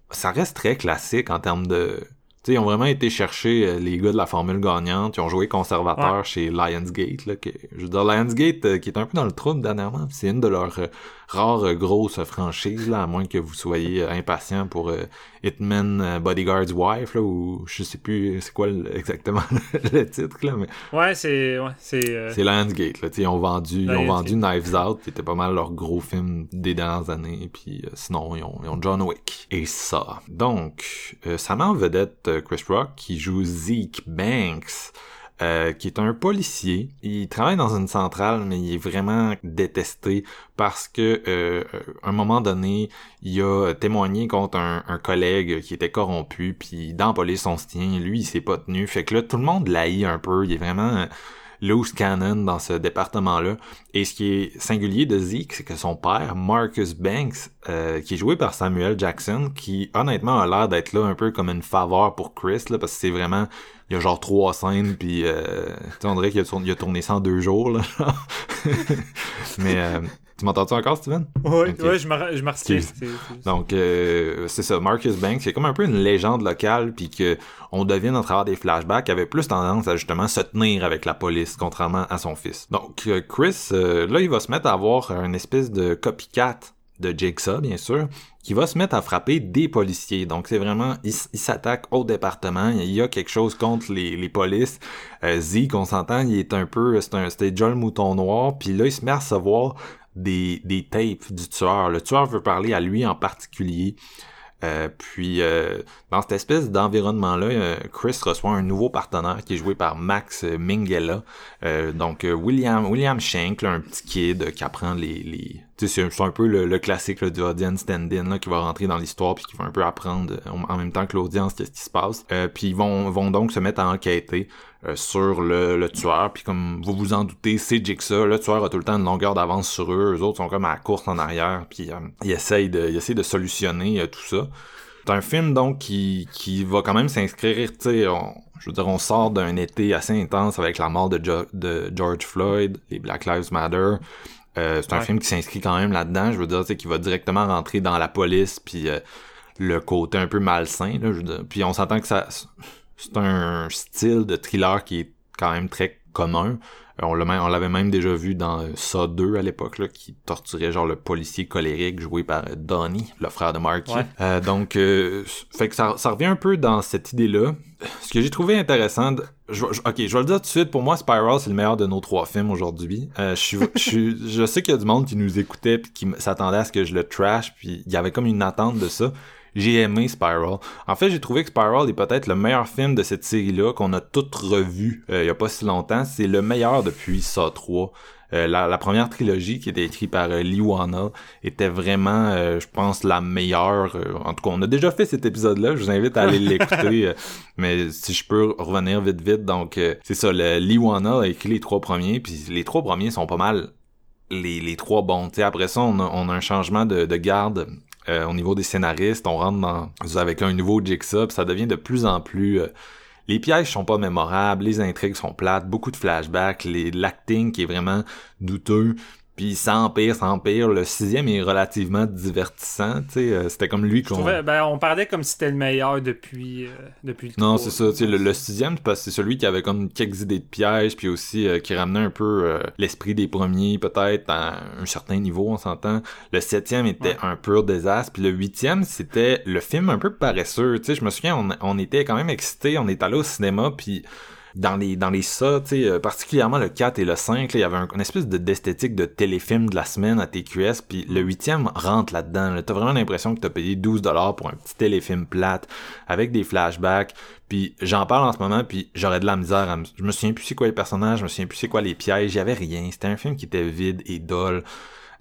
ça reste très classique en termes de... Tu sais, ils ont vraiment été chercher euh, les gars de la formule gagnante, ils ont joué conservateur Ouais. chez Lionsgate, là, que, je veux dire, Lionsgate, qui est un peu dans le trouble dernièrement, c'est une de leurs rares euh, grosses franchises, là, à moins que vous soyez euh, impatient pour euh, Hitman Bodyguard's Wife, là, ou je sais plus c'est quoi exactement <laughs> le titre, là, mais Ouais, c'est. Ouais, c'est. euh, Lionsgate, là, tu sais, ils ont vendu, ils ont vendu Knives Out, qui était pas mal leur gros film des dernières années, puis sinon, ils ont, ils ont John Wick. Et ça. Donc, euh, ça met en vedette Chris Rock, qui joue Zeke Banks, euh, qui est un policier. Il travaille dans une centrale, mais il est vraiment détesté parce que euh, un moment donné, il a témoigné contre un, collègue qui était corrompu, puis dans la police on se tient, lui il s'est pas tenu, fait que là tout le monde l'haït un peu, il est vraiment loose cannon dans ce département-là. Et ce qui est singulier de Zeke, c'est que son père, Marcus Banks, euh, qui est joué par Samuel Jackson, qui honnêtement a l'air d'être là un peu comme une faveur pour Chris, là, parce que c'est vraiment, il y a genre trois scènes, puis euh, on dirait qu'il a, tourné- il a tourné ça en deux jours, là. <laughs> Mais euh, tu m'entends-tu encore, Steven? Ouais, Ok. ouais, je me, ra- je me retiens. Excuse. C'est- c'est- Donc euh, c'est ça, Marcus Banks, c'est comme un peu une légende locale, puis que on devine à travers des flashbacks, avait plus tendance à justement se tenir avec la police, contrairement à son fils. Donc euh, Chris, euh, là, il va se mettre à avoir une espèce de copycat de Jigsaw, bien sûr, qui va se mettre à frapper des policiers. Donc c'est vraiment, il, s'attaque au département, il y a quelque chose contre les, polices. Euh, Zeke, on s'entend, il est un peu, c'est un, c'était déjà le mouton noir, puis là, il se met à recevoir des, des tapes du tueur. Le tueur veut parler à lui en particulier. Euh, puis euh, dans cette espèce d'environnement-là, euh, Chris reçoit un nouveau partenaire qui est joué par Max Minghella. Donc William William un petit kid qui apprend les, les... C'est- un peu le, le classique là, du audience stand-in là, qui va rentrer dans l'histoire puis qui va un peu apprendre euh, en même temps que l'audience qu'est-ce qui se passe. Euh, puis ils vont, vont donc se mettre à enquêter euh, sur le, le tueur. Puis comme vous vous en doutez, c'est Jigsaw. Le tueur a tout le temps une longueur d'avance sur eux. Eux autres sont comme à la course en arrière. Puis euh, ils essayent de, ils essayent de solutionner euh, tout ça. C'est un film donc qui, qui va quand même s'inscrire, tu je veux dire, on sort d'un été assez intense avec la mort de, de George Floyd, les Black Lives Matter. Euh, c'est un Ouais. film qui s'inscrit quand même là-dedans, je veux dire, qui va directement rentrer dans la police, puis euh, le côté un peu malsain, là, je veux dire. Puis on s'entend que ça, c'est un style de thriller qui est quand même très commun. Euh, On l'avait même déjà vu dans euh, Saw 2 à l'époque, là, qui torturait genre le policier colérique joué par euh, Donnie, le frère de Marky. Ouais. Euh, donc, euh, fait que ça, ça revient un peu dans cette idée-là. Ce que j'ai trouvé intéressant, ok, je vais le dire tout de suite, pour moi, Spiral, c'est le meilleur de nos trois films aujourd'hui. Euh, je, je, <laughs> je sais qu'il y a du monde qui nous écoutait puis qui s'attendait à ce que je le trash, puis il y avait comme une attente de ça. J'ai aimé Spiral. En fait, j'ai trouvé que Spiral est peut-être le meilleur film de cette série-là qu'on a toutes revu euh, il y a pas si longtemps. C'est le meilleur depuis Saw 3. Euh, la, la première trilogie qui était écrite par euh, Lee Wannell était vraiment, euh, je pense, la meilleure. en tout cas, on a déjà fait cet épisode-là. Je vous invite à aller l'écouter. <laughs> mais si je peux revenir vite, vite. Donc, euh, c'est ça. Le, Lee Wannell a écrit les trois premiers. Puis les trois premiers sont pas mal les, les trois bons. Tu sais, après ça, on a, on a un changement de, de garde euh, au niveau des scénaristes. On rentre dans avec un nouveau Jigsaw. Puis ça devient de plus en plus... les pièges sont pas mémorables, les intrigues sont plates, beaucoup de flashbacks, l'acting qui est vraiment douteux, puis ça empire, ça empire. Le sixième est relativement divertissant, tu sais, euh, c'était comme lui qu'on... ben, on parlait comme si c'était le meilleur depuis, euh, depuis le Non, c'est ça. Tu sais, le, le sixième, c'est parce que c'est celui qui avait comme quelques idées de pièges, puis aussi euh, qui ramenait un peu euh, l'esprit des premiers, peut-être à un certain niveau, on s'entend. Le septième était Ouais. un pur désastre, puis le huitième, c'était le film un peu paresseux. Tu sais, je me souviens, on, on était quand même excités, on est allé au cinéma, puis dans les dans les ça, euh, particulièrement le 4 et le 5, là, il y avait un- une espèce de d'esthétique de téléfilm de la semaine à TQS, puis le huitième rentre là-dedans. Là. T'as vraiment l'impression que t'as payé 12 dollars pour un petit téléfilm plate avec des flashbacks. Puis j'en parle en ce moment, puis j'aurais de la misère à me... Je me souviens plus c'est quoi les personnages, je me souviens plus c'est quoi les pièges, il y avait rien. C'était un film qui était vide et dole.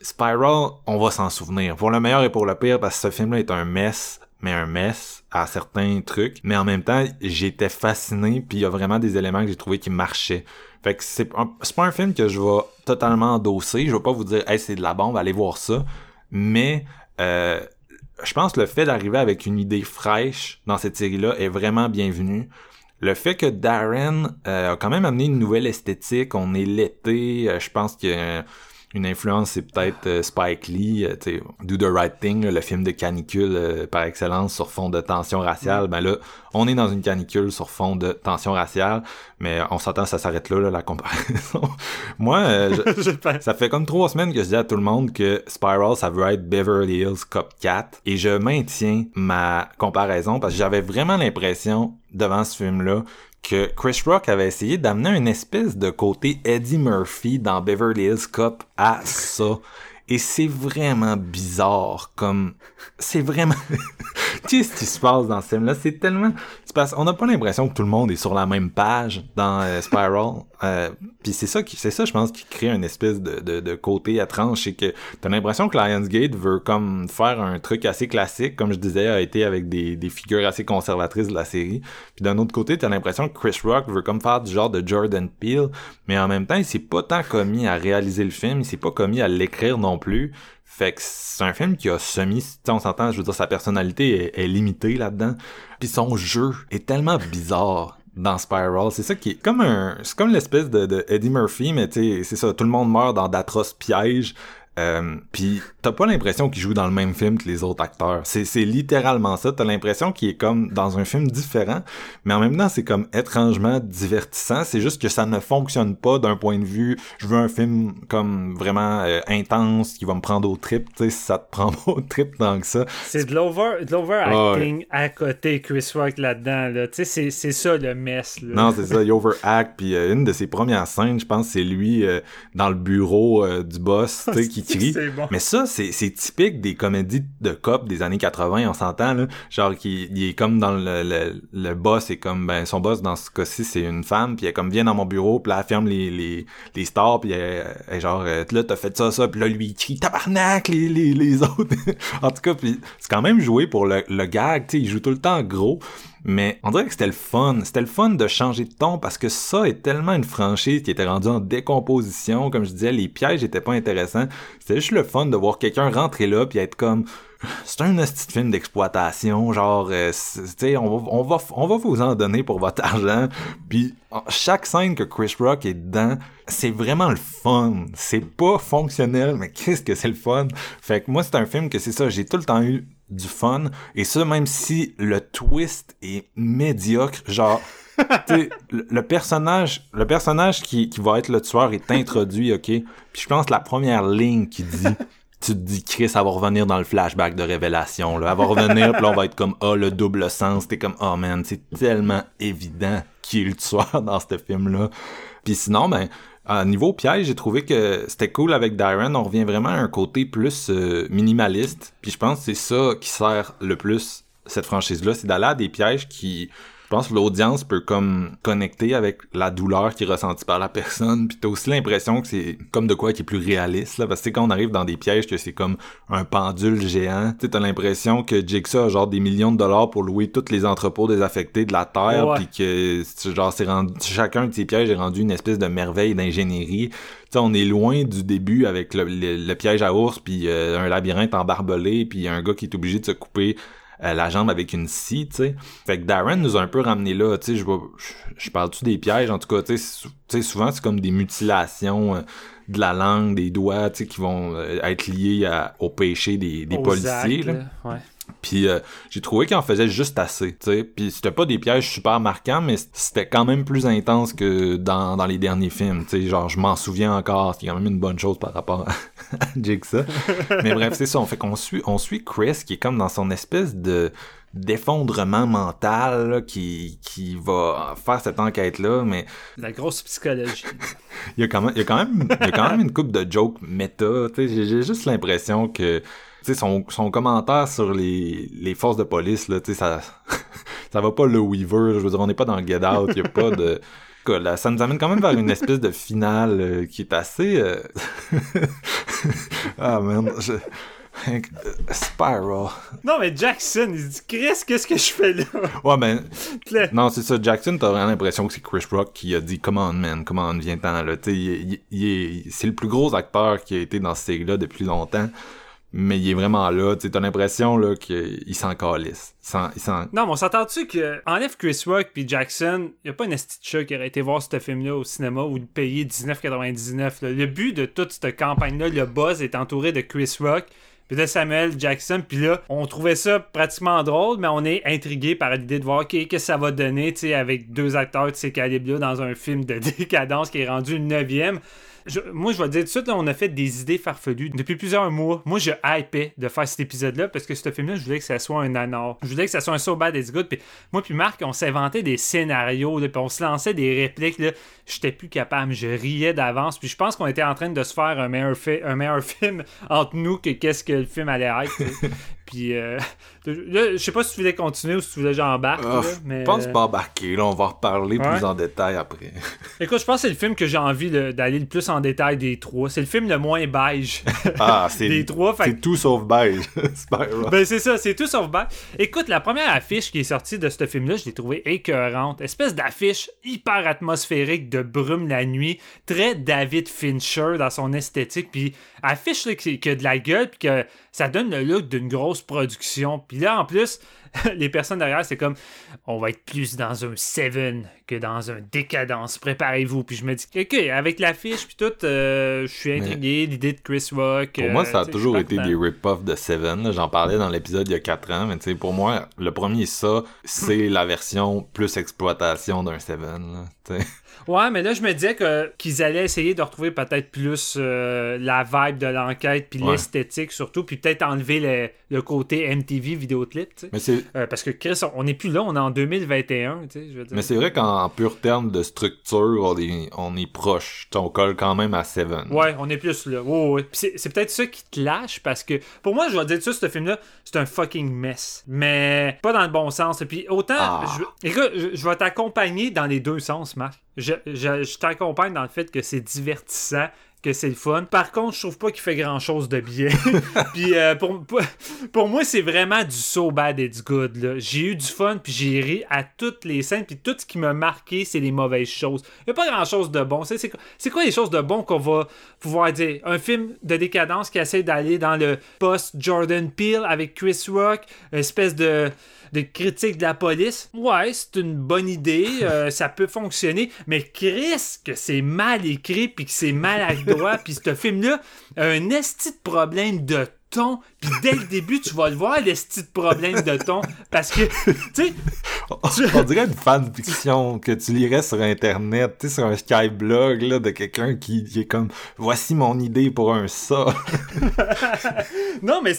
Spiral, on va s'en souvenir. Pour le meilleur et pour le pire, parce que ce film-là est un mess, mais un mess à certains trucs. Mais en même temps, j'étais fasciné, puis il y a vraiment des éléments que j'ai trouvé qui marchaient. Fait que c'est pas un film que je vais totalement endosser. Je vais pas vous dire, hey, c'est de la bombe, allez voir ça. Mais, euh, je pense que le fait d'arriver avec une idée fraîche dans cette série-là est vraiment bienvenu. Le fait que Darren euh, a quand même amené une nouvelle esthétique, on est l'été, euh, je pense a une influence, c'est peut-être euh, Spike Lee, euh, tu sais, Do the Right Thing, là, le film de canicule euh, par excellence sur fond de tension raciale. Ben là, on est dans une canicule sur fond de tension raciale, mais on s'entend, ça s'arrête là, là, la comparaison. <laughs> Moi, euh, je- <laughs> ça fait comme trois semaines que je dis à tout le monde que Spiral, ça veut être Beverly Hills Cop 4. Et je maintiens ma comparaison parce que j'avais vraiment l'impression, devant ce film-là, que Chris Rock avait essayé d'amener une espèce de côté Eddie Murphy dans Beverly Hills Cop à ça. Et c'est vraiment bizarre, comme... C'est vraiment... <laughs> Qu'est-ce qui se passe dans ce film-là? C'est tellement... Parce on n'a pas l'impression que tout le monde est sur la même page dans euh, Spiral. Euh, Puis c'est ça qui, c'est ça, je pense, qui crée une espèce de, de, de côté étrange. C'est que t'as l'impression que Lionsgate veut comme faire un truc assez classique, comme je disais, a été avec des, des figures assez conservatrices de la série. Puis d'un autre côté, t'as l'impression que Chris Rock veut comme faire du genre de Jordan Peele, mais en même temps, il s'est pas tant commis à réaliser le film, il s'est pas commis à l'écrire non plus. Fait que c'est un film qui a semi, on s'entend, je veux dire, sa personnalité est, limitée là-dedans. Puis son jeu est tellement bizarre dans Spiral. C'est ça qui est comme un, c'est comme l'espèce de, de Eddie Murphy, mais tu sais, c'est ça, tout le monde meurt dans d'atroces pièges. Euh, puis t'as pas l'impression qu'il joue dans le même film que les autres acteurs. C'est, c'est littéralement ça. T'as l'impression qu'il est comme dans un film différent, mais en même temps c'est comme étrangement divertissant. C'est juste que ça ne fonctionne pas d'un point de vue. Je veux un film comme vraiment euh, intense qui va me prendre au trip. Tu sais, si ça te <laughs> prend pas au trip tant que ça. C'est de l'over- de l'overacting à côté Chris Rock là-dedans. Là. Tu sais, c'est- c'est ça le mess. Là. Non, c'est ça, il overact. Puis euh, une de ses premières scènes, je pense, c'est lui euh, dans le bureau du boss, tu sais, qui <laughs> bon. Mais ça, c'est typique des comédies de cop des années 80, on s'entend, là. Genre, qui il est comme dans le, le, le boss, est comme, ben, son boss, dans ce cas-ci, c'est une femme, puis elle, comme, vient dans mon bureau, puis là, elle ferme les, les, les stars, puis elle, elle genre, euh, là, t'as fait ça, ça, puis là, lui, il crie, tabarnak, les, les, les <laughs> autres. en tout cas, puis c'est quand même joué pour le, le gag, tu sais, il joue tout le temps gros, mais on dirait que c'était le fun. C'était le fun de changer de ton parce que ça est tellement une franchise qui était rendue en décomposition. Comme je disais, les pièges étaient pas intéressants. C'était juste le fun de voir quelqu'un rentrer là puis être comme c'est un petit film d'exploitation genre euh, tu on va on va on va vous en donner pour votre argent puis chaque scène que Chris Rock est dedans c'est vraiment le fun c'est pas fonctionnel mais qu'est-ce que c'est le fun? Fait que moi c'est un film que c'est ça j'ai tout le temps eu du fun. Et ça même si le twist est médiocre genre <laughs> le, le personnage le personnage qui, qui va être le tueur est introduit ok? Puis je pense que la première ligne qui dit <laughs> tu te dis Chris elle va revenir dans le flashback de révélation là. Elle va revenir puis là on va être comme ah le double sens. T'es comme oh man c'est tellement évident qui est le tueur dans ce film là puis sinon ben à niveau piège, j'ai trouvé que c'était cool avec Darren. On revient vraiment à un côté plus euh, minimaliste. Puis je pense que c'est ça qui sert le plus cette franchise-là, c'est d'aller à des pièges qui, pense, que l'audience peut comme connecter avec la douleur qui est ressentie par la personne. Puis t'as aussi l'impression que c'est comme de quoi qui est plus réaliste, là. Parce que tu sais, quand on arrive dans des pièges que c'est comme un pendule géant, tu t'as l'impression que Jigsaw a genre des millions de dollars pour louer tous les entrepôts désaffectés de la Terre. Ouais. Puis que, genre, c'est rendu, chacun de ces pièges est rendu une espèce de merveille d'ingénierie. Tu sais, on est loin du début avec le, le- le piège à ours, puis euh, un labyrinthe embarbelé, puis un gars qui est obligé de se couper euh, la jambe avec une scie, tu sais. Fait que Darren nous a un peu ramené là, tu sais, je parle-tu des pièges, en tout cas, tu sais, souvent c'est comme des mutilations euh, de la langue, des doigts, tu sais, qui vont euh, être liés à- au péché des, des policiers, actes, là. Ouais. Puis euh, j'ai trouvé qu'il en faisait juste assez, tu sais. Puis c'était pas des pièges super marquants, mais c'était quand même plus intense que dans, dans les derniers films, tu sais. Genre, je m'en souviens encore, c'est quand même une bonne chose par rapport à <laughs> Jigsaw. mais bref, c'est ça. On fait qu'on suit, on suit Chris qui est comme dans son espèce de d'effondrement mental là, qui, qui va faire cette enquête-là, mais La grosse psychologie. <laughs> il y a quand même, il y a quand même, il y a quand même une coupe de jokes méta. tu sais, J'ai juste l'impression que sais, son, son commentaire sur les, les forces de police, là, tu sais, ça, <laughs> ça va pas le Weaver. Je veux dire, on n'est pas dans le Get Out. Il a pas de. <laughs> là, ça nous amène quand même vers une espèce de finale euh, qui est assez... euh, <laughs> ah, man, je... Spiral. Non, mais Jackson, il se dit Chris, qu'est-ce que je fais là? Ouais, ben... Là. Non, c'est ça. Jackson, t'as vraiment l'impression que c'est Chris Rock qui a dit « Come on, man, come on, viens-t'en, là. » c'est le plus gros acteur qui a été dans cette série-là depuis longtemps. Mais il est vraiment là. Tu t'as l'impression, qu'il s'en calisse. Il. Il. Non, mais on s'entend-tu que enlève Chris Rock puis Jackson, y a pas un esti de chat qui aurait été voir ce film-là au cinéma ou de payer 19,99. là. Le but de toute cette campagne-là, le buzz est entouré de Chris Rock puis de Samuel Jackson. Puis là, on trouvait ça pratiquement drôle, mais on est intrigué par l'idée de voir qu'est-ce que ça va donner, tu avec deux acteurs de ces calibres-là dans un film de <laughs> décadence qui est rendu le neuvième. Moi, je vais te dire tout de suite, on a fait des idées farfelues depuis plusieurs mois. Moi, je hypais de faire cet épisode-là parce que ce film-là, je voulais que ça soit un anor. Je voulais que ça soit un so bad it's good. Puis moi, puis Marc, on s'inventait des scénarios, puis on se lançait des répliques. Là. J'étais plus capable, je riais d'avance. Puis je pense qu'on était en train de se faire un meilleur, un meilleur <laughs> film entre nous que qu'est-ce que le film allait être. Puis euh, <laughs> là, je sais pas si tu voulais continuer ou si tu voulais que j'embarque. Ah, mais, Je pense euh, pas embarquer, là. On va en reparler Ouais. plus en détail après. <laughs> Écoute, je pense que c'est le film que j'ai envie d'aller le plus en détail des trois. C'est le film le moins beige. <laughs> Ah, c'est... Des trois, fait C'est tout sauf beige. Ben c'est ça, c'est tout sauf bad. Écoute, la première affiche qui est sortie de ce film-là, je l'ai trouvée écœurante. Espèce d'affiche hyper atmosphérique de brume la nuit, très David Fincher dans son esthétique, puis affiche là, qui, qui a de la gueule, puis que ça donne le look d'une grosse production. Puis là, en plus, <laughs> les personnes derrière, c'est comme, on va être plus dans un Seven que dans un Décadence. Préparez-vous. Puis je me dis, ok, avec l'affiche, puis tout, euh, je suis intrigué. L'idée de Chris Rock. Pour euh, moi, ça a toujours été des rip-offs de Seven. J'en parlais dans l'épisode il y a 4 ans, mais tu sais, pour moi, le premier, ça, c'est <laughs> la version plus exploitation d'un Seven. là. Ouais, mais là, je me disais que qu'ils allaient essayer de retrouver peut-être plus euh, la vibe de l'enquête, puis Ouais. l'esthétique surtout, puis peut-être enlever le, le côté MTV vidéoclip, tu sais. Mais c'est Euh, parce que Chris, on n'est plus là, on est en 2021, tu sais, je veux dire. mais c'est vrai qu'en pur terme de structure, on est, on est proche. On colle quand même à Seven. Ouais, on est plus là. Ouais, c'est, c'est peut-être ça qui te lâche parce que pour moi, je vais te dire ça, ce film-là, c'est un fucking mess. Mais pas dans le bon sens. Puis autant, Ah. je, écoute, je, je vais t'accompagner dans les deux sens, Marc. Je, je, t'accompagne dans le fait que c'est divertissant. Que c'est le fun. Par contre, je trouve pas qu'il fait grand chose de bien. <laughs> puis euh, pour, moi, c'est vraiment du so bad it's good. là. J'ai eu du fun, puis j'ai ri à toutes les scènes, puis tout ce qui m'a marqué, c'est les mauvaises choses. Il n'y a pas grand chose de bon. C'est, quoi- les choses de bon qu'on va pouvoir dire? Un film de décadence qui essaie d'aller dans le post-Jordan Peele avec Chris Rock, espèce de de critique de la police. Ouais, c'est une bonne idée, <laughs> euh, ça peut fonctionner, mais Chris, que c'est mal écrit, puis que c'est maladroit, <laughs> puis ce film-là a un esti de problème de ton, puis dès le début, tu vas le voir, l'esti de problème de ton, parce que, tu sais, On dirait une fanfiction que tu lirais sur Internet, tu sais, sur un Skyblog, là, de quelqu'un qui, qui est comme, voici mon idée pour un ça. <laughs> Non, mais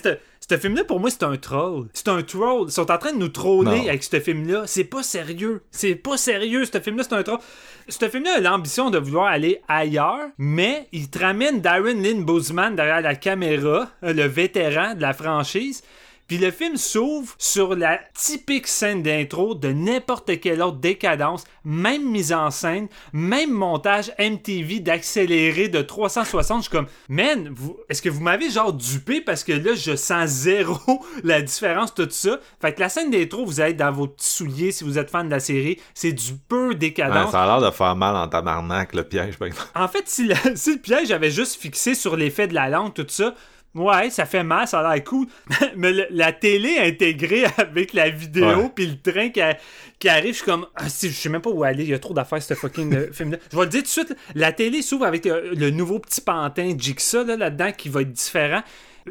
ce film-là, pour moi, c'est un troll. C'est un troll. Ils sont en train de nous troller Non. avec ce film-là. C'est pas sérieux. C'est pas sérieux. Ce film-là, c'est un troll. Ce film-là a l'ambition de vouloir aller ailleurs, mais il te ramène Darren Lynn Bozeman derrière la caméra, euh, le vétéran de la franchise. Puis le film s'ouvre sur la typique scène d'intro de n'importe quelle autre décadence, même mise en scène, même montage MTV d'accéléré de 360. Je suis comme, man, est-ce que vous m'avez genre dupé parce que là, je sens zéro <laughs> la différence, tout ça? Fait que la scène d'intro, vous allez dans vos petits souliers si vous êtes fan de la série. C'est du peu Ouais, décadence. ça a l'air de faire mal en tabarnak, le piège, par exemple. En fait, si, la- <laughs> si le piège avait juste fixé sur l'effet de la langue, tout ça, ouais, ça fait mal, ça a l'air cool. <laughs> Mais le- la télé intégrée <laughs> avec la vidéo puis le train qui, a- qui arrive, je suis comme, ah, si, je sais même pas où aller, il y a trop d'affaires, ce fucking euh, <laughs> film-là. Je vais le dire tout de suite, la télé s'ouvre avec euh, le nouveau petit pantin Jigsaw là, là-dedans qui va être différent.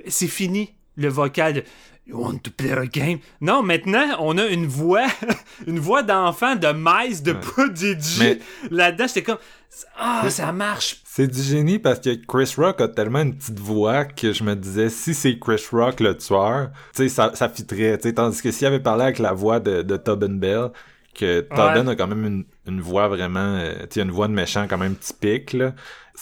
C'est fini, le vocal You want to play a game? Non, maintenant, on a une voix, <laughs> une voix d'enfant de Mice de Prodigy. Mais- Là-dedans, j'étais comme, ah, ça marche C'est du génie parce que Chris Rock a tellement une petite voix que je me disais, si c'est Chris Rock le tueur, tu sais, ça, ça fitterait, tu sais, tandis que s'il avait parlé avec la voix de, de Tobin Bell, que Tobin a quand même une, une voix vraiment, euh, tu sais, une voix de méchant quand même typique, là,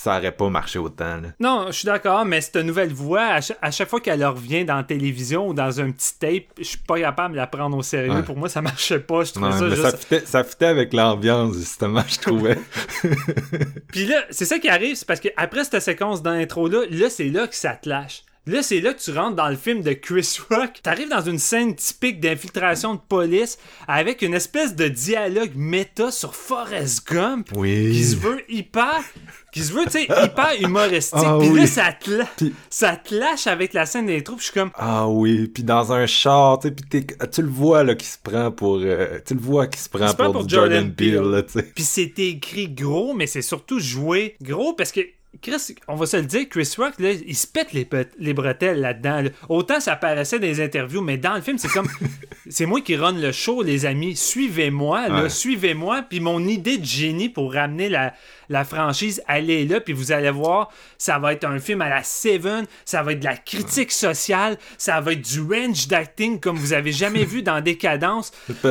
ça aurait pas marché autant. Là. Non, je suis d'accord, mais cette nouvelle voix, à cha- à chaque, fois qu'elle revient dans la télévision ou dans un petit tape, je suis pas capable de la prendre au sérieux. Ouais. Pour moi, ça marchait pas. Je trouvais Ouais, ça mais juste... ça, fitait, ça fitait avec l'ambiance, justement, je trouvais. <laughs> <laughs> Puis là, c'est ça qui arrive, c'est parce que après cette séquence d'intro-là, là, c'est là que ça te lâche. Là, c'est là que tu rentres dans le film de Chris Rock. T'arrives dans une scène typique d'infiltration de police avec une espèce de dialogue méta sur Forrest Gump Oui. qui se veut hyper qui se veut, tu sais, hyper humoristique. Ah Puis là, ça te, la- Puis- ça te lâche avec la scène d'intro. Puis je suis comme, Ah oui, puis dans un char, tu sais, puis tu le vois là qui se prend pour, euh, tu le vois qui se prend pour, pour Jordan, Peele, tu sais. Puis c'est écrit gros, mais c'est surtout joué gros parce que Chris, on va se le dire, Chris Rock, là, il se pète les, les bretelles là-dedans. là. Autant ça paraissait dans les interviews, mais dans le film, c'est comme. <laughs> c'est moi qui run le show, les amis. Suivez-moi, Ouais. suivez-moi. Puis mon idée de génie pour ramener la, la franchise, elle est là. Puis vous allez voir, ça va être un film à la Seven, ça va être de la critique sociale, ça va être du range d'acting comme vous avez jamais vu dans Décadence. <laughs>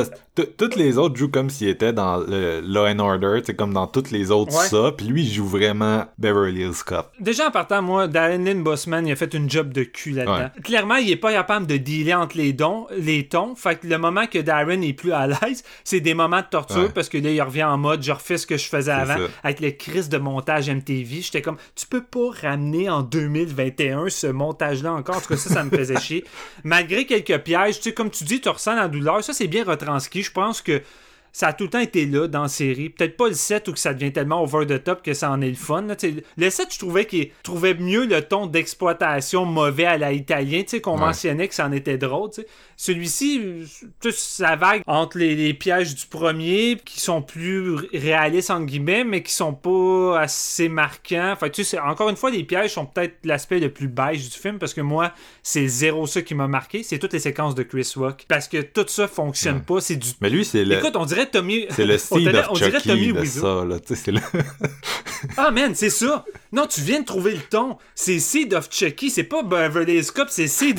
Toutes les autres jouent comme s'ils étaient dans le Law and Order, c'est comme dans toutes les autres Ouais. ça, puis lui il joue vraiment Beverly Hills Cop. Déjà en partant, moi, Darren Lynn Bossman, il a fait une job de cul là-dedans. Clairement, il est pas capable de dealer entre les, dons, les tons. Fait que le moment que Darren est plus à l'aise, c'est des moments de torture Ouais. parce que là, il revient en mode je refais ce que je faisais avant avec le crise de montage MTV. J'étais comme tu peux pas ramener en 2021 ce montage-là encore. En tout cas, ça, ça me faisait chier. <laughs> Malgré quelques pièges, tu sais, comme tu dis, tu ressens la douleur. Ça, c'est bien retranscrit. Je pense que ça a tout le temps été là dans la série. Peut-être pas le 7 où que ça devient tellement over the top que ça en est le fun. là. Le 7, je trouvais qu'il trouvait mieux le ton d'exploitation mauvais à la italien, tu sais, qu'on Ouais. mentionnait que ça en était drôle. tu sais. Celui-ci, tu sais, ça vague entre les, les pièges du premier qui sont plus ré- réalistes entre guillemets, mais qui sont pas assez marquants. Fait que, tu sais, encore une fois, les pièges sont peut-être l'aspect le plus beige du film parce que moi, c'est zéro ça qui m'a marqué. C'est toutes les séquences de Chris Rock. Parce que tout ça fonctionne pas. C'est du Mais lui c'est le Écoute, on dirait Tommy. <laughs> c'est le <laughs> on dirait- of on dirait Tommy de ça là, tu sais c'est le <laughs> Ah, man, c'est ça. Non, tu viens de trouver le ton. C'est Seed of Chucky. C'est pas Beverly Cop, c'est Seed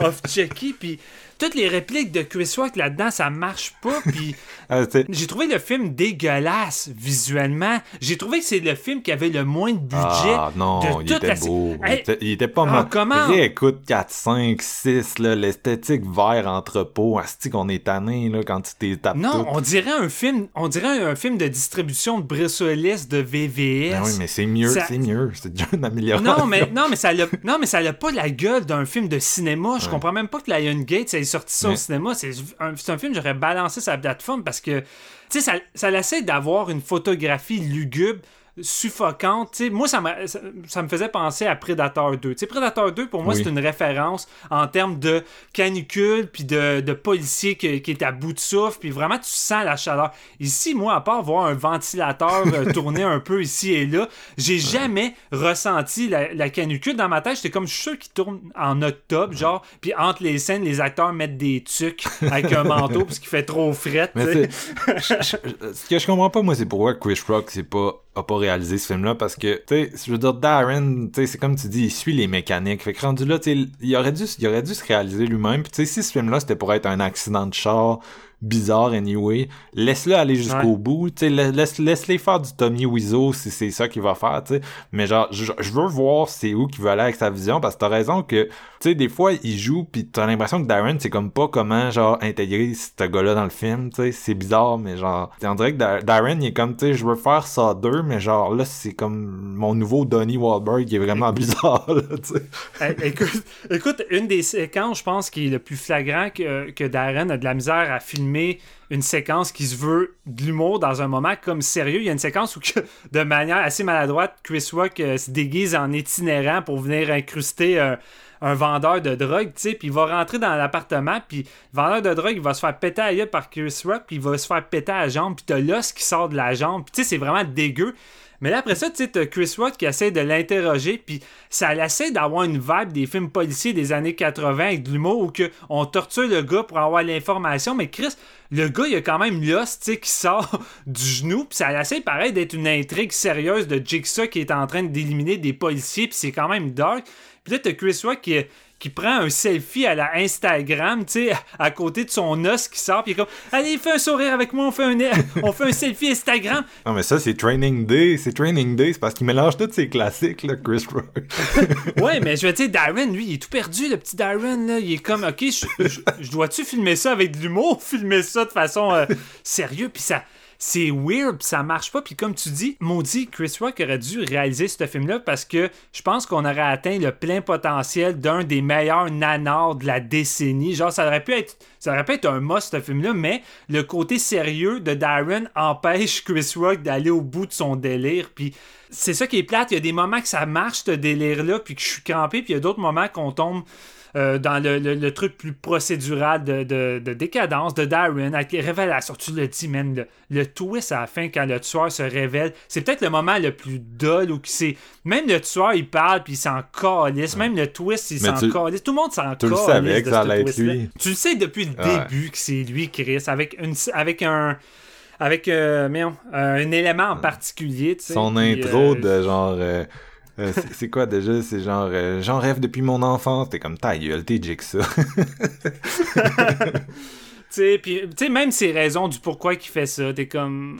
of Chucky. Puis toutes les répliques de Chris Rock là-dedans, ça marche pas. Puis <laughs> Ah, j'ai trouvé le film dégueulasse visuellement. J'ai trouvé que c'est le film qui avait le moins de budget. Ah non, de il toute était la- beau. Il, était, il était pas ah, mal. comment? Réécoute 4, 5, 6, là, l'esthétique vert entrepôt. Asti qu'on est tanné là, quand tu t'es tapé Non, tout. on dirait un film, on dirait un film de distribution de Brissolis de VVS. Ben oui, mais c'est mieux, Ça- c'est mieux. C'est déjà une amélioration. Non, mais, non, mais ça l'a, non, mais ça l'a pas la gueule d'un film de cinéma. Je comprends même pas que Lionsgate ait sorti ça au cinéma. C'est un, film j'aurais balancé la plateforme parce que, tu sais, ça, ça essaie d'avoir une photographie lugubre suffocante. Tu sais, moi, ça, ça, ça me faisait penser à Predator 2. Tu sais, Predator 2, pour moi, Oui. c'est une référence en termes de canicule puis de, de policier qui, qui est à bout de souffle. Puis vraiment, tu sens la chaleur. Ici, moi, à part voir un ventilateur euh, <laughs> tourner un peu ici et là, j'ai jamais ressenti la, la canicule. Dans ma tête, j'étais comme, je suis sûr qu'il tourne en octobre, genre, puis entre les scènes, les acteurs mettent des tucs avec un <laughs> manteau parce qu'il fait trop fret. Mais ce que je comprends pas, moi, c'est pourquoi Chris Rock c'est pas, a pas réalisé ce film-là. Parce que, tu sais, je veux dire, Darren, tu sais, c'est comme tu dis, il suit les mécaniques. Fait que rendu là, tu il aurait dû, il aurait dû se réaliser lui-même. Puis, tu sais, si ce film-là, c'était pour être un accident de char bizarre anyway, laisse-le aller jusqu'au Ouais. bout. Tu sais, la- laisse, laisse-les faire du Tommy Wiseau si c'est ça qu'il va faire, tu sais. Mais genre, je, je veux voir c'est où qu'il veut aller avec sa vision parce que t'as raison que, tu sais, des fois, il joue pis t'as l'impression que Darren, c'est comme pas comment, genre, intégrer ce gars-là dans le film, tu sais. C'est bizarre, mais genre, on dirait que Dar- Darren, il est comme, tu sais, je veux faire ça deux, mais genre, là, c'est comme mon nouveau Donnie Wahlberg qui est vraiment <laughs> bizarre, là, tu sais. Hey, écoute, écoute, une des séquences, je pense, qui est le plus flagrant que, que Darren a de la misère à filmer une séquence qui se veut de l'humour dans un moment comme sérieux. Il y a une séquence où, de manière assez maladroite, Chris Rock euh, se déguise en itinérant pour venir incruster euh, un vendeur de drogue, tu puis il va rentrer dans l'appartement, puis le vendeur de drogue, il va se faire péter à par Chris Rock, puis il va se faire péter à la jambe, puis t'as l'os qui sort de la jambe, puis c'est vraiment dégueu. Mais là, après ça, tu sais, Chris Rock qui essaie de l'interroger, puis ça essaie d'avoir une vibe des films policiers des années 80 avec de l'humour où que on torture le gars pour avoir l'information, mais Chris, le gars, il a quand même l'os, tu sais, qui sort <laughs> du genou, puis ça essaie pareil d'être une intrigue sérieuse de Jigsaw qui est en train d'éliminer des policiers, puis c'est quand même dark. Puis là, t'as Chris Rock qui, qui prend un selfie à la Instagram, tu sais, à côté de son os qui sort, puis il est comme Allez, fais un sourire avec moi, on fait un, on fait un selfie Instagram. Non, mais ça, c'est Training Day. C'est Training Day, c'est parce qu'il mélange tous ses classiques, là, Chris Rock. <laughs> ouais, mais je veux dire, Darren, lui, il est tout perdu, le petit Darren, là. Il est comme, OK, je, je- je dois-tu filmer ça avec de l'humour, filmer ça de façon euh, sérieux, puis ça. C'est weird, ça marche pas. Puis comme tu dis, maudit, Chris Rock aurait dû réaliser ce film-là parce que je pense qu'on aurait atteint le plein potentiel d'un des meilleurs nanars de la décennie. Genre, ça aurait pu être, ça aurait pu être un must, ce film-là, mais le côté sérieux de Darren empêche Chris Rock d'aller au bout de son délire. Puis c'est ça qui est plate. Il y a des moments que ça marche, ce délire-là, puis que je suis crampé, puis il y a d'autres moments qu'on tombe euh, dans le, le- le truc plus procédural de, de- de décadence de Darren avec les révélations. Tu le dis, man, le, le twist à la fin quand le tueur se révèle, c'est peut-être le moment le plus dull où c'est. Même le tueur, il parle puis il s'en calisse. Même le twist, il Mais s'en calisse. Tout le monde s'en tu le calisse. savais que ça allait être lui. Tu le sais depuis le Ouais. début que c'est lui, Chris, avec, une, avec un. Avec euh, voyons, un élément en particulier. Son intro euh, de genre. Euh, c'est- quoi déjà? C'est genre. euh, J'en rêve depuis mon enfance. T'es comme ta gueule, t'es Jigsaw. <laughs> Tu sais, même ses raisons du pourquoi il fait ça, t'es comme,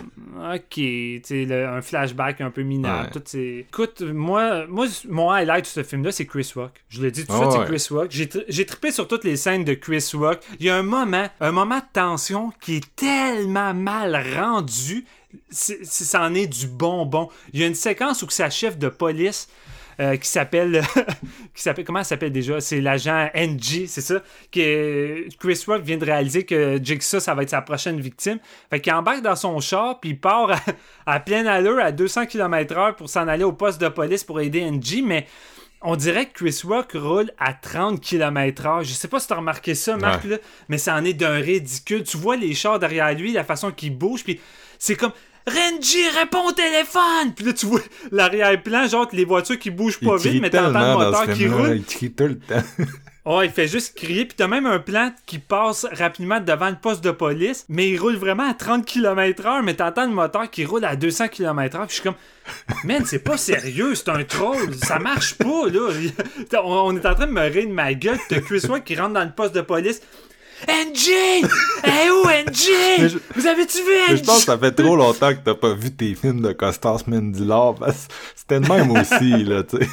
ok, tu sais, un flashback un peu minable. Ouais. Tout. Écoute, moi, moi, mon highlight de ce film-là, c'est Chris Rock. Je l'ai dit tout de suite, ouais. c'est Chris Rock. J'ai, tri- j'ai trippé sur toutes les scènes de Chris Rock. Il y a un moment, un moment de tension qui est tellement mal rendu. C'est, ça en est du bonbon. Il y a une séquence où sa chef de police euh, qui s'appelle <laughs> qui s'appelle comment elle s'appelle déjà? C'est l'agent NG c'est ça? Que Chris Rock vient de réaliser que Jigsaw ça va être sa prochaine victime fait qu'il embarque dans son char puis il part à, à pleine allure à 200 km/h pour s'en aller au poste de police pour aider NG mais on dirait que Chris Rock roule à 30 km/h. Je sais pas si t'as remarqué ça, Marc, Ouais. là, mais ça en est d'un ridicule. Tu vois les chars derrière lui, la façon qu'il bouge, puis c'est comme Renji, réponds au téléphone! Puis là, tu vois l'arrière-plan, genre les voitures qui bougent pas vite, mais t'entends le dans ce moteur qui roule. Il crie tout le temps. <laughs> Oh, il fait juste crier, puis t'as même un plan qui passe rapidement devant le poste de police, mais il roule vraiment à 30 km/h, mais t'entends le moteur qui roule à 200 km/h, puis je suis comme, man, c'est pas sérieux, c'est un troll, ça marche pas, là. <laughs> On, on est en train de me rire de ma gueule, t'as Chris Rock qui rentre dans le poste de police. NG! Hey où <laughs> Mais NG? je- Vous avez-tu vu NG? je pense que ça fait trop longtemps que t'as pas vu tes films de Costas Mendilor parce que c'était le même aussi, <laughs> là, tu sais.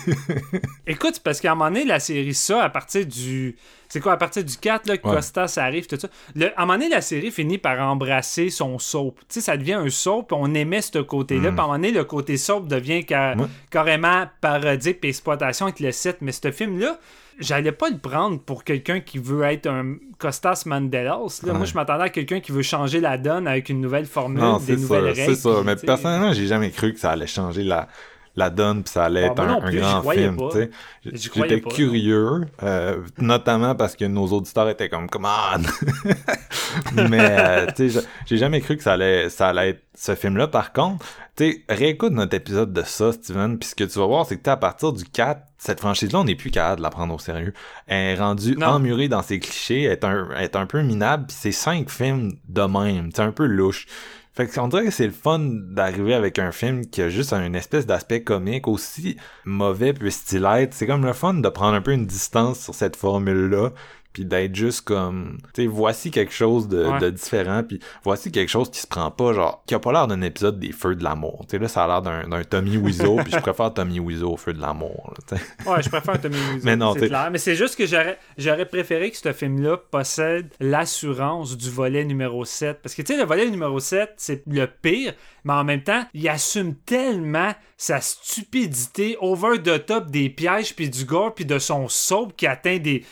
Écoute, parce qu'à un moment donné, la série ça, à partir du. C'est quoi, à partir du 4, là, que Ouais. Costa, ça arrive, tout ça. Le- à un moment donné, la série finit par embrasser son soap. Tu sais, ça devient un soap, on aimait ce côté-là. Puis à un moment donné, le côté soap devient Mm. Ouais. carrément parodique puis exploitation avec le set. Mais ce film-là, j'allais pas le prendre pour quelqu'un qui veut être un Costas Mandelas. Là. Moi, je m'attendais à quelqu'un qui veut changer la donne avec une nouvelle formule, Non, des nouvelles ça, règles. c'est ça. Mais personnellement, j'ai jamais cru que ça allait changer la, la donne puis ça allait Ah, être un, plus, grand film, J'étais curieux, euh, notamment parce que nos auditeurs étaient comme, come on! <laughs> Mais, euh, tu sais, j'ai jamais cru que ça allait, ça allait être ce film-là. Par contre, tu réécoute notre épisode de ça, Steven, puis ce que tu vas voir, c'est que à partir du 4, cette franchise-là, on n'est plus capable de la prendre au sérieux. Elle est rendue Non. emmurée dans ses clichés, elle est un, elle est un peu minable, puis c'est cinq films de même, c'est un peu louche. Fait que on dirait que c'est le fun d'arriver avec un film qui a juste une espèce d'aspect comique aussi mauvais puisse-t-il être. C'est comme le fun de prendre un peu une distance sur cette formule-là puis d'être juste comme tu sais voici quelque chose de, Ouais. de différent puis voici quelque chose qui se prend pas genre qui a pas l'air d'un épisode des feux de l'amour tu sais là ça a l'air d'un d'un Tommy Wiseau <laughs> puis je préfère Tommy Wiseau aux feux de l'amour là. Ouais, je préfère Tommy <laughs> Wiseau. Mais non, c'est clair. Mais c'est juste que j'aurais, j'aurais préféré que ce film-là possède l'assurance du volet numéro 7. Parce que, tu sais, le volet numéro 7, c'est le pire, mais en même temps, il assume tellement sa stupidité over the top des pièges, puis du gore, puis de son soap qui atteint des.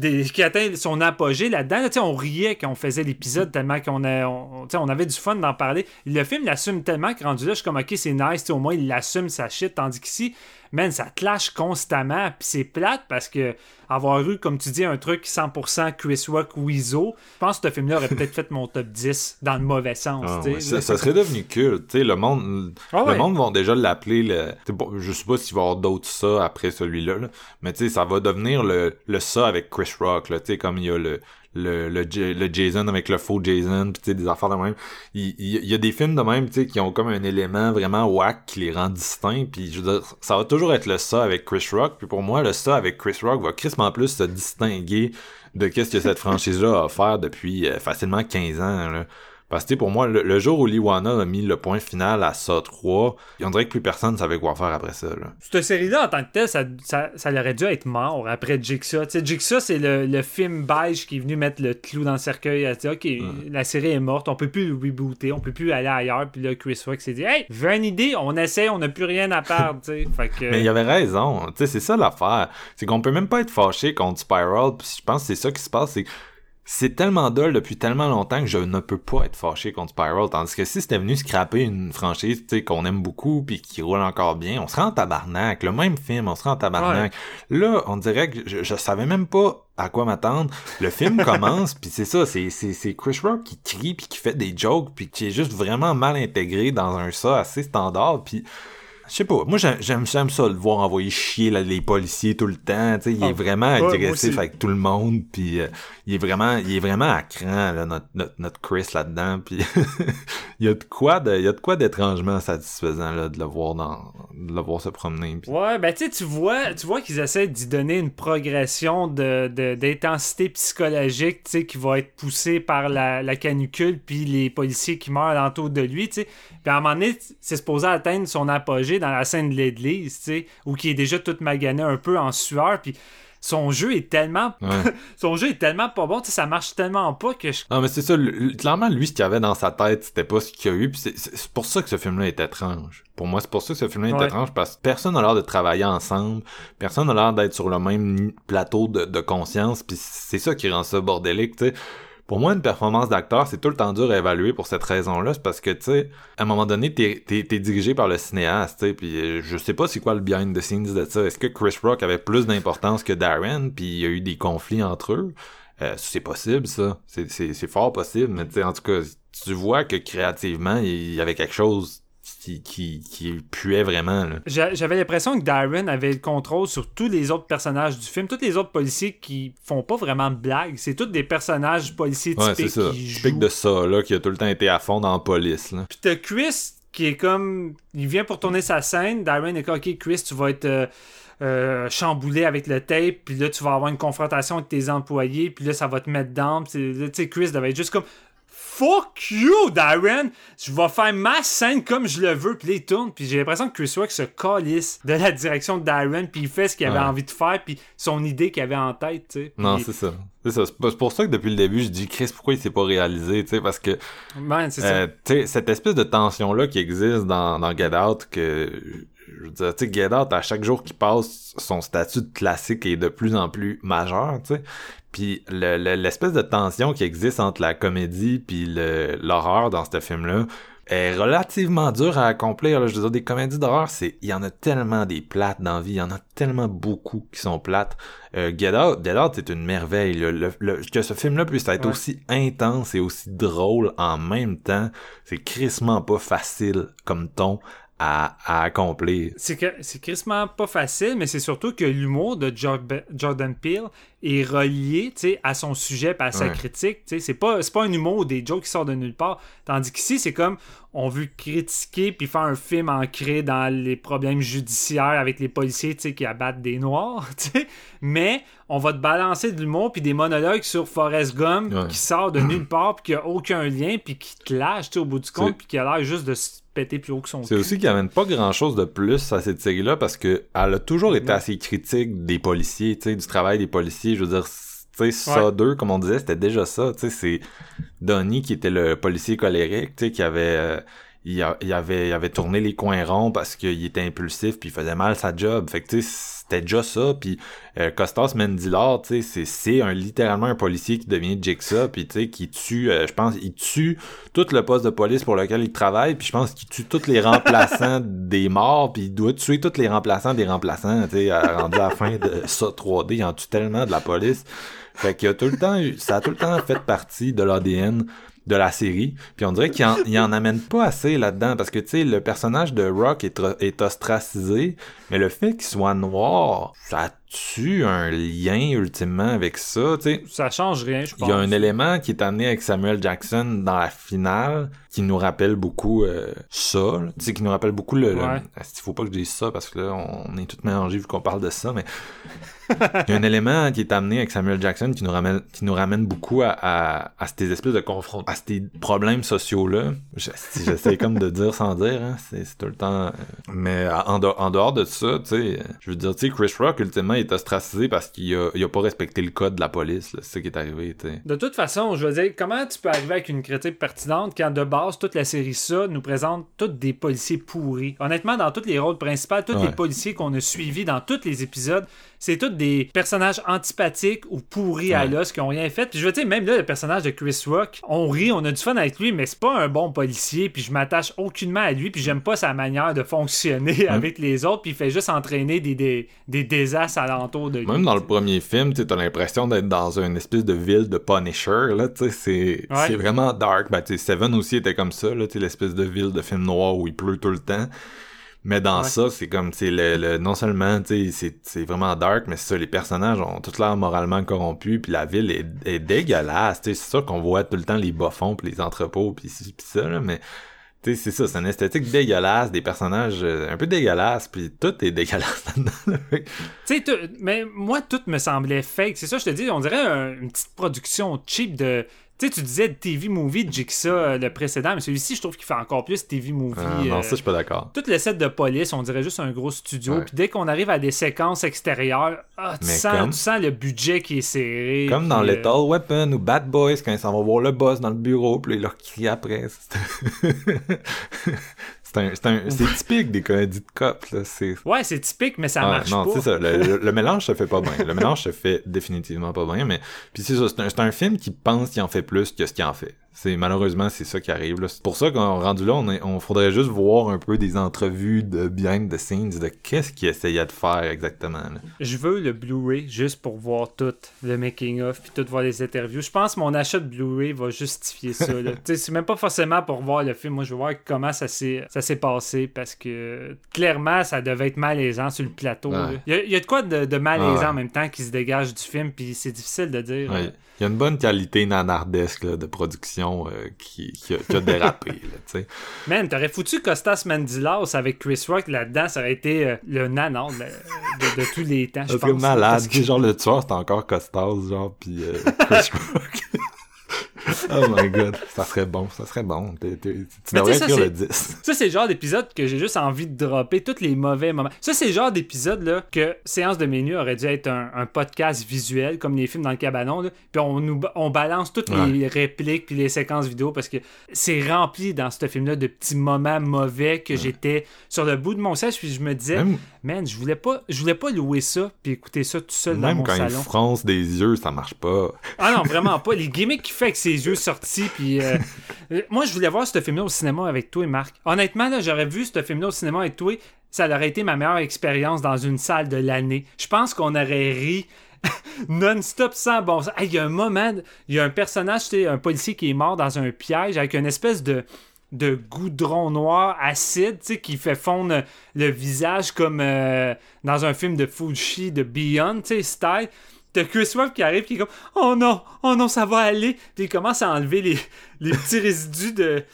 Qui atteint son apogée là-dedans. On riait quand on faisait l'épisode tellement qu'on on, avait du fun d'en parler. Le film l'assume tellement que rendu là, je suis comme, ok, c'est nice, au moins il l'assume sa shit. Tandis qu'ici, man, ça clash constamment. Puis c'est plate parce que avoir eu, comme tu dis, un truc 100% Chris Rock Weezo, je pense que ce film-là aurait peut-être fait mon top 10 dans le mauvais sens. Ah, ouais, ça, ça serait devenu culte, tu sais, le monde, Ah le ouais. monde vont déjà l'appeler le, bon, je sais pas s'il va y avoir d'autres ça après celui-là, là, mais tu sais, ça va devenir le, le ça avec Chris Rock, là, tu sais, comme il y a le, le, le, le Jason avec le faux Jason, pis des affaires de même. Il, il- y a des films de même, qui ont comme un élément vraiment whack qui les rend distincts, puis je veux dire, ça va toujours être le ça avec Chris Rock, puis pour moi, le ça avec Chris Rock va crissement plus se distinguer de qu'est-ce que cette <laughs> franchise-là a offert depuis euh, facilement 15 ans, là. Parce que pour moi, le, le jour où Liwana a mis le point final à ça 3, on dirait que plus personne savait quoi faire après ça, là. Cette série-là, en tant que telle, ça, ça, ça aurait dû être mort après Jigsaw. Tu sais, Jigsaw, c'est le, le film beige qui est venu mettre le clou dans le cercueil. Elle a dit, OK, la série est morte, on peut plus le rebooter, on peut plus aller ailleurs. Puis là, Chris Rock s'est dit, Hey, j'ai une idée, on essaie, on n'a plus rien à perdre. <laughs> Fait que. Mais il avait raison. Tu sais, c'est ça l'affaire. C'est qu'on peut même pas être fâché contre Spiral. Puis je pense que c'est ça qui se passe. C'est c'est tellement dull depuis tellement longtemps que je ne peux pas être fâché contre Spiral. Tandis que si c'était venu scraper une franchise tu sais, qu'on aime beaucoup puis qui roule encore bien, on serait en tabarnak. Le même film, on serait en tabarnak. Là, on dirait que je, je savais même pas à quoi m'attendre. Le film <laughs> commence, puis c'est ça, c'est, c'est, c'est Chris Rock qui crie, puis qui fait des jokes, puis qui est juste vraiment mal intégré dans un ça assez standard, puis je sais pas, moi j'aime, ça, le voir envoyer chier là, les policiers tout le temps, tu sais, il est Ah, vraiment agressif avec tout le monde, puis euh, il est vraiment, il est vraiment à cran, là, notre, notre, notre Chris là-dedans, <laughs> puis il y a de quoi de, il y a de quoi d'étrangement satisfaisant, là, de le voir dans, de le voir se promener, Ouais, ben tu vois, tu vois qu'ils essaient d'y donner une progression de, d'intensité psychologique, tu sais, qui va être poussée par la, la canicule puis les policiers qui meurent alentour de lui, tu sais. Puis à un moment donné, c'est supposé atteindre son apogée dans la scène de l'église, tu sais, où qui est déjà tout magané un peu en sueur, puis son jeu est tellement, <laughs> Ouais. son jeu est tellement pas bon, tu sais, ça marche tellement pas que je Non, mais c'est ça. clairement, lui, ce qu'il avait dans sa tête, c'était pas ce qu'il y a eu. Puis c'est- pour ça que ce film-là est étrange. Pour moi, c'est pour ça que ce film-là est Ouais. étrange parce que personne n'a l'air de travailler ensemble. Personne n'a l'air d'être sur le même plateau de, de conscience. Puis c'est ça qui rend ça bordélique, tu sais. Pour moi, une performance d'acteur, c'est tout le temps dur à évaluer pour cette raison-là. C'est parce que, tu sais, à un moment donné, t'es t'es- t'es dirigé par le cinéaste, tu sais. Puis euh, je sais pas c'est quoi le behind the scenes de ça. Est-ce que Chris Rock avait plus d'importance que Darren? Puis il y a eu des conflits entre eux? Euh, c'est possible, ça. C'est fort possible, mais tu sais, en tout cas, tu vois que créativement, il y avait quelque chose qui, qui, qui puait vraiment. Là. J'a- J'avais l'impression que Darren avait le contrôle sur tous les autres personnages du film, tous les autres policiers qui font pas vraiment de blagues. C'est tous des personnages policiers Ouais, c'est ça. qui Typique jouent. de ça, là, qui a tout le temps été à fond dans la police, là. Puis t'as Chris qui est comme. Il vient pour tourner sa scène. Darren est comme, ok, Chris, tu vas être. euh, euh, chamboulé avec le tape, puis là tu vas avoir une confrontation avec tes employés, puis là ça va te mettre là, tu sais Chris devait être juste comme Fuck you, Darren! Je vais faire ma scène comme je le veux, puis il tourne, puis j'ai l'impression que Chris Rock se calisse de la direction de Darren, puis il fait ce qu'il avait Ouais. envie de faire, puis son idée qu'il avait en tête, tu sais. Non, c'est ça. C'est ça. C'est pour ça que depuis le début, je dis, Chris, pourquoi il s'est pas réalisé, tu sais, parce que Man, c'est Euh, ça. tu sais, cette espèce de tension-là qui existe dans, dans Get Out, que, je veux dire, tu sais, Get Out, à chaque jour qui passe, son statut de classique est de plus en plus majeur, tu sais. Puis le- le- l'espèce de tension qui existe entre la comédie puis l'horreur dans ce film-là est relativement dur à accomplir. Là. Je veux dire, des comédies d'horreur, c'est il y en a tellement des plates dans la vie, il y en a tellement beaucoup qui sont plates. Euh, Get Out, Get Out est une merveille. là. Le, le- que ce film-là puisse être Ouais. aussi intense et aussi drôle en même temps, c'est crissement pas facile comme ton à, à accomplir. C'est que c'est crissement pas facile, mais c'est surtout que l'humour de Jor- Jordan Peele est relié à son sujet et à sa Ouais. critique. C'est pas, pas un humour ou des jokes qui sortent de nulle part. Tandis qu'ici, c'est comme on veut critiquer puis faire un film ancré dans les problèmes judiciaires avec les policiers qui abattent des noirs. <laughs> Mais on va te balancer de l'humour puis des monologues sur Forrest Gump Ouais. qui sort de nulle part puis qui a aucun lien puis qui te lâche au bout du compte puis qui a l'air juste de se péter plus haut que son C'est aussi qu'il amène pas grand chose de plus à cette série-là parce que elle a toujours été assez critique des policiers, du travail des policiers. Je veux dire, tu sais, ça Ouais. deux, comme on disait, c'était déjà ça. Tu sais, c'est Donnie qui était le policier colérique, tu sais, qui avait, euh, il, a- il avait, il avait tourné les coins ronds parce qu'il était impulsif puis il faisait mal sa job. Fait que tu sais, c'était déjà ça. Puis euh, Costas Mendilor, tu sais, c'est, c'est un, littéralement un policier qui devient Jigsaw puis tu sais, qui tue, euh, je pense, il tue tout le poste de police pour lequel il travaille, puis je pense qu'il tue tous les remplaçants <laughs> des morts, puis il doit tuer tous les remplaçants des remplaçants, tu sais, rendu à la fin de ça 3D, il en tue tellement de la police. Fait qu'il a tout le temps eu, ça a tout le temps fait partie de l'ADN de la série. Puis on dirait qu'il en, en amène pas assez là-dedans parce que tu sais le personnage de Rock est, est ostracisé, mais le fait qu'il soit noir, ça tue un lien ultimement avec ça, tu. Ça change rien, je pense. Il y a un élément qui est amené avec Samuel Jackson dans la finale qui nous rappelle beaucoup euh, ça, tu sais, qui nous rappelle beaucoup le. le- Ouais. Il faut pas que je dise ça parce que là, on est tout mélangés vu qu'on parle de ça, mais il y a un élément qui est amené avec Samuel Jackson qui nous ramène, qui nous ramène beaucoup à, à, à ces espèces de confrontations, à ces problèmes sociaux-là. J'essaie comme de dire sans dire, hein, c'est tout le temps. euh, Mais en dehors, en dehors de ça, tu sais, je veux dire, tu sais, Chris Rock, ultimement, il est ostracisé parce qu'il a, il a pas respecté le code de la police, là. c'est ça qui est arrivé. De toute façon, je veux dire, comment tu peux arriver avec une critique pertinente quand de base, toute la série ça nous présente tous des policiers pourris? Honnêtement, dans tous les rôles principaux, tous Ouais. les policiers qu'on a suivis dans tous les épisodes, c'est tous des personnages antipathiques ou pourris à l'os qui ont rien fait. Puis je veux dire, même là, le personnage de Chris Rock, on rit, on a du fun avec lui, mais c'est pas un bon policier, puis je m'attache aucunement à lui, puis j'aime pas sa manière de fonctionner avec les autres, puis il fait juste entraîner des, des, des désastres alentour de lui. Même dans le premier film, tu as l'impression d'être dans une espèce de ville de Punisher, là, tu sais, c'est Ouais. vraiment dark. Ben, tu Seven aussi était comme ça, là, tu l'espèce de ville de film noir où il pleut tout le temps. Mais dans Ouais. ça, c'est comme, c'est le, le- non seulement, tu sais, c'est- c'est vraiment dark, mais c'est ça, les personnages ont tout l'air moralement corrompus, puis la ville est, est dégueulasse, tu sais, c'est sûr qu'on voit tout le temps les bas-fonds, puis les entrepôts, puis ça, là, mais... Tu sais, c'est ça, c'est une esthétique dégueulasse, des personnages euh, un peu dégueulasses, puis tout est <laughs> dégueulasse là-dedans. Tu sais, tout- mais moi, tout me semblait fake. C'est ça, je te dis, on dirait un- une petite production cheap de. Tu sais, tu disais TV Movie de Jigsaw, euh, le précédent, mais celui-ci, je trouve qu'il fait encore plus TV Movie. Ah, non, euh, ça, je suis pas d'accord. tout le set de police, on dirait juste un gros studio. Puis dès qu'on arrive à des séquences extérieures, ah, tu, sens, comme- tu sens le budget qui est serré. Comme dans euh, Lethal Weapon ou Bad Boys, quand ils s'en vont voir le boss dans le bureau, puis là, ils leur crient après. <laughs> C'est typique des comédies de cops, là. C'est... Ouais, c'est typique, mais ça marche non, pas. c'est ça. Le, le- le mélange se fait pas bien. Le <laughs> mélange se fait définitivement pas bien, mais puis c'est ça. C'est un, c'est un film qui pense qu'il en fait plus que ce qu'il en fait. C'est malheureusement c'est ça qui arrive. C'est pour ça qu'on rendu là, on, est- on faudrait juste voir un peu des entrevues de behind the scenes de qu'est-ce qu'il essayait de faire exactement. là. Je veux le Blu-ray juste pour voir tout le making-of puis tout voir les interviews. Je pense que mon achat de Blu-ray va justifier ça. <laughs> c'est même pas forcément pour voir le film. Moi, je veux voir comment ça s'est, ça s'est passé parce que clairement, ça devait être malaisant sur le plateau. Ouais. Il, y y a de quoi de, de malaisant Ouais. en même temps qui se dégage du film puis c'est difficile de dire. Ouais. Il y a une bonne qualité nanardesque là, de production euh, qui, qui, a, qui a dérapé. Là. Man, t'aurais foutu Costas Mendilas avec Chris Rock là-dedans, ça aurait été euh, le nanan de, de- de tous les temps, je pense. malade. Parce que- Genre le tueur, c'est encore Costas, genre, pis euh, Chris <laughs> Rock. Oh my god, ça serait bon, ça serait bon. Tu devrais tu écrire le c'est- 10. Ça, c'est le genre d'épisode que j'ai juste envie de dropper tous les mauvais moments. Ça, c'est le genre d'épisode là, que Séance de menu aurait dû être un, un podcast visuel, comme les films dans le cabanon. là. Puis on, nous, on balance toutes les répliques puis les séquences vidéo parce que c'est rempli dans ce film-là de petits moments mauvais que j'étais sur le bout de mon siège. Puis je me disais, Même, man, je voulais pas, je voulais pas louer ça puis écouter ça tout seul dans même mon quand il salon. fronce des yeux, ça marche pas. Ah non, vraiment pas. Les gimmicks qu'il fait avec ses yeux sortis, puis... euh, <laughs> moi, je voulais voir ce film-là au cinéma avec toi et Marc. Honnêtement, là, j'aurais vu ce film-là au cinéma avec toi, ça aurait été ma meilleure expérience dans une salle de l'année. Je pense qu'on aurait ri <laughs> non-stop sans bon. Hey, Il y a un moment, il y a un personnage, un policier qui est mort dans un piège avec une espèce de de goudron noir acide, tu sais, qui fait fondre le visage comme euh, dans un film de Fuji, de Beyond, tu sais, style. T'as Chris Rock qui arrive qui est comme Oh non, oh non, ça va aller. Puis il commence à enlever les, <laughs> les petits résidus de,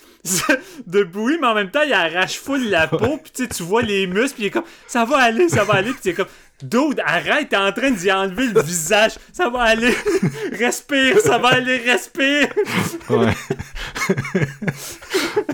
<laughs> de bouillie, mais en même temps, il arrache full la <laughs> peau. Puis tu vois les muscles, puis il est comme Ça va aller, ça va aller. Puis t'es comme Dude, arrête, t'es en train d'y enlever le visage. Ça va aller. <laughs> respire, ça va aller, respire. Ouais. <laughs>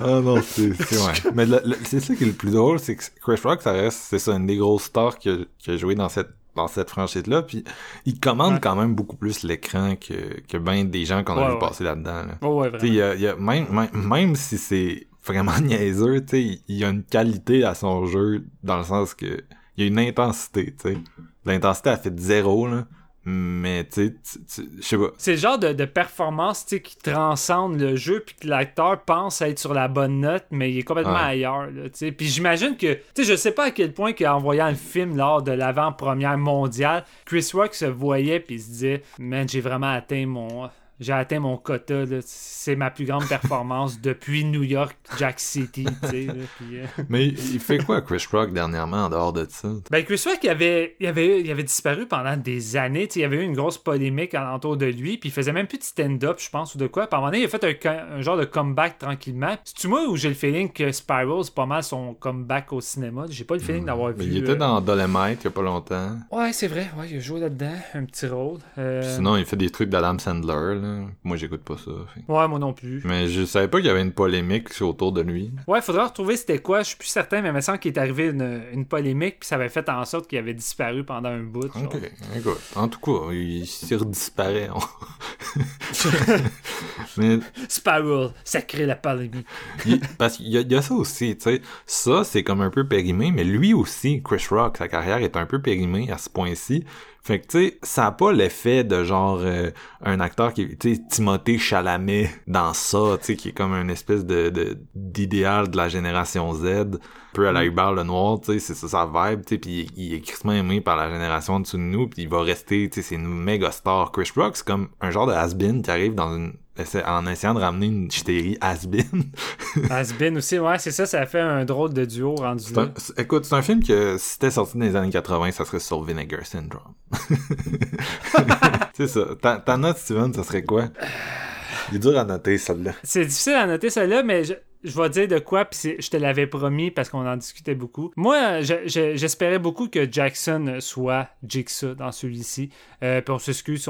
ah non, c'est ouais. <laughs> Mais c'est ça qui est le plus drôle, c'est que Chris Rock, ça reste, c'est ça, une des grosses stars qui a, qui a joué dans cette dans cette franchise-là, puis il commande Ouais. quand même beaucoup plus l'écran que, que ben des gens qu'on a vu ouais. passer là-dedans. là. Oh, y a, y a- même, même, même si c'est vraiment niaiseux, tu sais, il- il y a une qualité à son jeu dans le sens que il y a une intensité, tu sais. L'intensité a fait zéro, là. Mais, tu sais, je sais pas. C'est le genre de, de performance tu sais, qui transcende le jeu puis que l'acteur pense être sur la bonne note, mais il est complètement Ouais. ailleurs. Là, tu sais. puis j'imagine que, tu sais, je sais pas à quel point qu'en voyant le film lors de l'avant-première mondiale, Chris Rock se voyait puis se disait, man, j'ai vraiment atteint mon j'ai atteint mon quota. C'est ma plus grande performance <laughs> depuis New York, Jack City. là, puis, euh, Mais il fait quoi, Chris Rock, dernièrement, en dehors de ça? Ben, Chris Rock, il avait, il avait, il avait disparu pendant des années. il y avait eu une grosse polémique alentour de lui. Puis il faisait même plus de stand-up, je pense, ou de quoi. À un moment donné, il a fait un, un genre de comeback tranquillement. C'est-tu moi ou j'ai le feeling que Spiral, c'est pas mal son comeback au cinéma? J'ai pas le feeling d'avoir Mais vu. il était euh, dans Dolomite il y a pas longtemps. Ouais, c'est vrai. Ouais, il a joué là-dedans. Un petit rôle. Euh, Sinon, il fait des trucs d'Adam Sandler. Là. Moi, j'écoute pas ça. fait. Ouais, moi non plus. Mais je savais pas qu'il y avait une polémique autour de lui. Ouais, faudra retrouver c'était quoi. Je suis plus certain, mais il me semble qu'il est arrivé une, une polémique. Puis ça avait fait en sorte qu'il avait disparu pendant un bout. Ok, écoute. En tout cas, il s'y redisparaît. <laughs> Mais Spiral, ça crée la polémique. il- parce qu'il y, y a ça aussi, tu sais. Ça, c'est comme un peu périmé, mais lui aussi, Chris Rock, sa carrière est un peu périmée à ce point-ci. Fait que, tu sais, ça a pas l'effet de genre euh, un acteur qui est, tu sais, Timothée Chalamet dans ça, tu sais, qui est comme une espèce de de- d'idéal de, la génération Z, un peu à la Hubert Lenoir, tu sais, c'est ça sa vibe, tu sais, puis il, il est crissement aimé par la génération en dessous de nous, puis il va rester, tu sais, c'est une méga star. Chris Rock, c'est comme un genre de has-been qui arrive dans une en essayant de ramener une ch'térie has-been. <laughs> Asbin aussi, ouais, c'est ça, ça fait un drôle de duo rendu là. un- écoute, c'est un film que si c'était sorti dans les années 80, ça serait sur Vinegar Syndrome. <laughs> c'est ça. Ta, note, Steven, ça serait quoi? Il est dur à noter, celle-là. C'est difficile à noter celle-là, mais je, je vais dire de quoi, puis je te l'avais promis parce qu'on en discutait beaucoup. Moi, je- je- j'espérais beaucoup que Jackson soit Jigsaw dans celui-ci. Euh, puis on s'excuse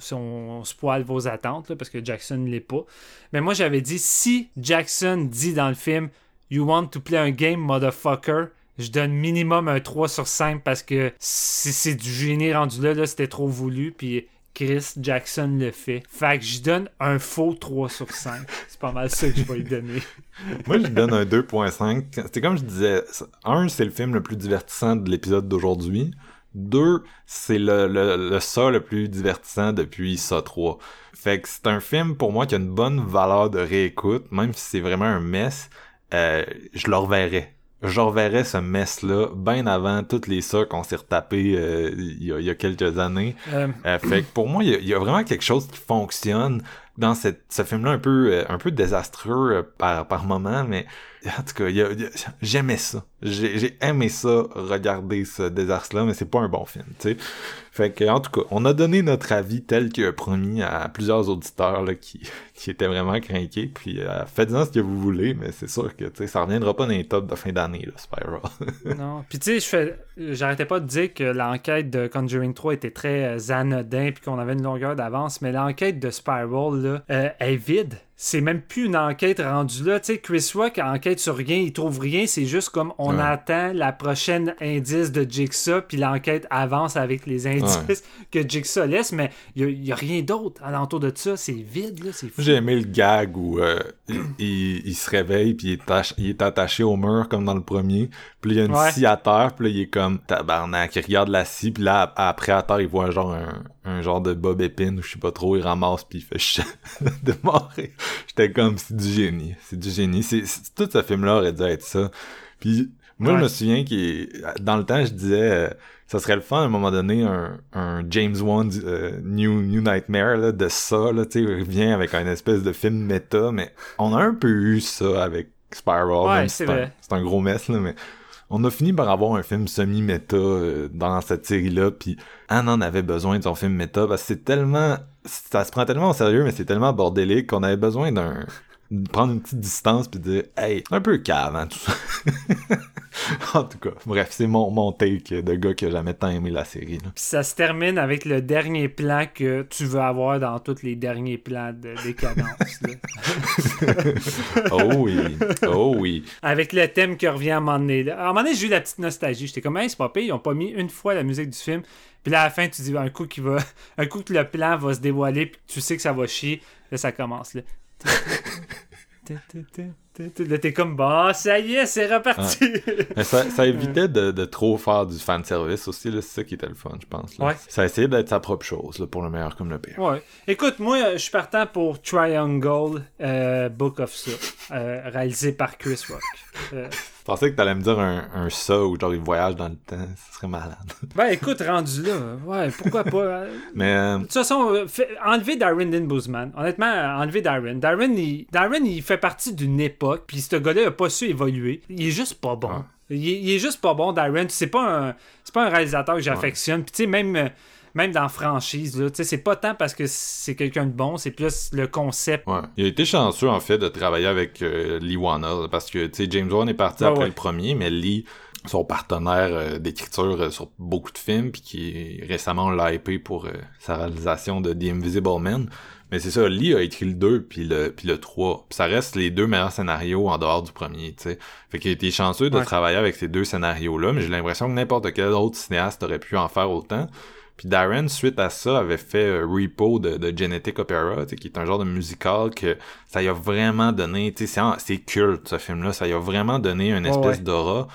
si on, si on spoil vos attentes, parce que Jackson ne l'est pas. Mais moi, j'avais dit, si Jackson dit dans le film « You want to play a game, motherfucker », je donne minimum un 3 sur 5 parce que c'est c'est du génie rendu là, là c'était trop voulu, puis Chris Jackson le fait. Fait que je donne un faux 3 sur 5. C'est pas mal ça que je vais lui donner. <laughs> Moi, je donne un 2.5. C'est comme je disais, un, c'est le film le plus divertissant de l'épisode d'aujourd'hui. Deux, c'est le, le, le ça le plus divertissant depuis ça 3. Fait que c'est un film pour moi qui a une bonne valeur de réécoute, même si c'est vraiment un mess, euh, je le reverrai. Je reverrai ce mess-là bien avant toutes les ça qu'on s'est retapé euh, il y, a, il y a quelques années. Euh, Euh, fait que pour moi, il y, a- il y a vraiment quelque chose qui fonctionne dans cette, ce film-là un peu, euh, un peu désastreux par, par moment, mais <laughs> en tout cas, j'aimais ça. J'ai aimé ça, regarder ce désastre-là, mais c'est pas un bon film, tu sais. Fait que, en tout cas, on a donné notre avis tel que promis à plusieurs auditeurs là, <laughs> qui, étaient vraiment craqués, puis euh, faites-en ce que vous voulez, mais c'est sûr que tu sais, ça reviendra pas dans les tops de fin d'année, Spiral. <laughs> non. Puis tu sais, j'arrêtais pas de dire que l'enquête de Conjuring 3 était très euh, anodin puis qu'on avait une longueur d'avance, mais l'enquête de Spiral là, euh, est vide. C'est même plus une enquête rendue là. Tu sais, Chris Rock enquête sur rien, il trouve rien. C'est juste comme on Ouais. attend la prochaine indice de Jigsaw, puis l'enquête avance avec les indices <laughs> que Jigsaw laisse, mais il y, a rien d'autre alentour de ça. C'est vide, là. C'est fou. J'ai aimé le gag où euh, il, il se réveille puis il est, tach- il est attaché au mur comme dans le premier. Puis il y a une Ouais. scie à terre, puis là il est comme tabarnak, il regarde la scie, puis là ap- après à terre il voit genre un, un genre de Bob Épine ou je sais pas trop, il ramasse puis il fait <laughs> de mourir. J'étais comme c'est du génie, c'est du génie. C'est tout ce film là aurait dû être ça. Puis moi je me souviens que dans le temps je disais euh, ça serait le fun à un moment donné un, un James Wan euh, New New Nightmare là, de ça là, tu sais, il revient avec un espèce de film méta, mais on a un peu eu ça avec Spiral. Ouais, si c'est c'est un, vrai. c'est un gros mess là, mais on a fini par avoir un film semi-méta euh, dans cette série-là, puis Anne en avait besoin de son film méta parce que c'est tellement, ça se prend tellement au sérieux, mais c'est tellement bordélique qu'on avait besoin d'un prendre une petite distance puis dire hey un peu cave hein, tout ça <laughs> en tout cas bref c'est mon, mon take de gars qui a jamais tant aimé la série là. Puis ça se termine avec le dernier plan que tu veux avoir dans tous les derniers plans de décadence. <laughs> oh oui oh oui avec le thème qui revient à un moment donné. là. À un moment donné, j'ai eu la petite nostalgie. J'étais comme, hey, c'est pas pire, ils ont pas mis une fois la musique du film. Puis là, à la fin, tu dis, un coup, qui va... <laughs> un coup que le plan va se dévoiler, puis tu sais que ça va chier, là, ça commence. Là, Là, t'es comme, bah, ça y est, c'est reparti. Mais ça, ça évitait de, de trop faire du fanservice aussi, c'est ça qui était le fun, je pense. Là. Ouais. Ça essayait d'être sa propre chose, là, pour le meilleur comme le pire. Ouais. Écoute, moi, euh, je suis partant pour Triangle euh, Book of Soup, euh, réalisé par Chris Rock. Euh, Je pensais que t'allais me dire un, un ça ou genre il voyage dans le temps. Ce serait malade. <laughs> Ben écoute, rendu là, ouais, pourquoi pas. <laughs> Mais euh, De toute façon, fait- enlever Darren Lynn Boozman. Honnêtement, enlever Darren. Darren il, Darren, il fait partie d'une époque, puis ce gars-là a pas su évoluer. Il est juste pas bon. Ouais. Il, est, il est juste pas bon, Darren. C'est pas un, c'est pas un réalisateur que j'affectionne. Puis tu sais, même, euh, même dans franchise, là, tu sais, c'est pas tant parce que c'est quelqu'un de bon, c'est plus le concept. ouais. Il a été chanceux en fait de travailler avec euh, Lee Warner parce que tu sais James Wan est parti Ah après ouais. le premier, mais Lee son partenaire euh, d'écriture euh, sur beaucoup de films puis qui récemment l'a hypé pour euh, sa réalisation de The Invisible Man. Mais c'est ça, Lee a écrit le 2 puis le puis le 3. Puis ça reste les deux meilleurs scénarios en dehors du premier, tu sais. Fait qu'il a été chanceux de Ouais. travailler avec ces deux scénarios-là, mais j'ai l'impression que n'importe quel autre cinéaste aurait pu en faire autant. Puis Darren, suite à ça, avait fait euh, Repo de, de Genetic Opera, tu sais, qui est un genre de musical que ça y a vraiment donné, tu sais, c'est culte ce film-là, ça y a vraiment donné une espèce ouais. d'aura.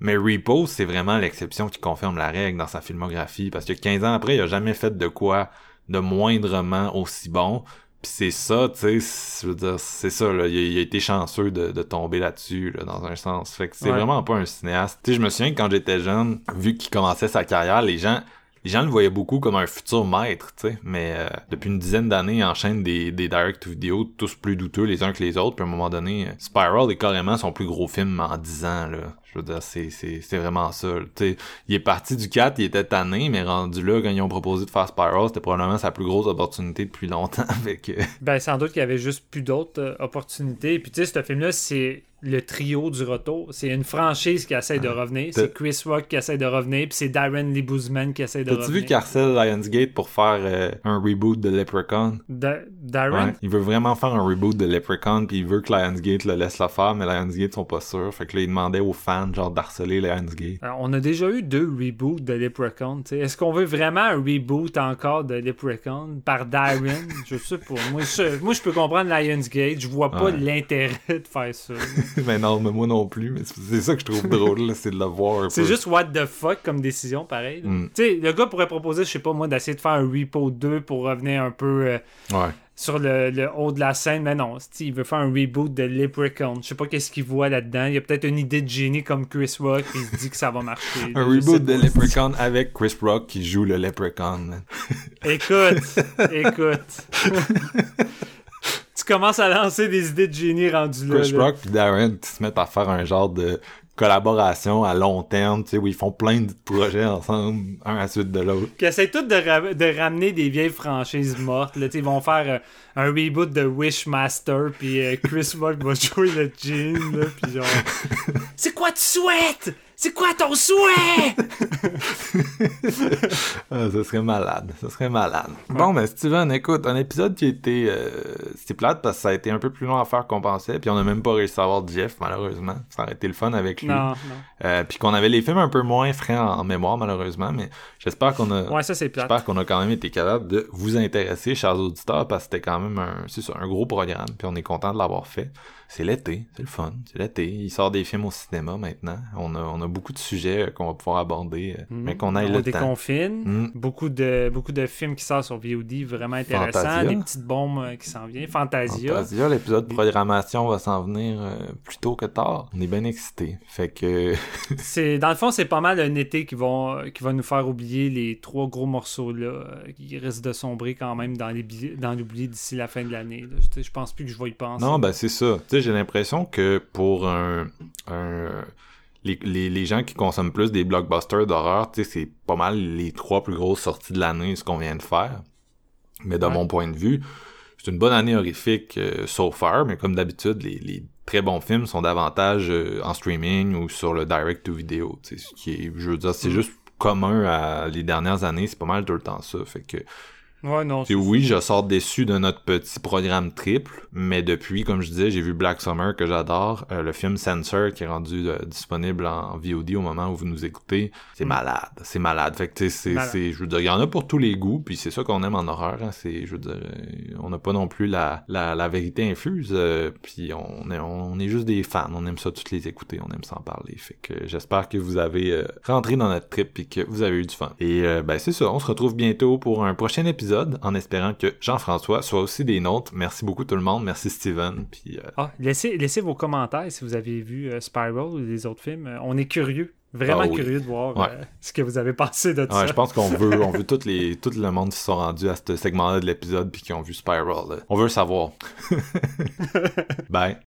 Mais Repo, c'est vraiment l'exception qui confirme la règle dans sa filmographie, parce que 15 ans après, il a jamais fait de quoi de moindrement aussi bon. Puis c'est ça, tu sais, je veux dire, c'est ça, là, il a, il a été chanceux de, de tomber là-dessus, là, dans un sens. Fait que c'est Ouais. vraiment pas un cinéaste. Tu sais, je me souviens que quand j'étais jeune, vu qu'il commençait sa carrière, les gens, les gens le voyaient beaucoup comme un futur maître, tu sais. Mais euh, depuis une dizaine d'années, il enchaîne des, des direct-to-video, tous plus douteux les uns que les autres. Puis à un moment donné, euh, Spiral est carrément son plus gros film en 10 ans, là. Je veux dire, c'est, vraiment ça. sais, il est parti du 4, il était tanné, mais rendu là, quand ils ont proposé de faire Spiral, c'était probablement sa plus grosse opportunité depuis longtemps. <laughs> Avec, Ben, sans doute qu'il y avait juste plus d'autres euh, opportunités. Puis, tu sais, ce film-là, c'est le trio du retour. C'est une franchise qui essaie de revenir. C'est Chris Rock qui essaie de revenir. Puis, c'est Darren Lee Boozman qui essaie de T'as-tu revenir. vu Carcel Lionsgate pour faire euh, un reboot de Leprechaun? Da- Darren? Ouais. Il veut vraiment faire un reboot de Leprechaun, puis il veut que Lionsgate le laisse le faire, mais Lionsgate sont pas sûrs. Fait que là, il demandait aux fans, genre, d'harceler Lionsgate. Alors, on a déjà eu deux reboots de Leprechaun. Est-ce qu'on veut vraiment un reboot encore de Leprechaun par Darren? <laughs> Je sais pas. Moi je, moi, je peux comprendre Lionsgate. Je vois pas Ouais. l'intérêt de faire ça. Mais <laughs> non, mais moi non plus. Mais c'est ça que je trouve drôle, c'est de le voir C'est juste what the fuck comme décision, pareil. Mm. Tu sais, le gars pourrait proposer, je sais pas moi, d'essayer de faire un Repo 2 pour revenir un peu euh, Ouais. sur le, le haut de la scène. Mais non, il veut faire un reboot de Leprechaun. Je sais pas qu'est-ce qu'il voit là-dedans. Il y a peut-être une idée de génie comme Chris Rock, puis il se dit que ça va marcher. <laughs> Un reboot de. Leprechaun avec Chris Rock qui joue le Leprechaun. Écoute, <laughs> écoute. Tu commences à lancer des idées de génie rendues là. Chris. Rock puis Darren qui se mettent à faire un genre de collaboration à long terme, tu sais, où ils font plein de projets ensemble, un à la suite de l'autre. qui essayent tous de, ra- de ramener des vieilles franchises mortes. Là, Tu sais, ils vont faire euh, un reboot de Wishmaster, puis euh, Chris Rock va <laughs> jouer le Jean, puis genre... <laughs> C'est quoi tu souhaites? C'est quoi ton souhait? <laughs> Ah, ça serait malade, ça serait malade. Bon, mais Steven, écoute, un épisode qui a été... Euh, C'était plate parce que ça a été un peu plus long à faire qu'on pensait, puis on a même pas réussi à avoir Jeff, malheureusement. Ça aurait été le fun avec lui. Non, non. Euh, puis qu'on avait les films un peu moins frais en, en mémoire, malheureusement, mais j'espère qu'on a... Ouais, ça c'est plate. J'espère qu'on a quand même été capable de vous intéresser, chers auditeurs, parce que c'était quand même un, c'est ça, un gros programme, puis on est content de l'avoir fait. C'est l'été, c'est le fun, c'est l'été. Il sort des films au cinéma maintenant. On a, on a beaucoup de sujets euh, qu'on va pouvoir aborder, euh, mais qu'on aille on le temps. déconfine. Mm. Beaucoup, de, beaucoup de films qui sortent sur VOD vraiment intéressants. Fantasia. Des petites bombes euh, qui s'en viennent. Fantasia. Fantasia, l'épisode de programmation va s'en venir plus tôt que tard. On est bien excités. Fait que <laughs> C'est, dans le fond, c'est pas mal un été qui, vont, qui va nous faire oublier les trois gros morceaux là, euh, qui risquent de sombrer quand même dans, les dans l'oubli d'ici la fin de l'année. Je, pense plus que je vais y penser. Non, ben c'est ça. Sais, j'ai l'impression que pour un, un les, les, les gens qui consomment plus des blockbusters d'horreur, tu sais, c'est pas mal les trois plus grosses sorties de l'année, ce qu'on vient de faire. Mais de Ouais. mon point de vue, c'est une bonne année horrifique euh, so far, mais comme d'habitude, les, les très bons films sont davantage euh, en streaming ou sur le direct-to-video. Tu sais, ce qui est, je veux dire, c'est Mm. juste commun à les dernières années, c'est pas mal tout le temps ça. Fait que Ouais, non. oui, je sors déçu de notre petit programme triple, mais depuis, comme je disais, j'ai vu Black Summer que j'adore, euh, le film Censor qui est rendu euh, disponible en VOD au moment où vous nous écoutez, c'est Mm. malade, c'est malade. Fait que tu sais, c'est, c'est, je veux dire, il y en a pour tous les goûts, puis c'est ça qu'on aime en horreur. Hein, c'est, je veux dire, euh, on n'a pas non plus la, la, la vérité infuse, euh, puis on est, on est juste des fans, on aime ça toutes les écouter, on aime s'en parler. Fait que j'espère que vous avez rentré dans notre trip et que vous avez eu du fun. Et ben c'est ça, on se retrouve bientôt pour un prochain épisode épisode, en espérant que Jean-François soit aussi des nôtres. Merci beaucoup tout le monde. Merci Steven. Puis, euh, Ah, laissez, laissez vos commentaires si vous avez vu euh, Spiral ou les autres films. Euh, On est curieux. Vraiment Ah oui. curieux de voir Ouais. ce que vous avez pensé de ouais, ça. je pense qu'on <laughs> veut, on veut tout, les, tout le monde qui sont rendus à ce segment-là de l'épisode puis qui ont vu Spiral. là. On veut savoir. <laughs> Bye.